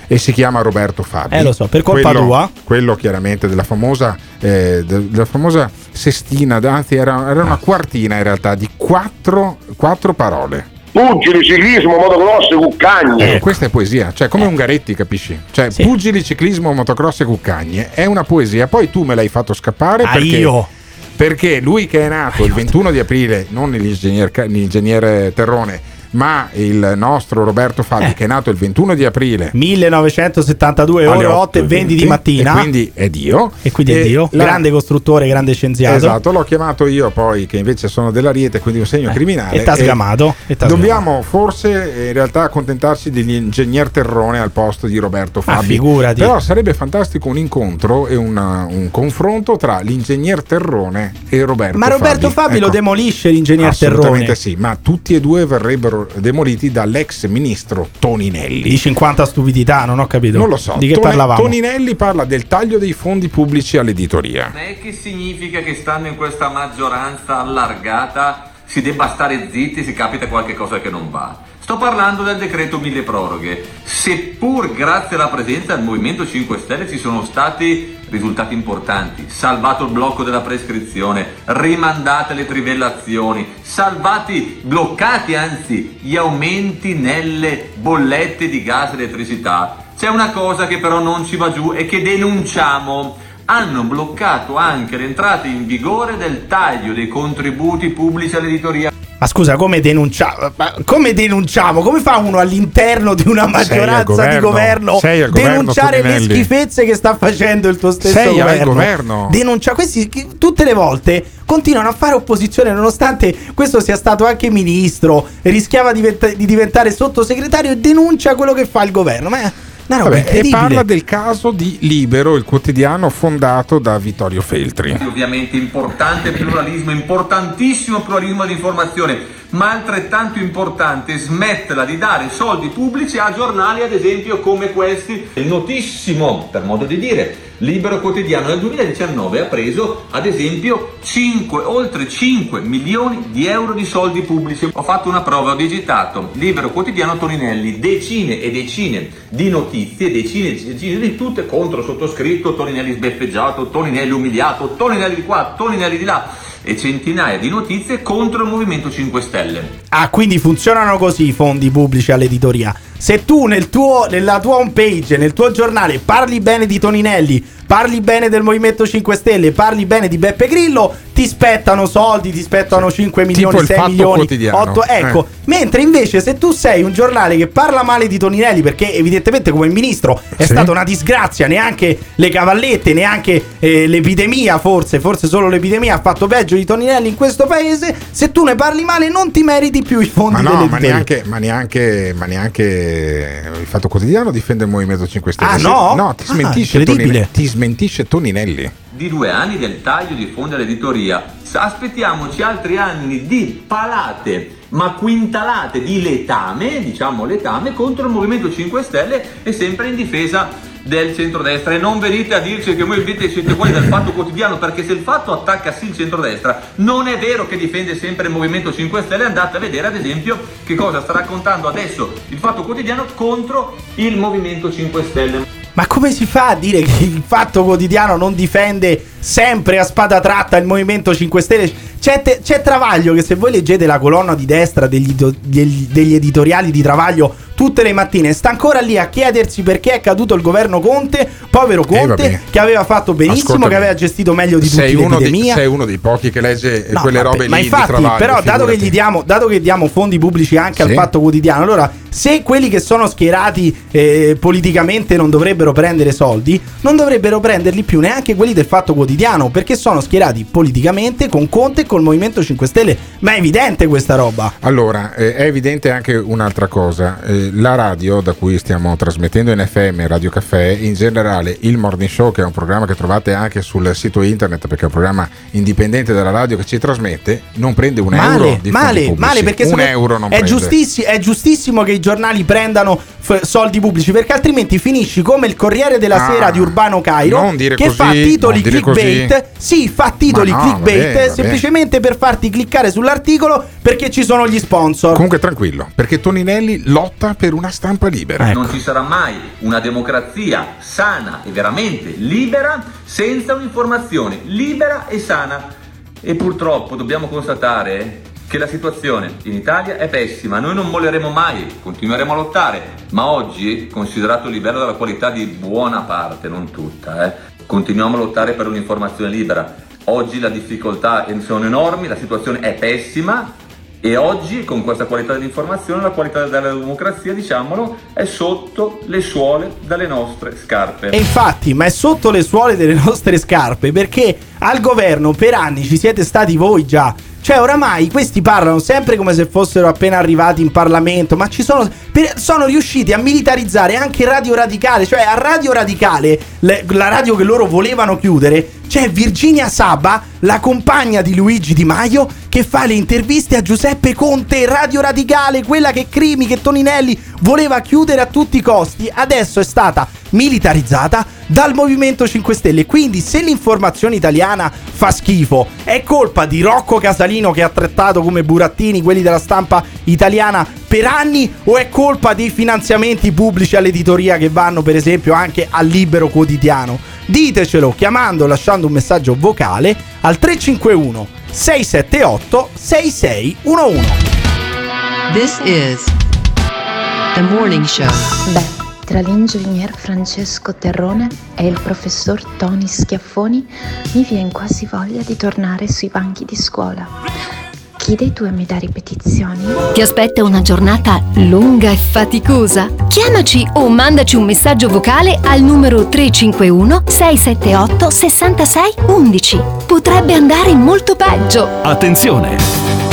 e si chiama Roberto Fabi. Eh, lo so, per colpa quello, tua. Quello chiaramente della famosa, eh, de- della famosa sestina, anzi era, era una quartina in realtà di quattro, quattro parole. Pugili, ciclismo, motocross, cuccagne. Eh, questa è poesia, cioè come Ungaretti, capisci? Cioè, pugili, ciclismo, motocross e cuccagne è una poesia. Poi tu me l'hai fatto scappare Ah, perché, io? perché lui che è nato il 21 di aprile, non l'ingegner, Ca- l'ingegnere Terrone, ma il nostro Roberto Fabi, Eh. che è nato il 21 di aprile. 1972 alle ore 8 e 20 di mattina. E quindi è Dio. E quindi è E Dio, la- grande costruttore, grande scienziato. Esatto, l'ho chiamato io poi, che invece sono dell'Ariete, quindi un segno criminale. Eh, e t'ha sgamato, e t'ha dobbiamo forse eh, in realtà accontentarci dell'ingegner Terrone al posto di Roberto Fabi. figurati. Però sarebbe fantastico un incontro e una- un confronto tra l'ingegner Terrone e Roberto Ma Roberto Fabi, lo Ecco. demolisce l'ingegner Assolutamente Terrone. sì, ma tutti e due verrebbero demoliti dall'ex ministro Toninelli. Di 50 stupidità, non ho capito. Non lo so. Di che Tone- parlavamo? Toninelli parla del taglio dei fondi pubblici all'editoria. Non è che significa che stando in questa maggioranza allargata si debba stare zitti se capita qualche cosa che non va. Sto parlando del decreto mille proroghe. Seppur grazie alla presenza del Movimento 5 Stelle ci sono stati risultati importanti, salvato il blocco della prescrizione, rimandate le trivellazioni, salvati, bloccati anzi gli aumenti nelle bollette di gas e elettricità. C'è una cosa che però non ci va giù e che denunciamo hanno bloccato anche l'entrata in vigore del taglio dei contributi pubblici all'editoria. Ma scusa, come denunciamo? Ma come denunciamo? Come fa uno all'interno di una maggioranza governo, di governo denunciare le schifezze che sta facendo il tuo stesso Sei al governo? governo. Denuncia questi tutte le volte continuano a fare opposizione nonostante questo sia stato anche ministro, rischiava di diventare sottosegretario e denuncia quello che fa il governo. Ma roba Vabbè, e parla del caso di Libero, il quotidiano fondato da Vittorio Feltri. Ovviamente importante pluralismo, importantissimo pluralismo di informazione, ma altrettanto importante smetterla di dare soldi pubblici a giornali ad esempio come questi. Il notissimo, per modo di dire, Libero Quotidiano nel 2019 ha preso ad esempio 5, oltre 5 milioni di euro di soldi pubblici. Ho fatto una prova, ho digitato Libero Quotidiano Toninelli, decine e decine di notizie, decine e decine di tutte contro sottoscritto, Toninelli sbeffeggiato, Toninelli umiliato, Toninelli di qua, Toninelli di là e centinaia di notizie contro il Movimento 5 Stelle. Ah, quindi funzionano così i fondi pubblici all'editoria. Se tu nel tuo, nella tua homepage, nel tuo giornale, parli bene di Toninelli, parli bene del Movimento 5 Stelle, parli bene di Beppe Grillo, ti spettano soldi, ti spettano 5 milioni, il 6 Fatto milioni, Quotidiano. 8. Ecco, Eh. mentre invece se tu sei un giornale che parla male di Toninelli, perché evidentemente come ministro è Sì. stata una disgrazia, neanche le cavallette, neanche eh, l'epidemia, forse, forse solo l'epidemia ha fatto peggio di Toninelli in questo paese, se tu ne parli male non ti meriti più i fondi Ma no, ma neanche, ma, neanche, ma neanche il Fatto Quotidiano difende il Movimento 5 Stelle. Ah, no? No, ti Ah, smentisce, incredibile. Toninelli, ti smentisce Toninelli. Di due anni del taglio di fondi all'editoria. Aspettiamoci altri anni di palate, ma quintalate di letame, diciamo letame, contro il Movimento 5 Stelle e sempre in difesa del centrodestra. E non venite a dirci che voi invece siete quelli del fatto quotidiano perché se il fatto attacca sì il centrodestra non è vero che difende sempre il Movimento 5 Stelle. Andate a vedere ad esempio che cosa sta raccontando adesso il fatto quotidiano contro il Movimento 5 Stelle Ma come si fa a dire che il fatto quotidiano non difende sempre a spada tratta il Movimento 5 Stelle? C'è, te- c'è Travaglio che se voi leggete la colonna di destra degli, degli- degli editoriali di Travaglio tutte le mattine sta ancora lì a chiedersi perché è caduto il governo Conte, povero Conte, vabbè. che aveva fatto benissimo, Ascoltami. che aveva gestito meglio di tutti uno, di, sei uno dei pochi che legge No, quelle vabbè, robe ma lì infatti, di Travaglio, però, dato che, diamo, dato che diamo fondi pubblici anche al Sì. Fatto Quotidiano, allora se quelli che sono schierati eh, politicamente non dovrebbero prendere soldi, non dovrebbero prenderli più neanche quelli del Fatto Quotidiano, perché sono schierati politicamente con Conte e col Movimento 5 Stelle. Ma è evidente questa roba. Allora, eh, è evidente anche un'altra cosa. Eh, la radio da cui stiamo trasmettendo in FM, Radio Caffè, in generale il Morning Show, che è un programma che trovate anche sul sito internet, perché è un programma indipendente dalla radio che ci trasmette, non prende un euro Male, di fondi male, pubblici. male perché un euro non è, prende. è giustissimo che i giornali prendano f- soldi pubblici perché altrimenti finisci come il Corriere della Ah, Sera di Urbano Cairo che così, fa titoli clickbait. così. Sì, fa titoli no, clickbait vabbè, vabbè. semplicemente per farti cliccare sull'articolo perché ci sono gli sponsor. Comunque tranquillo, perché Toninelli lotta per una stampa libera. Ecco. Non ci sarà mai una democrazia sana e veramente libera senza un'informazione libera e sana. E purtroppo dobbiamo constatare che la situazione in Italia è pessima. Noi non molleremo mai, continueremo a lottare, ma oggi, considerato il livello della qualità di buona parte, non tutta, eh, continuiamo a lottare per un'informazione libera. Oggi le difficoltà sono enormi, la situazione è pessima e oggi con questa qualità dell'informazione la qualità della democrazia, diciamolo, è sotto le suole dalle nostre scarpe. E infatti, ma è sotto le suole delle nostre scarpe perché al governo per anni ci siete stati voi già. Cioè, oramai questi parlano sempre come se fossero appena arrivati in Parlamento, ma ci sono, per- sono riusciti a militarizzare anche Radio Radicale. Cioè, a Radio Radicale, le- la radio che loro volevano chiudere, c'è Virginia Saba, la compagna di Luigi Di Maio, che fa le interviste a Giuseppe Conte, Radio Radicale, quella che Crimi, che Toninelli voleva chiudere a tutti i costi. Adesso è stata militarizzata dal Movimento 5 Stelle. Quindi, se l'informazione italiana fa schifo, è colpa di Rocco Casalino che ha trattato come burattini quelli della stampa italiana per anni, o è colpa dei finanziamenti pubblici all'editoria che vanno, per esempio, anche al libero quotidiano? Ditecelo chiamando lasciando un messaggio vocale al 351 678 6611. This is the morning show. Beh, tra l'ingegner Francesco Terrone e il professor Tony Schiaffoni mi viene quasi voglia di tornare sui banchi di scuola. Chi dei due mi dà ripetizioni? Ti aspetta una giornata lunga e faticosa? Chiamaci o mandaci un messaggio vocale al numero 351 678 66 11. Potrebbe andare molto peggio. Attenzione!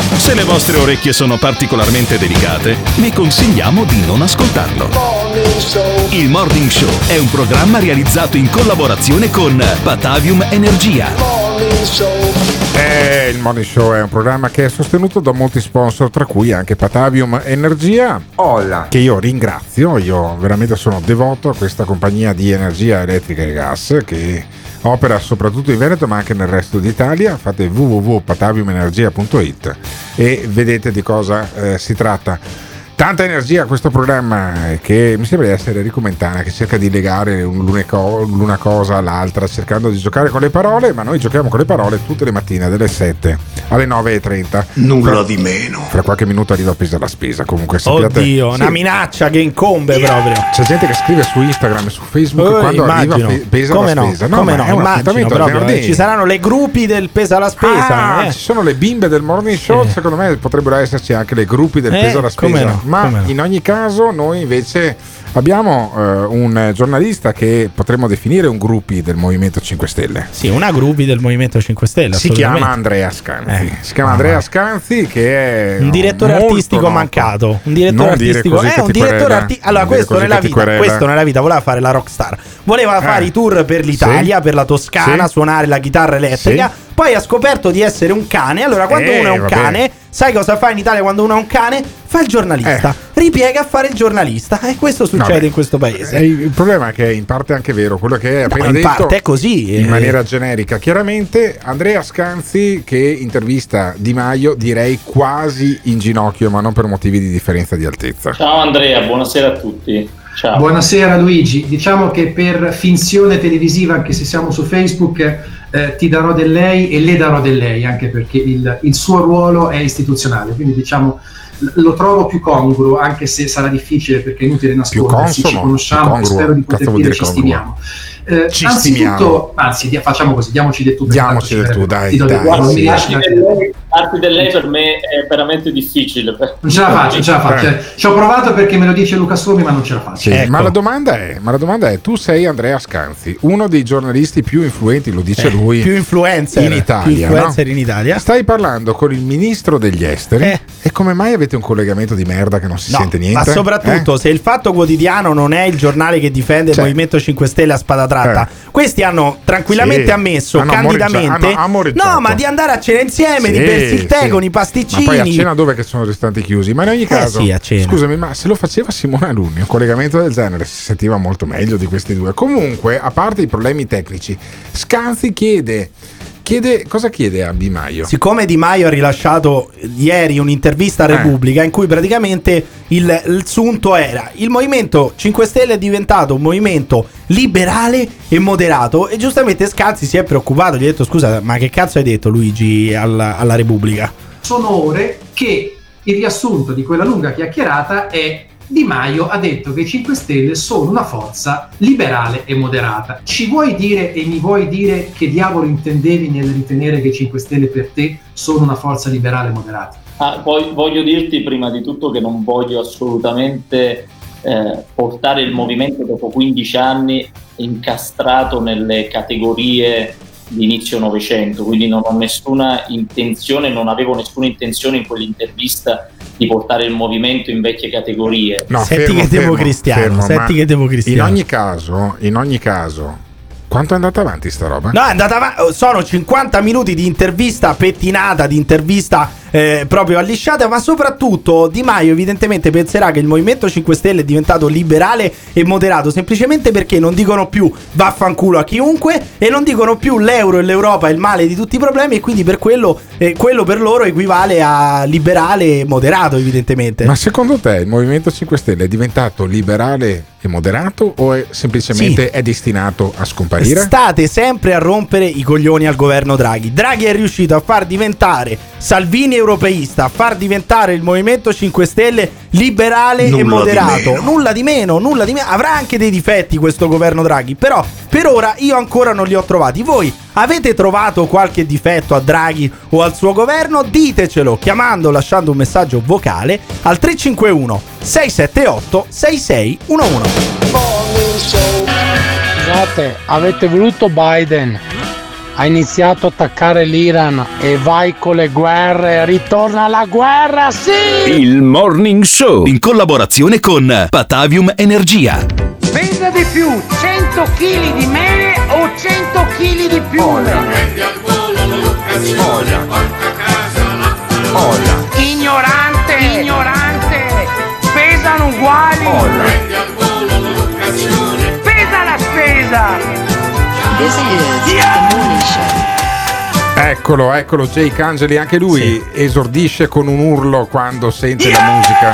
Se le vostre orecchie sono particolarmente delicate, vi consigliamo di non ascoltarlo. Il Morning Show è un programma realizzato in collaborazione con Batavium Energia. Eh, il Morning Show è un programma che è sostenuto da molti sponsor, tra cui anche Patavium Energia, che io ringrazio. Io veramente sono devoto a questa compagnia di energia elettrica e gas che opera soprattutto in Veneto ma anche nel resto d'Italia. Fate www.pataviumenergia.it e vedete di cosa eh, si tratta. Tanta energia a questo programma eh, che mi sembra di essere Ricomentana che cerca di legare un- l'una co- l'una cosa all'altra cercando di giocare con le parole, ma noi giochiamo con le parole tutte le mattine dalle 7 alle 9.30. Nulla di meno. Fra qualche minuto arriva Pesa la spesa, comunque sappiate. Oddio, Sì, una minaccia che incombe proprio. C'è gente che scrive su Instagram e su Facebook Oh, quando immagino. arriva pe- Pesa come la no, spesa. come no, è un immagino proprio, eh. Ci saranno le gruppi del pesa la spesa. Ah, eh. ci sono le bimbe del morning show, secondo me potrebbero esserci anche le gruppi del Eh, peso alla come spesa. Ma in ogni caso, noi invece abbiamo eh, un giornalista che potremmo definire un gruppi del Movimento 5 Stelle. Sì, una gruppi del Movimento 5 Stelle. Si chiama Andrea Scanzi. Eh. Si chiama Andrea Scanzi che è Un direttore artistico noto. mancato. Un direttore Non artistico. È che un direttore artistico. Allora, questo nella vita, questo nella vita voleva fare la rockstar. Voleva Eh. fare i tour per l'Italia, Sì. per la Toscana, Sì. suonare la chitarra elettrica. Poi ha scoperto di essere un cane. Allora, quando Eh, uno è un cane, sai cosa fa in Italia quando uno è un cane? Fa il giornalista. Ripiega a fare il giornalista. E questo succede Vabbè. in questo paese. Eh, il problema è che è in parte anche vero quello che hai appena in detto. parte è così, In eh. maniera generica. Chiaramente Andrea Scanzi che intervista Di Maio direi quasi in ginocchio, ma non per motivi di differenza di altezza. Ciao Andrea, buonasera a tutti. Ciao. Buonasera Luigi, diciamo che per finzione televisiva, anche se siamo su Facebook, eh, ti darò del lei e le darò del lei, anche perché il, il suo ruolo è istituzionale, quindi diciamo lo trovo più congruo, anche se sarà difficile perché è inutile nascondersi, ci conosciamo e spero di poter dire dire ci stimiamo. Eh, Ci anzitutto, stimiamo. anzi, facciamo così, diamoci del tu. Diamoci ci del tu, verrebbe. dai, do del dai. Tu, non mi riesci Darti a- del lei- per me è veramente difficile. Non ce la faccio, non ce la faccio. Eh. Ci ho provato perché me lo dice Luca Somi, ma non ce la faccio. Sì, ma, la domanda è, ma la domanda è: tu sei Andrea Scanzi, uno dei giornalisti più influenti, lo dice Eh, lui, più influencer in Italia. più influencer no? in Italia. Stai parlando con il ministro degli esteri e come mai avete un collegamento di merda che non si No, sente niente? Ma soprattutto Eh? se il Fatto Quotidiano non è il giornale che difende Cioè- il Movimento 5 Stelle a spada tratta, questi hanno tranquillamente Sì, ammesso hanno candidamente amoreggia- hanno no, ma di andare a cena insieme, di Sì, il tè con i Ma pasticcini. poi a cena dove che sono ristoranti chiusi? Ma in ogni caso, sì, a cena. scusami, ma se lo faceva Simone Alunni, un collegamento del genere si sentiva molto meglio di questi due. Comunque, a parte i problemi tecnici, Scanzi chiede, chiede cosa chiede a Di Maio? Siccome Di Maio ha rilasciato ieri un'intervista a Eh. Repubblica in cui praticamente il, il sunto era il Movimento 5 Stelle è diventato un movimento liberale e moderato e giustamente Scanzi si è preoccupato, gli ha detto scusa ma che cazzo hai detto Luigi alla, alla Repubblica? sono ore che il riassunto di quella lunga chiacchierata è Di Maio ha detto che i 5 Stelle sono una forza liberale e moderata. Ci vuoi dire e mi vuoi dire che diavolo intendevi nel ritenere che i 5 Stelle per te sono una forza liberale e moderata? Ah, poi voglio dirti prima di tutto che non voglio assolutamente eh, portare il movimento dopo 15 anni incastrato nelle categorie di inizio Novecento, quindi non ho nessuna intenzione, non avevo nessuna intenzione in quell'intervista di portare il movimento in vecchie categorie. No, Senti fermo, che fermo, democristiano, fermo, senti che democristiano. In ogni caso, in ogni caso, quanto è andata avanti sta roba? No, è andata avanti. Sono 50 minuti di intervista pettinata, di intervista eh, proprio allisciata, ma soprattutto Di Maio evidentemente penserà che il Movimento 5 Stelle è diventato liberale e moderato semplicemente perché non dicono più vaffanculo a chiunque e non dicono più l'euro e l'Europa è il male di tutti i problemi e quindi per quello, eh, quello per loro equivale a liberale e moderato evidentemente. Ma secondo te il Movimento 5 Stelle è diventato liberale e moderato o è semplicemente è destinato a scomparire? State sempre a rompere i coglioni al governo Draghi. Draghi è riuscito a far diventare Salvini europeista, far diventare il Movimento 5 Stelle liberale Nulla e di moderato. meno. nulla di meno, nulla di meno. Avrà anche dei difetti questo governo Draghi, però per ora io ancora non li ho trovati. Voi avete trovato qualche difetto a Draghi o al suo governo? Ditecelo chiamando, lasciando un messaggio vocale al 351 678 6611. Scusate, avete voluto Biden. Ha iniziato a attaccare l'Iran e vai con le guerre, ritorna la guerra, sì! Il Morning Show in collaborazione con Patavium Energia. Pesa di più 100 kg di mele o 100 kg di più? Ignorante, ignorante, pesano uguali. Pesa la spesa. This is the morning show. Eccolo, eccolo, Jake Angeli, anche lui esordisce con un urlo quando sente la musica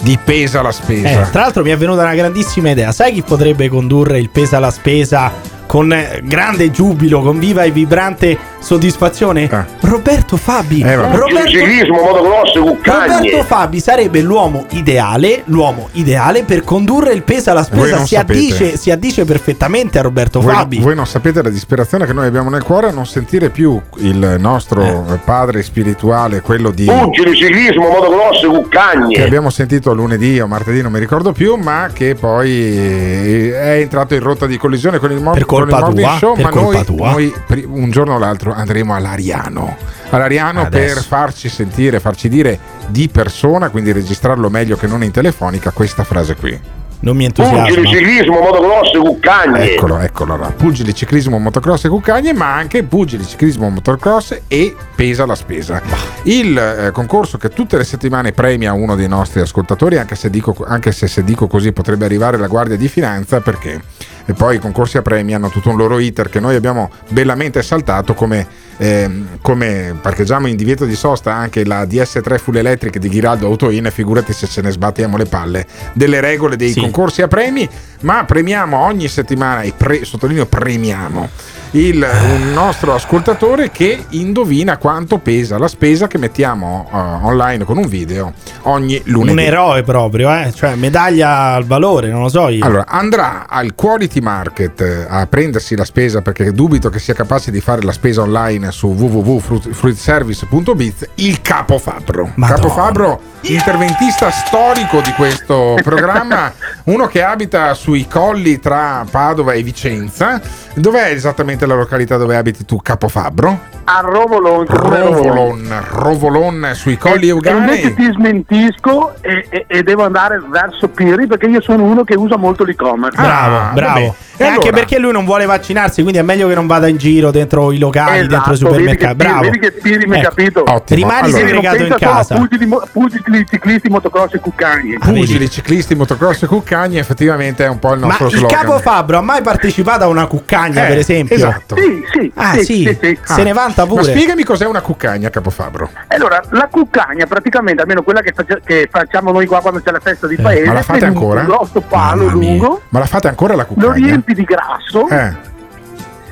di Pesa la spesa. Eh, tra l'altro mi è venuta una grandissima idea. Sai chi potrebbe condurre il pesa la spesa con eh, grande giubilo, con viva e vibrante soddisfazione, Roberto Fabi. Eh. Roberto, ciclismo, motocross. Roberto Fabi sarebbe l'uomo ideale, l'uomo ideale per condurre il peso alla spesa. Si addice, si addice perfettamente a Roberto Voi, Fabi. voi non sapete la disperazione che noi abbiamo nel cuore a non sentire più il nostro eh, padre spirituale, quello di Pugili, ciclismo, motocross, cuccagne. che abbiamo sentito lunedì o martedì, non mi ricordo più, ma che poi eh, è entrato in rotta di collisione con il, mo- Per colpa tua, show. per ma colpa noi, tua. noi un giorno o l'altro andremo all'Ariano. All'Ariano Adesso. per farci sentire, farci dire di persona, quindi registrarlo meglio che non in telefonica, questa frase qui. Non mi Pugili, entusiasma. ciclismo, motocross, cuccagne. Eccolo, eccolo là. Pugili, ciclismo, motocross e cuccagne, ma anche pugili, ciclismo, motocross e pesa la spesa. Il eh, concorso che tutte le settimane premia uno dei nostri ascoltatori, anche se, dico, anche se se dico così potrebbe arrivare la Guardia di Finanza, perché e poi i concorsi a premi hanno tutto un loro iter che noi abbiamo bellamente saltato come, ehm, come parcheggiamo in divieto di sosta anche la DS3 full electric di Ghiraldo Autoin, figurati se ce ne sbattiamo le palle delle regole dei Sì. concorsi a premi, ma premiamo ogni settimana, e pre- sottolineo premiamo, il, un nostro ascoltatore che indovina quanto pesa la spesa che mettiamo eh, online con un video ogni lunedì. Un eroe proprio, eh? cioè medaglia al valore, non lo so io. Allora, andrà al Quality Market eh, a prendersi la spesa perché dubito che sia capace di fare la spesa online su www.fruitservice.biz il Capo Fabbro. Madonna. Capo interventista storico di questo programma, uno che abita sui colli tra Padova e Vicenza. Dov'è esattamente la località dove abiti tu, Capo Fabbro? A Rovolon, Rovolon. Rovolon, sui colli Euganei. invece ti smentisco e, e- e devo andare verso Piri perché io sono uno che usa molto l'e-commerce. Bravo, Ah, bravo. vabbè. E E anche allora? perché lui non vuole vaccinarsi, quindi è meglio che non vada in giro dentro i locali, dentro i Esatto, vedi che, supermercati. Bravo. vedi che Piri mi ha Ecco. capito. Ottimo. Rimani Allora, segregato in casa. Pugili, pugili, ciclisti, motocross e cuccagni. Ah. Pugili, ciclisti, motocross e cuccagni effettivamente è un po' il Ma nostro il slogan. capo Fabbro ha mai partecipato a una cuccagna, Eh, per esempio? esatto. Sì, sì, Ah, sì, sì, sì, sì. se ne vanta Ma pure. spiegami cos'è una cuccagna, Capofabro. Allora, la cuccagna praticamente, almeno quella che, face- che facciamo noi qua quando c'è la festa di Eh, paese, ma la fate ancora? un grosso palo Mamma mia. lungo, Ma la fate ancora la lo cuccagna? riempi di grasso, Eh,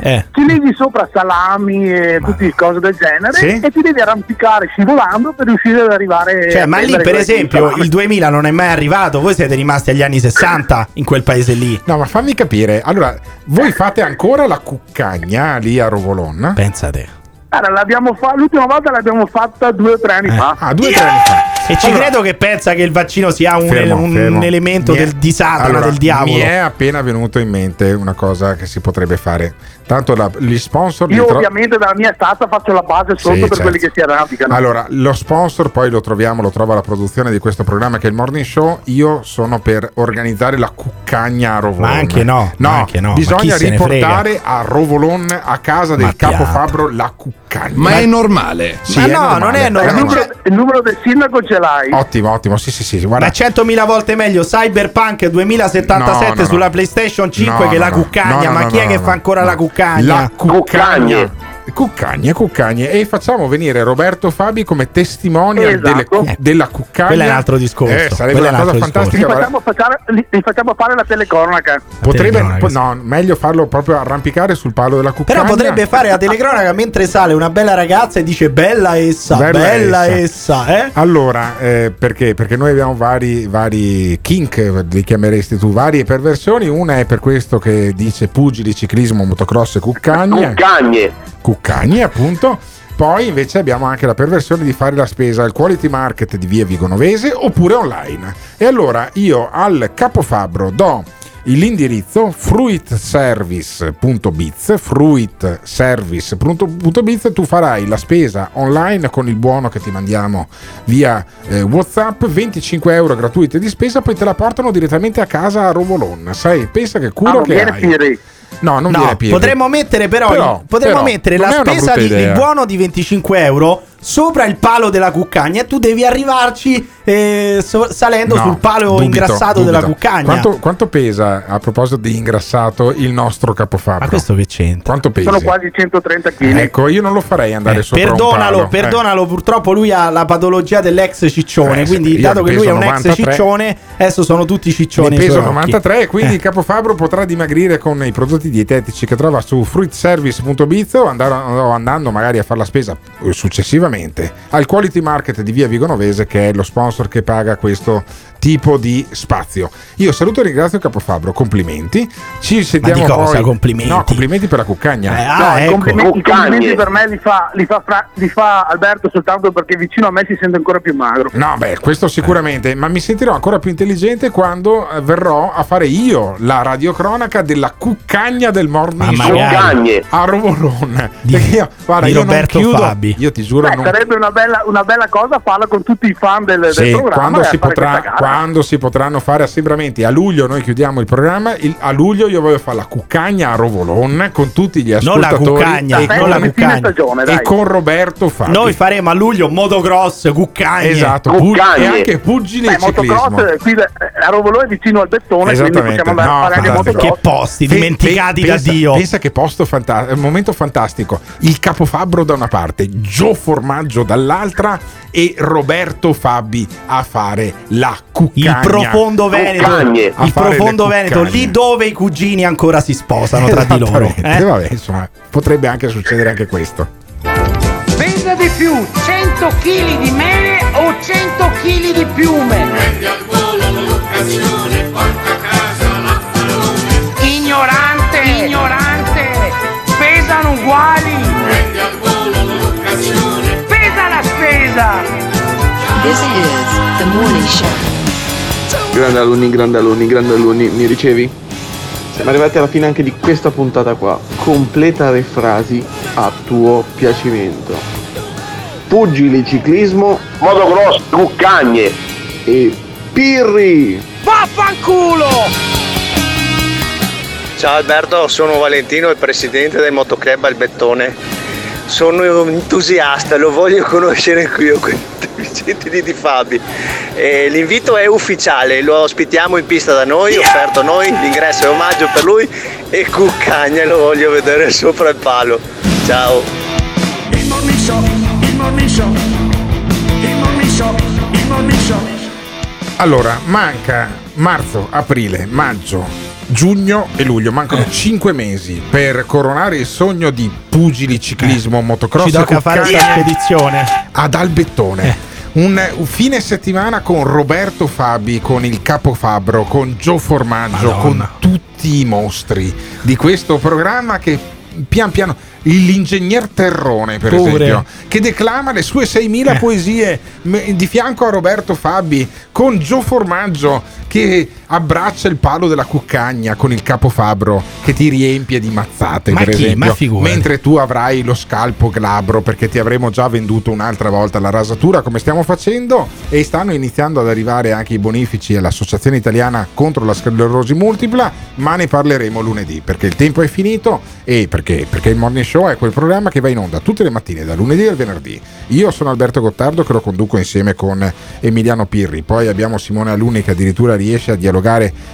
Eh. ci leghi sopra salami e tutte cose del genere Sì? e ti devi arrampicare scivolando per riuscire ad arrivare Cioè, a ma lì per esempio il 2000 non è mai arrivato, voi siete rimasti agli anni 60 in quel paese lì. no, ma fammi capire. Allora, voi fate ancora la cuccagna lì a Rovolon? Pensate. Allora, l'abbiamo fa- l'ultima volta l'abbiamo fatta due o tre anni fa. Ah, due o tre anni fa. E ci Allora, credo che pensa che il vaccino sia un, fermo, un fermo. elemento Mi è- del, di Satana, Allora, del diavolo. Mi è appena venuto in mente una cosa che si potrebbe fare. Tanto la- gli sponsor Io li tro- ovviamente dalla mia stazza faccio la base sotto Sì, per certo. quelli che si arrampicano. Allora, lo sponsor poi lo troviamo, lo trova la produzione di questo programma che è il Morning Show. Io sono per organizzare la cuccagna a Rovolon. Ma anche no, No, ma anche no, bisogna riportare a Rovolon a casa del Ma capo piatto. Fabbro la cuccagna. Ma è normale. Sì, Ma è no, normale, non è il, normale. numero, il numero del sindaco ce l'hai? Ottimo, ottimo. Sì, sì, sì. Ma Guarda, è 100.000 volte meglio Cyberpunk 2077 No, no, no. sulla PlayStation 5 No, che no, la cuccagna. No, no, ma no, chi è no, che no, fa ancora no. la cuccagna? La cuccagna. Cuccagne. Cuccagne, cuccagne. E facciamo venire Roberto Fabi come testimonial Esatto. delle cu- della cuccagna. Quello è un altro discorso. Eh, sarebbe Quello è una un cosa altro Gli fantastica. guarda. facciamo, facciare, gli- gli facciamo fare la telecronaca. Potrebbe, telecronaca, no, meglio farlo proprio arrampicare sul palo della cuccagna. Però potrebbe fare la telecronaca mentre sale una bella ragazza e dice bella essa, Bella bella, essa." essa, eh? Allora, eh, perché? Perché noi abbiamo vari, vari kink, li chiameresti tu, varie perversioni. Una è per questo che dice pugili, ciclismo, motocross e cuccagna. Cuccagne. Cuccagni, appunto. Poi invece abbiamo anche la perversione di fare la spesa al quality market di via Vigonovese oppure online. E allora io al capofabbro do l'indirizzo fruitservice.biz fruitservice.biz tu farai la spesa online con il buono che ti mandiamo via eh, whatsapp 25 euro gratuite di spesa poi te la portano direttamente a casa a Rovolon sai pensa che Ah, culo non che hai. No non No, viene Pieri. potremmo mettere però, Però, potremmo però, mettere la spesa di il buono di 25 euro sopra il palo della cuccagna e tu devi arrivarci eh, so- salendo No, sul palo dubito, ingrassato dubito. della cuccagna. Quanto, quanto pesa, a proposito di ingrassato, il nostro capofabbro? Ma questo che c'entra? Quanto pesa? Sono quasi 130 kg. Ecco, io non lo farei andare Eh, sopra un perdonalo, palo. perdonalo, purtroppo lui ha la patologia dell'ex ciccione, Eh, quindi dato che lui è un ex 93. ciccione, adesso sono tutti Eh, ciccioni. ne ai peso suoi occhi. 93 quindi Eh. il capofabbro potrà dimagrire con i prodotti dietetici che trova su fruitservice.biz o andando magari a fare la spesa eh, successivamente al Quality Market di Via Vigonovese che è lo sponsor che paga questo tipo di spazio. Io saluto e ringrazio il capofabbro, complimenti. Ci sentiamo di cosa, poi complimenti? No, complimenti per la cuccagna. Eh, ah, No, ecco. complimenti, complimenti per me li fa, li, fa Fra- li fa Alberto soltanto perché vicino a me si sente ancora più magro. No, beh, questo sicuramente, ma mi sentirò ancora più intelligente quando eh, verrò a fare io la radiocronaca della cuccagna del morning Ma show a Rovolon. Di- io, guarda, di io Roberto non chiudo, Fabi. io ti giuro Beh, non sarebbe una bella, una bella cosa farla con tutti i fan del, del Sì, programma. quando si, potrà. Quando si potranno fare assembramenti a luglio noi chiudiamo il programma il- a luglio io voglio fare la cuccagna a Rovolon con tutti gli Non la ascoltatori cuccagna, e, non con, la cuccagna. stagione, e con Roberto Fabi Noi faremo a luglio motocross, cuccagne. esatto Cuccagne. e anche pugili Beh, e ciclismo qui a Rovolò è vicino al bettone, quindi Esattamente. possiamo andare No, a fare anche motocross. Che posti Pe- dimenticati pe- da pensa- Dio. Pensa che posto fantastico, un momento fantastico. Il capofabbro da una parte, Gio Formaggio dall'altra e Roberto Fabi a fare la cuccagna. Il profondo Veneto, il profondo Veneto, lì dove i cugini ancora si sposano tra di loro. Eh? Vabbè, insomma, potrebbe anche succedere anche questo. Pesa di più 100 kg di mele o 100 kg di piume? Ignorante, ignorante, pesano uguali. Pesa la spesa. This is the morning show. Grande alunni, grande alunni, grande alunni, mi ricevi? Siamo arrivati alla fine anche di questa puntata qua. Completa le frasi a tuo piacimento. Pugili ciclismo Motocross, cuccagne. e Pirri. Vaffanculo! Ciao Alberto, sono Valentino, il presidente del motoclub al Bettone. Sono un entusiasta, lo voglio conoscere qui con Vicente di Fabi. E l'invito è ufficiale, lo ospitiamo in pista da noi, offerto noi, l'ingresso è omaggio per lui e Cuccagna lo voglio vedere sopra il palo. Ciao! Il morning show, il morning show, il morning show, il morning show. Allora, manca marzo, aprile, maggio, giugno e luglio. Mancano 5 mesi per coronare il sogno di pugili, ciclismo, motocross Ci tocca fare questa spedizione. ad Albettone. Un, un fine settimana con Roberto Fabi, con il Capofabbro, con Gio Formaggio, Madonna. con tutti i mostri di questo programma che pian piano l'ingegner Terrone per Pure. esempio che declama le sue 6000 Eh. poesie di fianco a Roberto Fabi con Gio Formaggio che abbraccia il palo della cuccagna con il capofabbro che ti riempie di mazzate Ma per chi? esempio. Ma mentre tu avrai lo scalpo glabro perché ti avremo già venduto un'altra volta la rasatura come stiamo facendo e stanno iniziando ad arrivare anche i bonifici all'Associazione Italiana contro la sclerosi multipla ma ne parleremo lunedì perché il tempo è finito e perché, perché il Morning Show è quel programma che va in onda tutte le mattine da lunedì al venerdì. Io sono Alberto Gottardo che lo conduco insieme con Emiliano Pirri. Poi abbiamo Simone Alunni che addirittura riesce a dialogare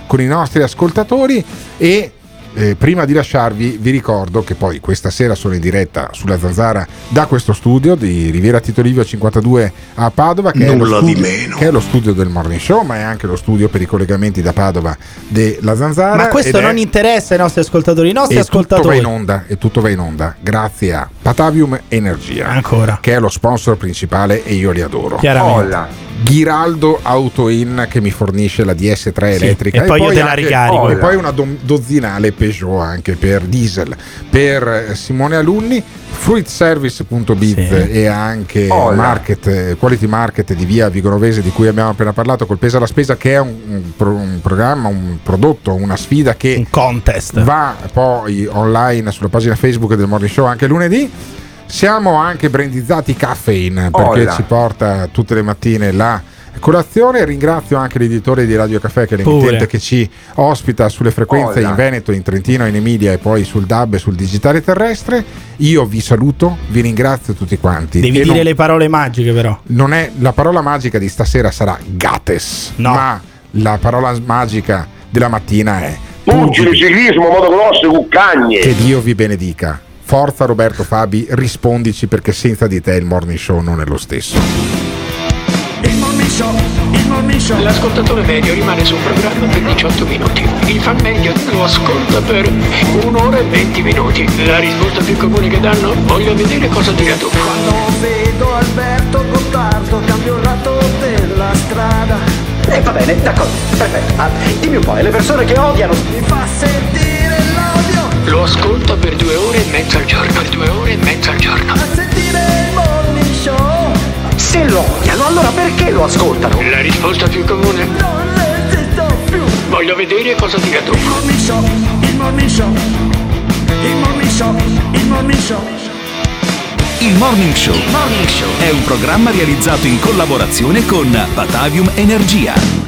con i nostri ascoltatori e eh, prima di lasciarvi vi ricordo che poi questa sera sono in diretta sulla Zanzara da questo studio di Riviera Tito Livio 52 a Padova che, è lo, studio, meno. che è lo studio del Morning Show ma è anche lo studio per i collegamenti da Padova della Zanzara Ma questo ed è- non interessa ai nostri ascoltatori. I nostri e tutto va ascoltatori. in onda e tutto va in onda grazie a Patavium Energia Ancora. che è lo sponsor principale e io li adoro Chiaramente. Ghiraldo Auto In che mi fornisce la DS3 Sì, elettrica e poi io te la ricarico. e poi una do- dozzinale Peugeot anche per diesel per eh, Simone Alunni fruitservice.biz Sì. e anche market, eh, quality market di via Vigorovese di cui abbiamo appena parlato col Pesa la Spesa che è un, un pro- un programma, un prodotto, una sfida che Un contest. va poi online sulla pagina Facebook del Morning Show anche lunedì. Siamo anche brandizzati Caffeine perché Olla. ci porta tutte le mattine la colazione. Ringrazio anche l'editore di Radio Caffè, che è l'emittente Pure. che ci ospita sulle frequenze Olla. in Veneto, in Trentino, in Emilia e poi sul DAB e sul digitale terrestre. Io vi saluto, vi ringrazio tutti quanti. Devi E dire non- le parole magiche, però. non è la parola magica di stasera sarà Gates, ma la parola magica della mattina è Pugili, ciclismo, motocross, cuccagne. che Dio vi benedica. Forza Roberto Fabi, rispondici perché senza di te il morning show non è lo stesso. Il morning show, il morning show. L'ascoltatore medio rimane sul programma per 18 minuti. Il fan medio lo ascolta per un'ora e 20 minuti. La risposta più comune che danno? Voglio vedere cosa dirà tu. Quando vedo Alberto Gottardo cambio il lato della strada E va bene, d'accordo, perfetto. Ah, dimmi un po', e le persone che odiano. Mi fa sentire Lo ascolta per due ore e mezza al giorno. Per due ore e mezza al giorno. a sentire il morning show Se lo odiano, allora perché lo ascoltano? La risposta più comune? Non resisto più Voglio vedere cosa dirà tu. Il morning show, il morning show. Il morning show, il morning show. Il Morning Show è un programma realizzato in collaborazione con Batavium Energia.